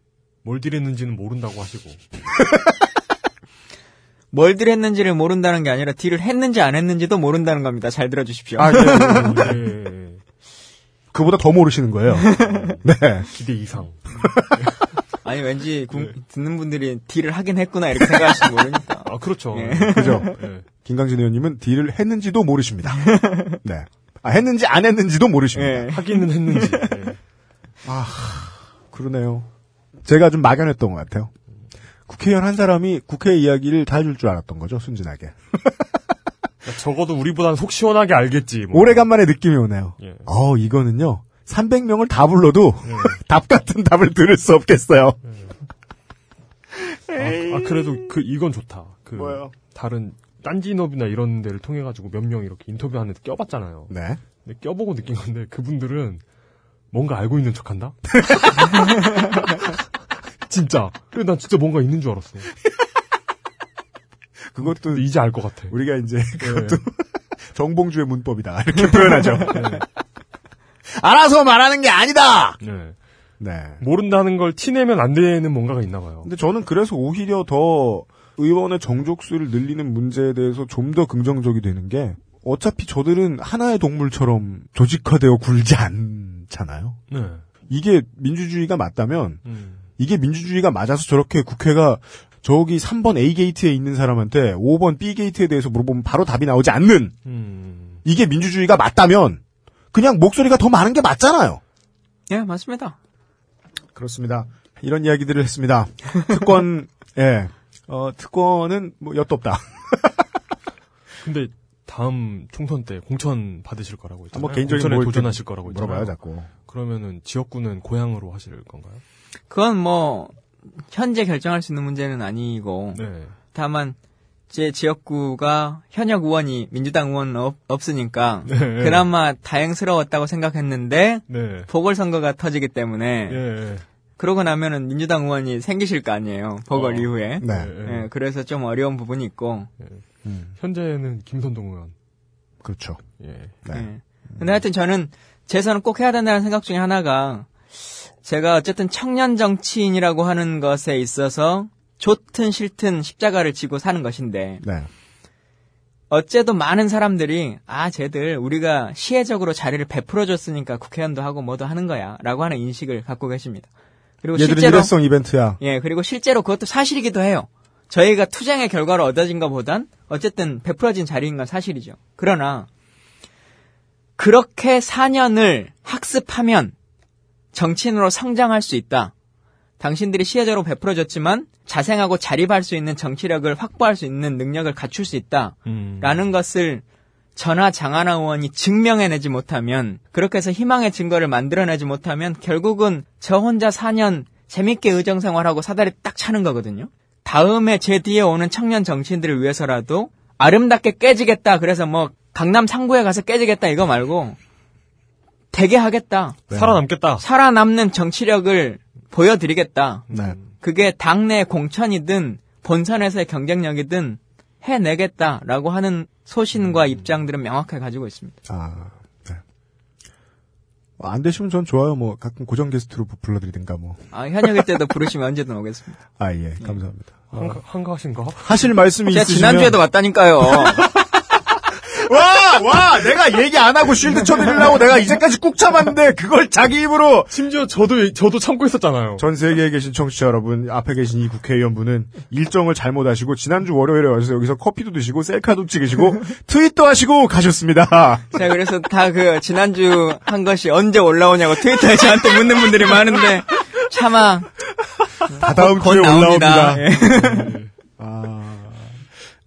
뭘 딜했는지는 모른다고 하시고. [laughs] 뭘 딜했는지를 모른다는 게 아니라 딜을 했는지 안 했는지도 모른다는 겁니다. 잘 들어주십시오. 아, 예, 예, 예. 그보다 더 모르시는 거예요. 네. 기대 이상. 아니 왠지 구- 듣는 분들이 딜을 하긴 했구나 이렇게 생각하실지 모르니까. 아, 그렇죠. 예. 그죠? 예. 김강진 의원님은 딜을 했는지도 모르십니다. [laughs] 네. 아, 했는지 안 했는지도 모르십니다. 예. 하기는 했는지. 아, 그러네요. 제가 좀 막연했던 것 같아요. 국회의원 한 사람이 국회 이야기를 다 해줄 줄 알았던 거죠, 순진하게. 적어도 우리보다는 속 시원하게 알겠지. 뭐. 오래간만에 느낌이 오네요. 예. 어, 이거는요, 300명을 다 불러도 [laughs] 답 같은 답을 들을 수 없겠어요. 아, 아, 그래도 그 이건 좋다. 그 뭐요? 다른 딴지인업이나 이런 데를 통해 가지고 몇 명 이렇게 인터뷰하는 데 껴봤잖아요. 네. 근데 껴보고 느낀 건데 그분들은 뭔가 알고 있는 척한다. [laughs] 진짜. 그래 난 진짜 뭔가 있는 줄 알았어. [laughs] 그것도 이제 알 것 같아. 우리가 이제 네. 그것도 [laughs] 정봉주의 문법이다. 이렇게 표현하죠. [laughs] 알아서 말하는 게 아니다! 네. 네. 모른다는 걸 티내면 안 되는 뭔가가 있나 봐요. 근데 저는 그래서 오히려 더 의원의 정족수를 늘리는 문제에 대해서 좀 더 긍정적이 되는 게 어차피 저들은 하나의 동물처럼 조직화되어 굴지 않잖아요. 네. 이게 민주주의가 맞다면 음. 이게 민주주의가 맞아서 저렇게 국회가 저기 3번 A 게이트에 있는 사람한테 5번 B 게이트에 대해서 물어보면 바로 답이 나오지 않는 음. 이게 민주주의가 맞다면 그냥 목소리가 더 많은 게 맞잖아요. 예, 맞습니다. 그렇습니다. 이런 이야기들을 했습니다. 특권, [laughs] 예, 어, 특권은 뭐 엿도 없다. [laughs] 근데 다음 총선 때 공천 받으실 거라고 했잖아요. 뭐 개인적인 공천에 뭘 도전하실 거라고 했잖아요. 물어봐요, 자꾸. 그러면은 지역구는 고향으로 하실 건가요? 그건 뭐 현재 결정할 수 있는 문제는 아니고 네. 다만 제 지역구가 현역 의원이 민주당 의원 없, 없으니까 네. 그나마 다행스러웠다고 생각했는데 네. 보궐선거가 터지기 때문에 예. 그러고 나면은 민주당 의원이 생기실 거 아니에요 보궐 어. 이후에 네. 예, 그래서 좀 어려운 부분이 있고 현재는 김선동 의원. 그렇죠. 예. 네. 예. 근데 하여튼 저는 재선은 꼭 해야 된다는 생각 중에 하나가 제가 어쨌든 청년 정치인이라고 하는 것에 있어서 좋든 싫든 십자가를 지고 사는 것인데 네. 어째도 많은 사람들이 아 쟤들 우리가 시혜적으로 자리를 베풀어줬으니까 국회의원도 하고 뭐도 하는 거야라고 하는 인식을 갖고 계십니다. 그리고 얘들은 실제로 일회성 이벤트야. 예 그리고 실제로 그것도 사실이기도 해요. 저희가 투쟁의 결과로 얻어진 것보단 어쨌든 베풀어진 자리인 건 사실이죠. 그러나 그렇게 4년을 학습하면 정치인으로 성장할 수 있다. 당신들이 시혜적으로 베풀어줬지만 자생하고 자립할 수 있는 정치력을 확보할 수 있는 능력을 갖출 수 있다. 음. 라는 것을 전하 장하나 의원이 증명해내지 못하면 그렇게 해서 희망의 증거를 만들어내지 못하면 결국은 저 혼자 4년 재밌게 의정생활하고 사다리 딱 차는 거거든요. 다음에 제 뒤에 오는 청년 정치인들을 위해서라도 아름답게 깨지겠다. 그래서 뭐 강남 상구에 가서 깨지겠다 이거 말고 되게 하겠다. 살아남겠다. 살아남는 정치력을 보여드리겠다. 네. 그게 당내 공천이든 본선에서의 경쟁력이든 해내겠다라고 하는 소신과 입장들은 명확하게 가지고 있습니다. 아, 네. 어, 안 되시면 전 좋아요. 뭐, 가끔 고정 게스트로 부- 불러드리든가 뭐. 아, 현역일 때도 부르시면 언제든 오겠습니다. [laughs] 아, 예. 감사합니다. 한가, 한가하신가? 하실 말씀이 제가 있으시면. 지난주에도 [laughs] 왔다니까요. 와! 와! 내가 얘기 안 하고 쉴드 쳐드리려고 내가 이제까지 꾹 참았는데, 그걸 자기 입으로! 심지어 저도 저도 참고 있었잖아요. 전 세계에 계신 청취자 여러분, 앞에 계신 이 국회의원분은 일정을 잘못하시고, 지난주 월요일에 와서 여기서 커피도 드시고, 셀카도 찍으시고, [laughs] 트윗도 하시고 가셨습니다. [laughs] 제가 그래서 다 그 지난주 한 것이 언제 올라오냐고 트위터에 저한테 묻는 분들이 많은데 차마 다 다음 곧 주에. 올라옵니다. 예. 아,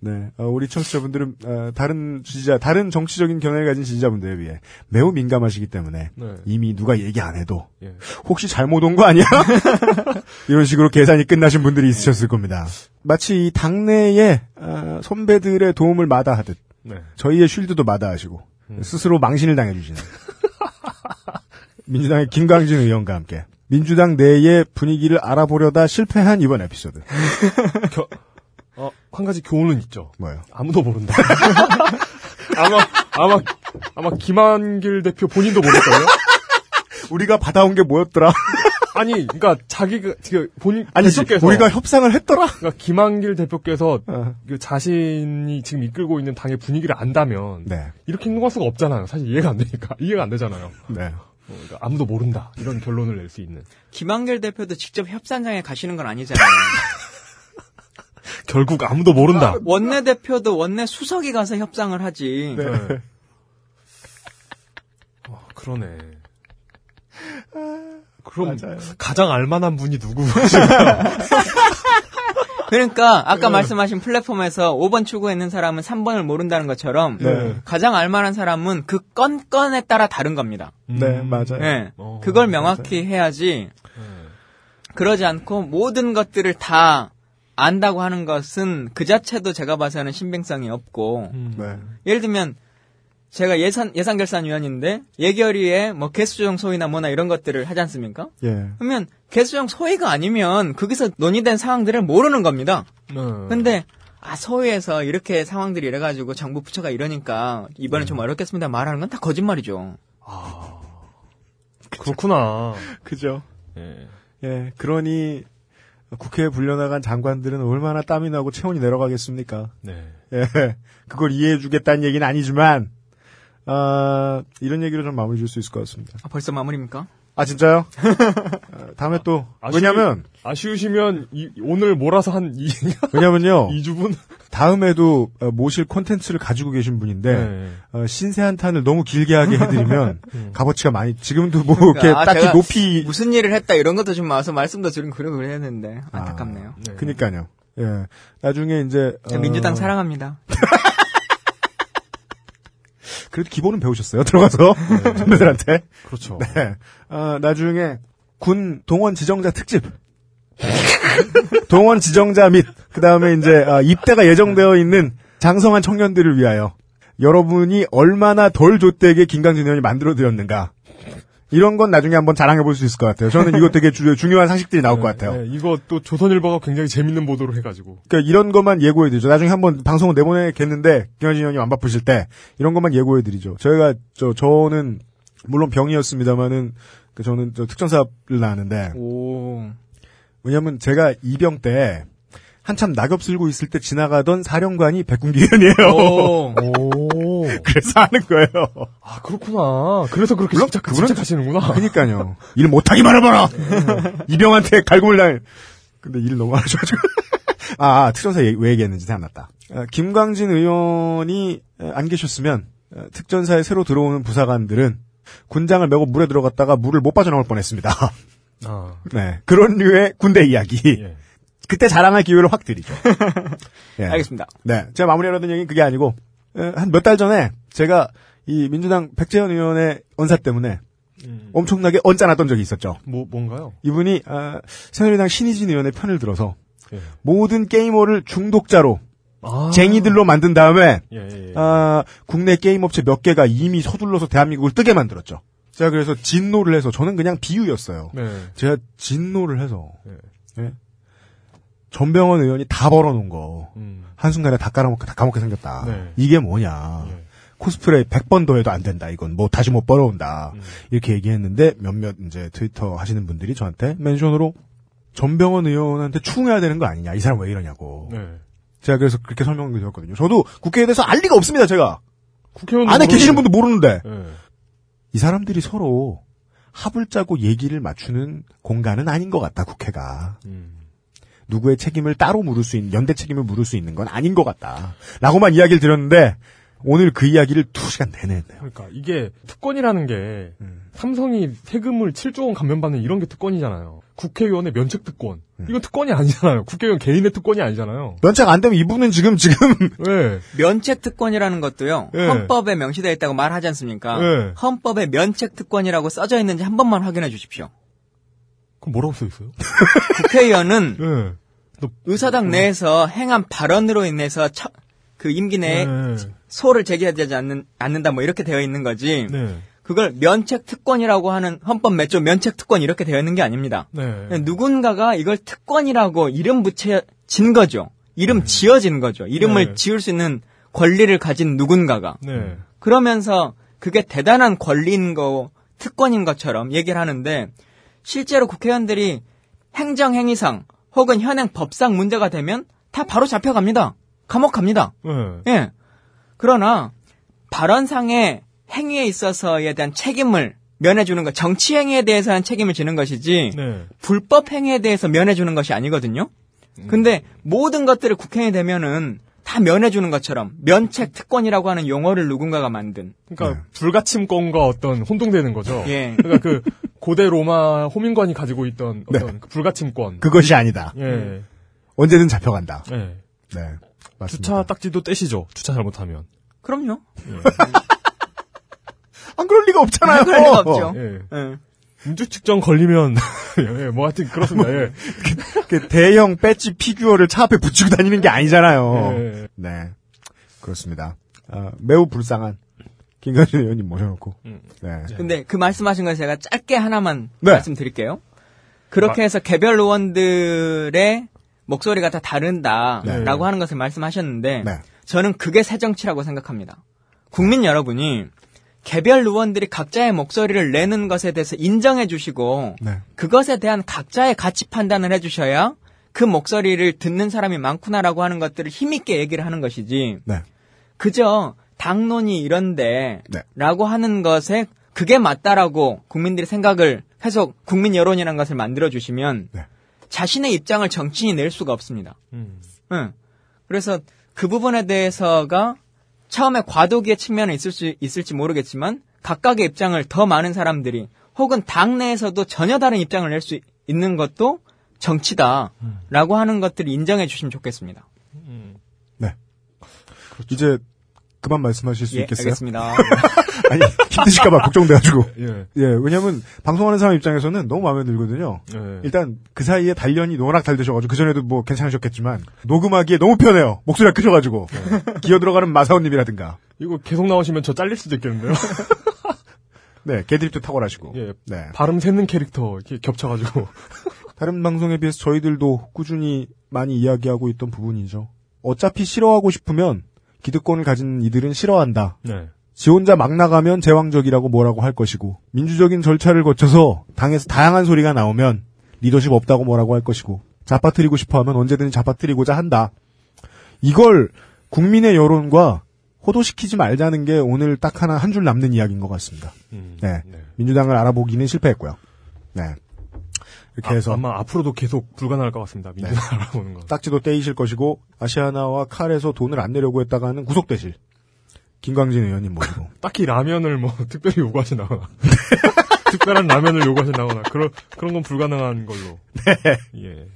네. 어, 우리 청취자분들은, 어, 다른 지지자, 다른 정치적인 견해를 가진 지지자분들에 비해 매우 민감하시기 때문에 네. 이미 누가 얘기 안 해도 예. 혹시 잘못 온 거 아니야? [laughs] 이런 식으로 계산이 끝나신 분들이 있으셨을 겁니다. 마치 이 당내의 어, 선배들의 도움을 마다하듯 네. 저희의 쉴드도 마다하시고 스스로 망신을 당해주시는 [laughs] 민주당의 김광진 의원과 함께 민주당 내의 분위기를 알아보려다 실패한 이번 에피소드. [laughs] 겨- 어, 한 가지 교훈은 있죠. 뭐요? 아무도 모른다. [laughs] 아마 아마 아마 김한길 대표 본인도 모를걸요? [laughs] 우리가 받아온 게 뭐였더라? [laughs] 아니, 그러니까 자기가 지금 본인 아니지, 대표께서 우리가 협상을 했더라? 그러니까 김한길 대표께서 어. 그 자신이 지금 이끌고 있는 당의 분위기를 안다면 네. 이렇게 행동할 수가 없잖아요. 사실 이해가 안 되니까 이해가 안 되잖아요. 네. 어, 그러니까 아무도 모른다 이런 결론을 낼 수 있는 김한길 대표도 직접 협상장에 가시는 건 아니잖아요. 결국 아무도 모른다. 원내 대표도 원내 수석이 가서 협상을 하지. 네. 그러네. 그럼 가장 알만한 분이 누구신가요? [laughs] 그러니까 아까 네. 말씀하신 플랫폼에서 5번 추구했는 사람은 3번을 모른다는 것처럼 네. 가장 알만한 사람은 그 건건에 따라 다른 겁니다. 네, 맞아요. 네. 어, 그걸 명확히 해야지 그러지 않고 모든 것들을 다 안다고 하는 것은 그 자체도 제가 봐서는 신빙성이 없고 네. 예를 들면 제가 예산 예산 결산 위원인데 예결위에 뭐 개수조정 소위나 뭐나 이런 것들을 하지 않습니까? 예. 그러면 개수정 소위가 아니면 거기서 논의된 상황들을 모르는 겁니다. 네. 근데 아 소위에서 이렇게 상황들이 이래 가지고 정부 부처가 이러니까 이번에 좀 어렵겠습니다 말하는 건 다 거짓말이죠. 그렇구나. [laughs] 그죠. 예. 예, 그러니 국회에 불려나간 장관들은 얼마나 땀이 나고 체온이 내려가겠습니까? 네. 예, 그걸 이해해주겠다는 얘기는 아니지만 아, 이런 얘기로 좀 마무리 줄 수 있을 것 같습니다. 아, 벌써 마무리입니까? 아 진짜요? [laughs] 어, 다음에 또 아쉬- 왜냐면 아쉬우시면 이- 오늘 몰아서 한 이, [laughs] 왜냐면요 이주분 다음에도 어, 모실 콘텐츠를 가지고 계신 분인데 네. 어, 신세 한탄을 너무 길게 하게 해드리면 [laughs] 값어치가 많이 지금도 뭐 이렇게 그러니까 아, 딱히 높이 무슨 일을 했다 이런 것도 좀 와서 말씀도 드리고 그러고 그랬는데 안타깝네요. 그니까요. 예. 나중에 이제 저 어, 민주당 사랑합니다. 그래도 기본은 배우셨어요. [laughs] 들어가서 선배들한테. 그렇죠. 네. 어, 나중에 군 동원 지정자 특집. [laughs] 동원 지정자 및 그다음에 이제 어, 입대가 예정되어 있는 장성한 청년들을 위하여 여러분이 얼마나 덜 좆되게 김강진 의원이 만들어 드렸는가. 이런 건 나중에 한번 자랑해 볼 수 있을 것 같아요. 저는 이거 되게 주, 중요한 상식들이 나올 것 같아요. 네, 이거 또 조선일보가 굉장히 재밌는 보도를 해가지고. 그러니까 이런 것만 예고해 드리죠. 나중에 한번 방송을 내보내겠는데 김현진 의원이 안 바쁘실 때 이런 것만 예고해 드리죠. 저희가 저 저는 물론 병이었습니다만은 그 저는 저 특전사를 나왔는데 오. 왜냐면 제가 이병 때 한참 낙엽 쓸고 있을 때 지나가던 사령관이 백군기 의원이에요. 오. [laughs] 오. [laughs] 그래서 하는 거예요. 아, 그렇구나. 그래서 그렇게 물론 집착, 그분은- 집착하시는구나. 그니까요. 일 못하기만 해봐라! 이병한테 갈굼을 날. 근데 일을 너무 안 하셔가지고. [laughs] 아, 아, 특전사 얘기- 왜 얘기했는지 생각났다. 아, 김광진 의원이 에, 안 계셨으면 어, 특전사에 새로 들어오는 부사관들은 군장을 메고 물에 들어갔다가 물을 못 빠져나올 뻔했습니다. 아. [laughs] 네. 그런 류의 군대 이야기. 예. 그때 자랑할 기회를 확 드리죠. 예. 알겠습니다. 네. 제가 마무리하려던 얘기는 그게 아니고, 한 몇 달 전에 제가 이 민주당 백재현 의원의 언사 때문에 엄청나게 언짢았던 적이 있었죠. 뭐, 뭔가요? 이분이, 아, 새누리당 신희진 의원의 편을 들어서 예. 모든 게이머를 중독자로 아. 쟁이들로 만든 다음에 예, 예, 예. 아, 국내 게임 업체 몇 개가 이미 서둘러서 대한민국을 뜨게 만들었죠. 제가 그래서 진노를 해서 저는 그냥 비유였어요. 네. 제가 진노를 해서 예? 전병헌 의원이 다 벌어놓은 거 음. 한순간에 다 깔아먹게 다 까먹게 생겼다. 네. 이게 뭐냐. 코스프레 100번 더 해도 안 된다. 이건 뭐 다시 못 벌어온다. 음. 이렇게 얘기했는데 몇몇 이제 트위터 하시는 분들이 저한테 멘션으로 전병헌 의원한테 충해야 되는 거 아니냐. 이 사람 왜 이러냐고. 네. 제가 그래서 그렇게 설명을 드렸거든요. 저도 국회에 대해서 알 리가 없습니다. 제가. 국회의원 안에 계시는 분도 모르는데. 예. 이 사람들이 서로 합을 짜고 얘기를 맞추는 공간은 아닌 것 같다. 국회가. 음. 누구의 책임을 따로 물을 수 있는 연대 책임을 물을 수 있는 건 아닌 것 같다. 라고만 이야기를 드렸는데 오늘 그 이야기를 두 시간 내내 했네요. 그러니까 이게 특권이라는 게 음. 삼성이 세금을 7조 원 감면받는 이런 게 특권이잖아요. 국회의원의 면책 특권. 음. 이건 특권이 아니잖아요. 국회의원 개인의 특권이 아니잖아요. 면책 안 되면 이분은 지금 지금 [laughs] 네. 면책 특권이라는 것도요. 예. 헌법에 명시되어 있다고 말하지 않습니까? 예. 헌법에 면책 특권이라고 써져 있는지 한 번만 확인해 주십시오. 그럼 뭐라고 써 있어요? 국회의원은 [laughs] 네. 의사당 내에서 행한 발언으로 인해서 처- 그 임기 내에 네. 소를 제기하지 않는, 않는다 뭐 이렇게 되어 있는 거지. 네. 그걸 면책 특권이라고 하는 헌법 몇 조 면책 특권 이렇게 되어 있는 게 아닙니다. 네. 누군가가 이걸 특권이라고 이름 붙여진 거죠. 이름 지어진 거죠. 이름을 네. 지을 수 있는 권리를 가진 누군가가. 네. 그러면서 그게 대단한 권리인 거, 특권인 것처럼 얘기를 하는데 실제로 국회의원들이 행정행위상 혹은 현행 법상 문제가 되면 다 바로 잡혀갑니다. 감옥 갑니다. 네. 예. 그러나 발언상의 행위에 있어서에 대한 책임을 면해주는 것, 정치 행위에 대해서는 책임을 지는 것이지 네. 불법 행위에 대해서 면해주는 것이 아니거든요. 근데 모든 것들을 국회에 되면은 다 면해주는 것처럼 면책 특권이라고 하는 용어를 누군가가 만든. 그러니까 불가침권과 어떤 혼동되는 거죠. 예. 그러니까 그 고대 로마 호민관이 가지고 있던 어떤 그 불가침권. 그것이 아니다. 예. 언제든 잡혀간다. 예. 네. 맞습니다. 주차 딱지도 떼시죠. 주차 잘못하면. 그럼요. [laughs] 안 그럴 리가 없잖아요. 그럴 리가 없죠. 예. 예. 음주 측정 걸리면 [laughs] 예, 뭐 하여튼 그렇습니다. 예. 그 대형 배지 피규어를 차 앞에 붙이고 다니는 게 아니잖아요. 예. 네. 그렇습니다. 아, 매우 불쌍한 김관진 의원님 모셔놓고. 음. 네. 근데 그 말씀하신 거 제가 짧게 하나만 네. 말씀드릴게요. 그렇게 해서 개별 의원들의 목소리가 다 다른다라고 네. 하는 것을 말씀하셨는데 네. 저는 그게 새 정치라고 생각합니다. 국민 여러분이 개별 의원들이 각자의 목소리를 내는 것에 대해서 인정해 주시고 네. 그것에 대한 각자의 가치 판단을 해 주셔야 그 목소리를 듣는 사람이 많구나라고 하는 것들을 힘있게 얘기를 하는 것이지 네. 그저 당론이 이런데 네. 라고 하는 것에 그게 맞다라고 국민들이 생각을 해서 국민 여론이라는 것을 만들어 주시면 네. 자신의 입장을 정치인이 낼 수가 없습니다. 음. 응. 그래서 그 부분에 대해서가 처음에 과도기의 측면은 있을 수 있을지 모르겠지만 각각의 입장을 더 많은 사람들이 혹은 당내에서도 전혀 다른 입장을 낼 수 있는 것도 정치다라고 하는 것들을 인정해 주시면 좋겠습니다. 네. 이제 그만 말씀하실 수 예, 있겠어요? 알겠습니다. [laughs] 아니 힘드실까봐 [laughs] 걱정돼가지고. 예. 예, 왜냐면 방송하는 사람 입장에서는 너무 마음에 들거든요. 예. 일단 그 사이에 단련이 워낙 잘 되셔가지고 그 전에도 뭐 괜찮으셨겠지만 녹음하기에 너무 편해요. 목소리가 크셔가지고 [laughs] 기어 들어가는 마사오님이라든가. 이거 계속 나오시면 저 잘릴 수도 있겠는데요. 네, 개드립도 탁월하시고. 예. 네. 발음 샜는 캐릭터 이렇게 겹쳐가지고. 다른 방송에 비해서 저희들도 꾸준히 많이 이야기하고 있던 부분이죠. 어차피 싫어하고 싶으면 기득권을 가진 이들은 싫어한다. 네. 지 혼자 막 나가면 제왕적이라고 뭐라고 할 것이고 민주적인 절차를 거쳐서 당에서 다양한 소리가 나오면 리더십 없다고 뭐라고 할 것이고 잡아뜨리고 싶어하면 언제든지 잡아뜨리고자 한다. 이걸 국민의 여론과 호도시키지 말자는 게 오늘 딱 하나 한 줄 남는 이야기인 것 같습니다. 음, 네. 민주당을 알아보기는 실패했고요. 네. 해서 아, 마 앞으로도 계속 불가능할 것 같습니다. 민주당 알아보는 건. 딱지도 떼이실 것이고 아시아나와 칼에서 돈을 안 내려고 했다가는 구속되실 김광진 의원님 모시고 [laughs] 딱히 라면을 뭐 [laughs] 특별히 요구하시나거나 [laughs] 특별한 라면을 요구하시나거나 그런 그런 건 불가능한 걸로. 네. 예.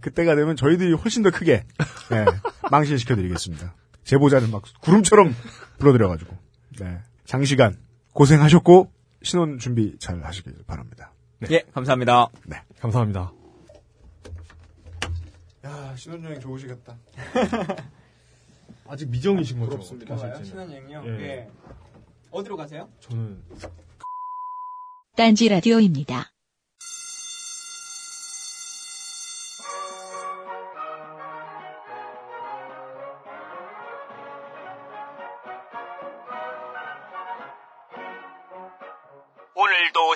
그때가 되면 저희들이 훨씬 더 크게 네, 망신시켜드리겠습니다. 제보자는 막 구름처럼 불러드려가지고 네. 장시간 고생하셨고 신혼 준비 잘 하시길 바랍니다. 예, 감사합니다. 네. 감사합니다. 야 신혼여행 좋으시겠다. [laughs] 아직 미정이신 거죠? 부럽습니다. 신혼여행요? 예. 예. 어디로 가세요? 저는 딴지 라디오입니다.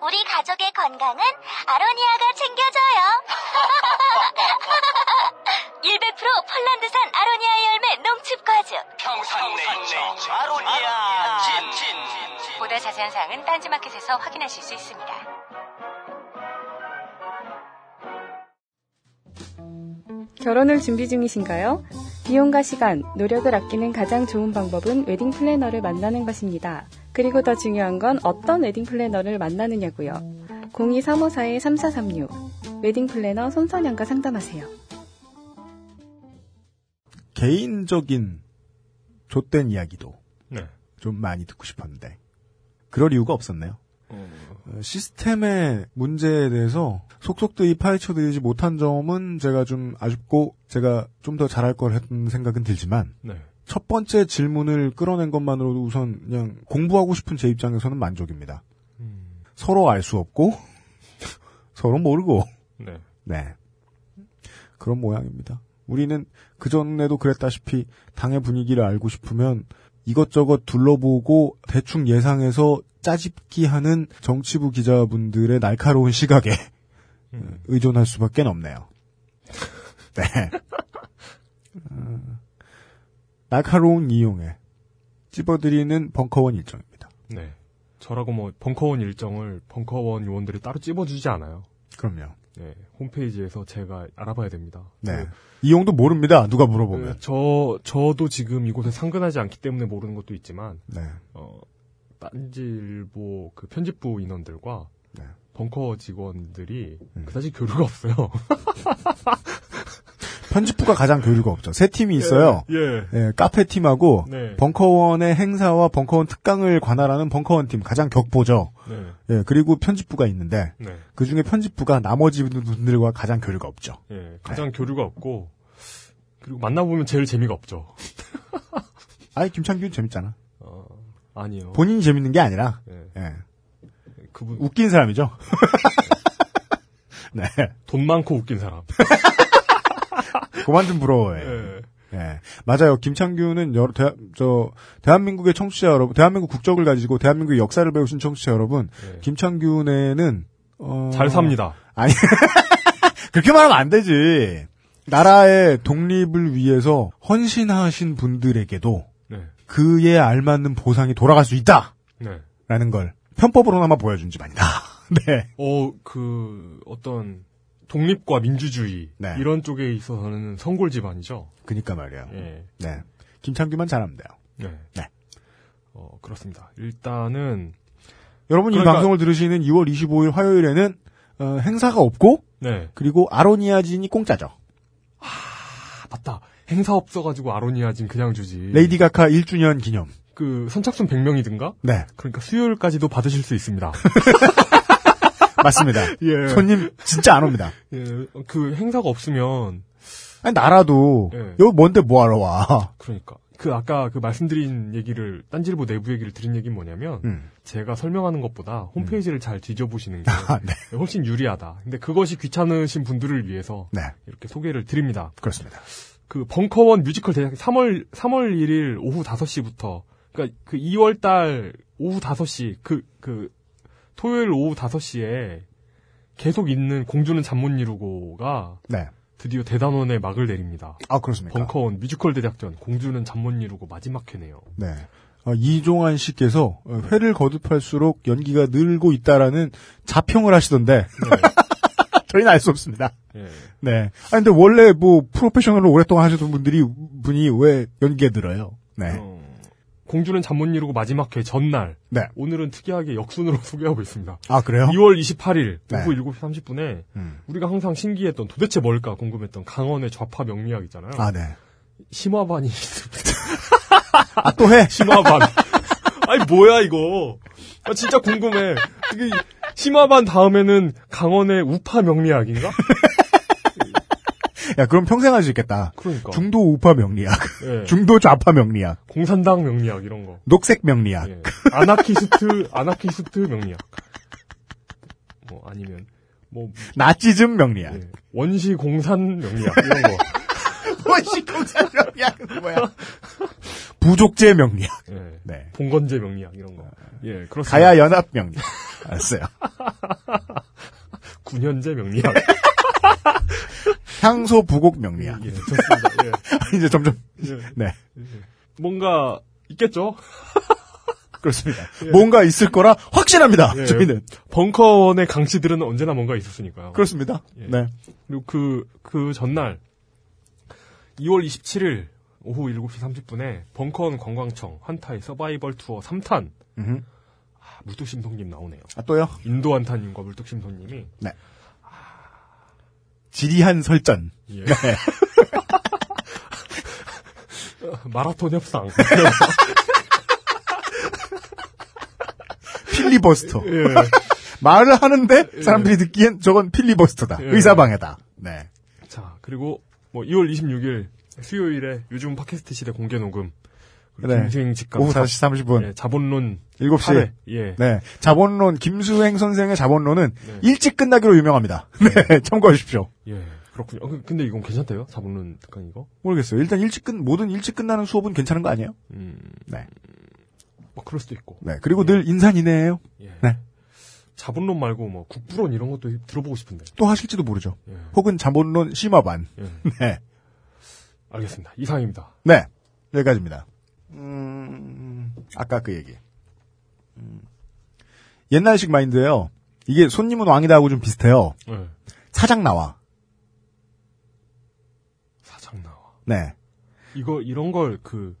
우리 가족의 건강은 아로니아가 챙겨줘요. [laughs] 100% 폴란드산 아로니아 열매 농축 과즙. 평산네이처 아로니아 친 보다 자세한 사항은 딴지마켓에서 확인하실 수 있습니다. 결혼을 준비 중이신가요? 비용과 시간, 노력을 아끼는 가장 좋은 방법은 웨딩 플래너를 만나는 것입니다. 그리고 더 중요한 건 어떤 웨딩 플래너를 만나느냐고요. 02-354-3436 웨딩 플래너 손선영과 상담하세요. 개인적인 좆된 이야기도 네. 좀 많이 듣고 싶었는데 그럴 이유가 없었네요. 어, 시스템의 문제에 대해서 속속들이 파헤쳐드리지 못한 점은 제가 좀 아쉽고 제가 좀 더 잘할 걸 했던 생각은 들지만 네. 첫 번째 질문을 끌어낸 것만으로도 우선 그냥 공부하고 싶은 제 입장에서는 만족입니다. 서로 알 수 없고 [laughs] 서로 모르고 네. 네 그런 모양입니다. 우리는 그 전에도 그랬다시피 당의 분위기를 알고 싶으면 이것저것 둘러보고 대충 예상해서 짜집기 하는 정치부 기자분들의 날카로운 시각에 의존할 수밖에 없네요. 네. [laughs] 어, 날카로운 이용에 찝어드리는 벙커원 일정입니다. 네. 저라고 뭐 벙커원 일정을 벙커원 요원들이 따로 찝어주지 않아요. 그럼요. 네. 홈페이지에서 제가 알아봐야 됩니다. 네. 이용도 모릅니다. 누가 물어보면. 그, 저 저도 지금 이곳에 상근하지 않기 때문에 모르는 것도 있지만 네. 어 딴지일보 그 편집부 인원들과 네. 벙커 직원들이 음. 그다지 교류가 없어요. [laughs] 편집부가 가장 교류가 없죠. 세 팀이 있어요. 예. 예, 카페 팀하고 네. 벙커원의 행사와 벙커원 특강을 관할하는 벙커원 팀 가장 격보죠. 네. 예, 그리고 편집부가 있는데 네. 그 중에 편집부가 나머지 분들과 가장 교류가 없죠. 예, 가장 교류가 없고 그리고 만나보면 제일 재미가 없죠. [laughs] 아이 김창규 재밌잖아. 어, 아니요. 본인이 재밌는 게 아니라 예. 예. 그분 웃긴 사람이죠. 네. [laughs] 돈 많고 웃긴 사람. [laughs] [laughs] 그만 좀 부러워해. 예. 예. 맞아요. 김창규는 여러, 대, 저, 대한민국의 청취자 여러분, 대한민국 국적을 가지고 대한민국의 역사를 배우신 청취자 여러분, 예. 김창규네는, 어. 잘 삽니다. 아니, [laughs] 그렇게 말하면 안 되지. 나라의 독립을 위해서 헌신하신 분들에게도 네. 그에 알맞는 보상이 돌아갈 수 있다! 네. 라는 걸 편법으로나마 보여준 집안이다. [laughs] 네. 어, 그, 어떤, 독립과 민주주의, 네. 이런 쪽에 있어서는 성골 집안이죠. 그니까 말이에요. 예. 네. 김창규만 잘하면 돼요. 네. 네. 어, 그렇습니다. 일단은, 여러분 이 그러니까- 방송을 들으시는 2월 25일 화요일에는 어, 행사가 없고 네. 그리고 아로니아진이 공짜죠. 아, 맞다. 행사 없어가지고 아로니아진 그냥 주지. 레이디 가카 1주년 기념. 그, 선착순 100명이든가? 네. 그러니까 수요일까지도 받으실 수 있습니다. [laughs] 맞습니다. [laughs] 예. 손님 진짜 안 옵니다. 예, 그 행사가 없으면, 아니 나라도 예. 여기 뭔데 뭐하러 와. 그러니까. 그 아까 그 말씀드린 얘기를, 딴지일보 내부 얘기를 드린 얘기는 뭐냐면, 음. 제가 설명하는 것보다 홈페이지를 잘 뒤져보시는 [laughs] 게 아, 네. 훨씬 유리하다. 근데 그것이 귀찮으신 분들을 위해서 네. 이렇게 소개를 드립니다. 그렇습니다. 그 벙커원 뮤지컬 대작 3월 3월 1일 오후 5시부터 그러니까 그 2월 달 오후 5시 그그 토요일 오후 5시에 계속 있는 공주는 잠 못 이루고가 네. 드디어 대단원의 막을 내립니다. 아 그렇습니까? 벙커원 뮤지컬 대작전 공주는 잠 못 이루고 마지막 회네요. 네. 어, 이종환 씨께서 어, 회를 거듭할수록 연기가 늘고 있다라는 자평을 하시던데 [laughs] 저희는 알 수 없습니다. 예. 네. 아 근데 원래 뭐 프로페셔널로 오랫동안 하셨던 분들이 분이 왜 연기가 늘어요? 네. 어, 공주는 잠 못 이루고 마지막 회 전날 네. 오늘은 특이하게 역순으로 [laughs] 소개하고 있습니다. 아 그래요? 2월 28일 네. 오후 7시 30분에 음. 우리가 항상 신기했던 도대체 뭘까 궁금했던 강원의 좌파 명리학 있잖아요. 아 네. 심화반이 아 또 해? 심화반. [laughs] 아니 뭐야 이거. 아 진짜 궁금해. 심화반 다음에는 강원의 우파 명리학인가? [laughs] [laughs] 야 그럼 평생 할 수 있겠다. 그러니까. 중도 우파 명리학, 예. [laughs] 중도 좌파 명리학, 공산당 명리학 이런 거. 녹색 명리학. 예. 아나키스트 아나키스트 명리학. 뭐 아니면 뭐 나치즘 명리학. 예. 원시 공산 명리학 이런 거. [laughs] 원시 공산 명리학은 뭐야? 부족제 명리학. 예. 네. 봉건제 명리학 이런 거. 예, 그렇습니다. 가야 연합 명리학. 알았어요. 9년제 명리학. [laughs] 향소 부곡 명리학. 예, 좋습니다. 예. [laughs] 이제 점점 예. 네 뭔가 있겠죠? [laughs] 그렇습니다. 예. 뭔가 있을 거라 확신합니다. 예. 저희는 벙커원의 강씨들은 언제나 뭔가 있었으니까요. 그렇습니다. 예. 네. 그리고 그, 그 전날, 2월 27일 오후 7시 30분에 벙커원 관광청 환타의 서바이벌 투어 3탄. 음흠. 아, 물뚝심송님 나오네요. 아 또요? 인도 한타님과 물뚝심송님이. 네. 지리한 설전. 예. 네. [laughs] 마라톤 협상. [laughs] 필리버스터. 예. 말을 하는데 사람들이 듣기엔 저건 필리버스터다. 예. 의사방해다. 네. 자, 그리고 뭐 2월 26일 수요일에 요즘 팟캐스트 시대 공개 녹음. 그리고 네. 김수행 직감 오후 5시 30분. 예, 자본론 7시. 8회. 예. 네. 자본론, 김수행 선생의 자본론은 네. 일찍 끝나기로 유명합니다. [laughs] 네. 참고하십시오. 예. 그렇군요. 어, 근데 이건 괜찮대요? 자본론 특강 이거? 모르겠어요. 일단 일찍 끝 모든 일찍 끝나는 수업은 괜찮은 거 아니에요? 음. 네. 뭐 그럴 수도 있고. 네. 그리고 늘 인산인해예요. 예. 네. 자본론 말고 뭐 국부론 이런 것도 들어보고 싶은데. 또 하실지도 모르죠. 예. 혹은 자본론 심화반. 예. [laughs] 네. 알겠습니다. 이상입니다. 네. 여기까지입니다. 음, 아까 그 얘기. 음, 옛날식 마인드예요. 이게 손님은 왕이다 하고 좀 비슷해요. 예. 사장 나와. 사장 나와. 네. 이거 이런 걸 그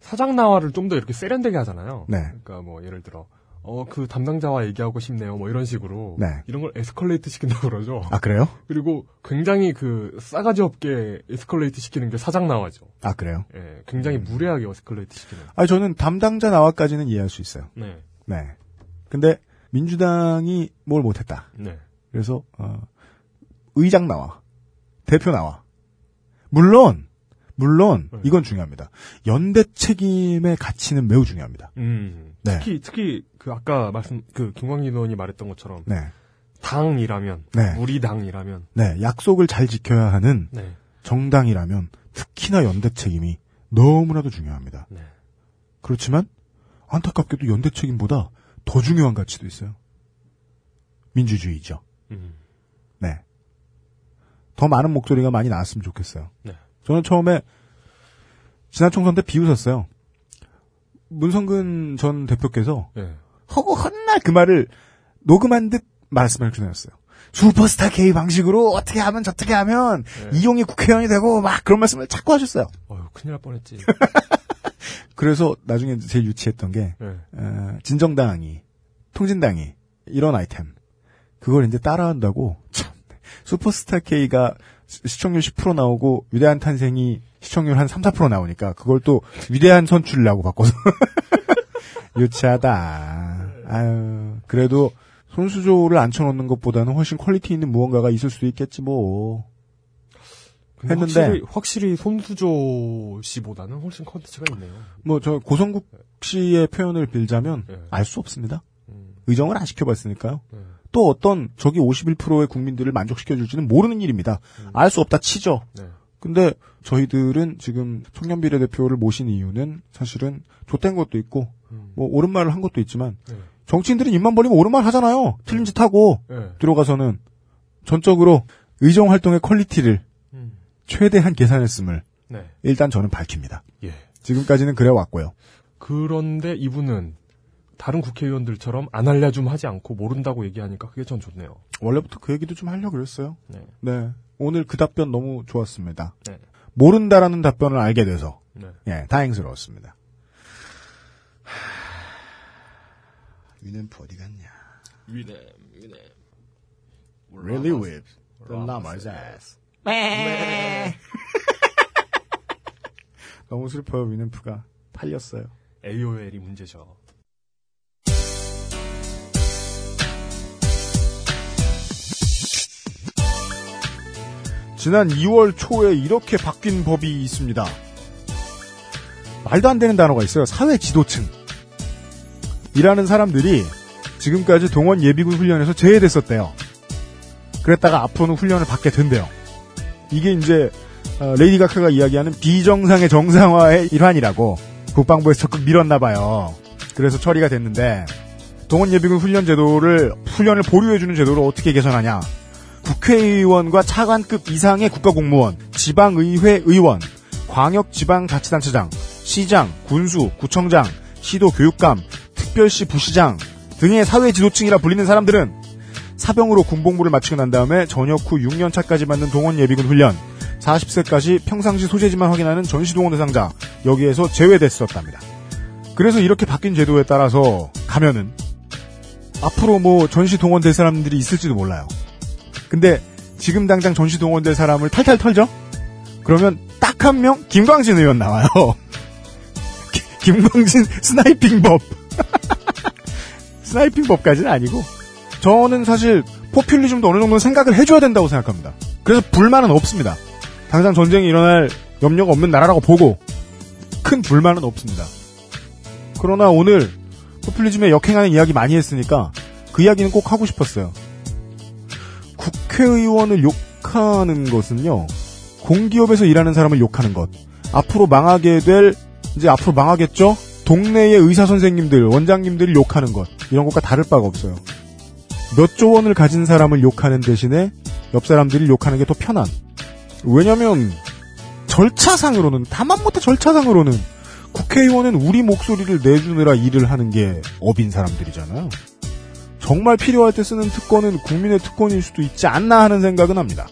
사장 나와를 좀 더 이렇게 세련되게 하잖아요. 네. 그러니까 뭐 예를 들어 어 그 담당자와 얘기하고 싶네요. 뭐 이런 식으로 네. 이런 걸 에스컬레이트 시킨다고 그러죠. 아, 그래요? 그리고 굉장히 그 싸가지 없게 에스컬레이트 시키는 게 사장 나와죠. 아, 그래요? 예, 굉장히 무례하게 에스컬레이트 시키는. 아, 저는 담당자 나와까지는 이해할 수 있어요. 네. 네. 근데 민주당이 뭘 못했다. 네. 그래서 어, 의장 나와, 대표 나와. 물론 물론 네. 이건 중요합니다. 연대 책임의 가치는 매우 중요합니다. 음. 네. 특히 특히 그 아까 말씀 그 김광진 의원이 말했던 것처럼 네. 당이라면 네. 우리 당이라면 네, 약속을 잘 지켜야 하는 네. 정당이라면 특히나 연대 책임이 너무나도 중요합니다. 네. 그렇지만 안타깝게도 연대 책임보다 더 중요한 가치도 있어요. 민주주의죠. 음. 네. 더 많은 목소리가 많이 나왔으면 좋겠어요. 네. 저는 처음에 지난 총선 때 비웃었어요. 문성근 전 대표께서 네. 허구 헛날 그 말을 녹음한 듯 말씀을 주셨어요. 슈퍼스타 K 방식으로 어떻게 하면 저떻게 하면 이용이 국회의원이 되고 막 그런 말씀을 자꾸 하셨어요. 어휴, 큰일 날 뻔했지. [laughs] 그래서 나중에 제일 유치했던 게 네. 어, 진정당이 통진당이 이런 아이템 그걸 이제 따라한다고 참 슈퍼스타 K가 시- 시청률 10% 나오고 위대한 탄생이 시청률 한 3, 4% 나오니까 그걸 또 위대한 선출이라고 바꿔서 [laughs] 유치하다. 아유 그래도 손수조를 앉혀놓는 것보다는 훨씬 quality 있는 무언가가 있을 수도 있겠지 뭐. 했는데 확실히, 확실히 손수조 씨보다는 훨씬 컨텐츠가 있네요. 뭐 저 고성국 씨의 표현을 빌자면 네. 알수 없습니다. 음. 의정을 안 시켜봤으니까요. 네. 또 어떤 저기 51%의 국민들을 만족시켜줄지는 모르는 일입니다. 알수 없다 치죠. 네. 근데 저희들은 지금 청년 비례 대표를 모신 이유는 사실은 좆된 것도 있고 음. 뭐 옳은 말을 한 것도 있지만 네. 정치인들은 입만 벌리면 옳은 말 하잖아요. 틀린 짓 하고 네. 들어가서는 전적으로 의정 활동의 quality를 음. 최대한 계산했음을 네. 일단 저는 밝힙니다. 예. 지금까지는 그래 왔고요. 그런데 이분은 다른 국회의원들처럼 안 알려줌 하지 않고 모른다고 얘기하니까 그게 전 좋네요. 원래부터 그 얘기도 좀 하려고 그랬어요. 네. 네. 오늘 그 답변 너무 좋았습니다. 네. 모른다라는 답변을 알게 돼서 네. 예, 다행스러웠습니다. [sighs] 위nem프 어디 갔냐? 위냄, 위냄. Really whip the llama's ass. [laughs] 너무 슬퍼요, 위nem프가. 팔렸어요. AOL이 문제죠. 지난 2월 초에 이렇게 바뀐 법이 있습니다. 말도 안 되는 단어가 있어요. 사회 지도층. 일하는 사람들이 지금까지 동원 예비군 훈련에서 제외됐었대요. 그랬다가 앞으로는 훈련을 받게 된대요. 이게 이제 어, 레이디 가크가 이야기하는 비정상의 정상화의 일환이라고 국방부에서 적극 밀었나 봐요. 그래서 처리가 됐는데 동원 예비군 훈련 제도를 훈련을 보류해 주는 제도를 어떻게 개선하냐? 국회의원과 차관급 이상의 국가공무원, 지방의회 의원, 광역지방자치단체장, 시장, 군수, 구청장, 시도 교육감, 특별시 부시장 등의 사회 지도층이라 불리는 사람들은 사병으로 군복무를 마치고 난 다음에 전역 후 6년 차까지 받는 동원 예비군 훈련, 40세까지 평상시 소재지만 확인하는 전시 동원 대상자 여기에서 제외됐었답니다. 그래서 이렇게 바뀐 제도에 따라서 가면은 앞으로 뭐 전시 동원 될 사람들이 있을지도 몰라요. 근데 지금 당장 전시 동원 될 사람을 탈탈 털죠? 그러면 딱 한 명 김광진 의원 나와요. [laughs] 기- 김광진 스나이핑법. [laughs] 스나이핑법까지는 아니고 저는 사실 포퓰리즘도 어느 정도 생각을 해줘야 된다고 생각합니다. 그래서 불만은 없습니다. 당장 전쟁이 일어날 염려가 없는 나라라고 보고 큰 불만은 없습니다. 그러나 오늘 포퓰리즘에 역행하는 이야기 많이 했으니까 그 이야기는 꼭 하고 싶었어요. 국회의원을 욕하는 것은요. 공기업에서 일하는 사람을 욕하는 것. 앞으로 망하게 될 이제 앞으로 망하겠죠? 동네의 의사 선생님들, 원장님들을 욕하는 것. 이런 것과 다를 바가 없어요. 몇 조 원을 가진 사람을 욕하는 대신에 옆 사람들을 욕하는 게 더 편한. 왜냐면 절차상으로는 다만 못해 절차상으로는 국회의원은 우리 목소리를 내주느라 일을 하는 게 업인 사람들이잖아요. 정말 필요할 때 쓰는 특권은 국민의 특권일 수도 있지 않나 하는 생각은 합니다.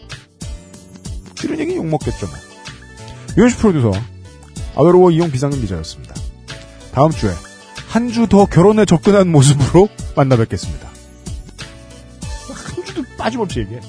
이런 얘기 욕먹겠죠, 뭐. 유현수 프로듀서, 아웨로워 이용 비상금 기자였습니다. 다음 주에 한 주 더 결혼에 접근한 모습으로 만나 뵙겠습니다. 한 주도 빠짐없이 얘기해.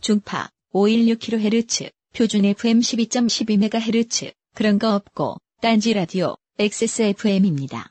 중파 516kHz, 표준 FM 12.12MHz, 그런 거 없고, 딴지 라디오, XSFM입니다.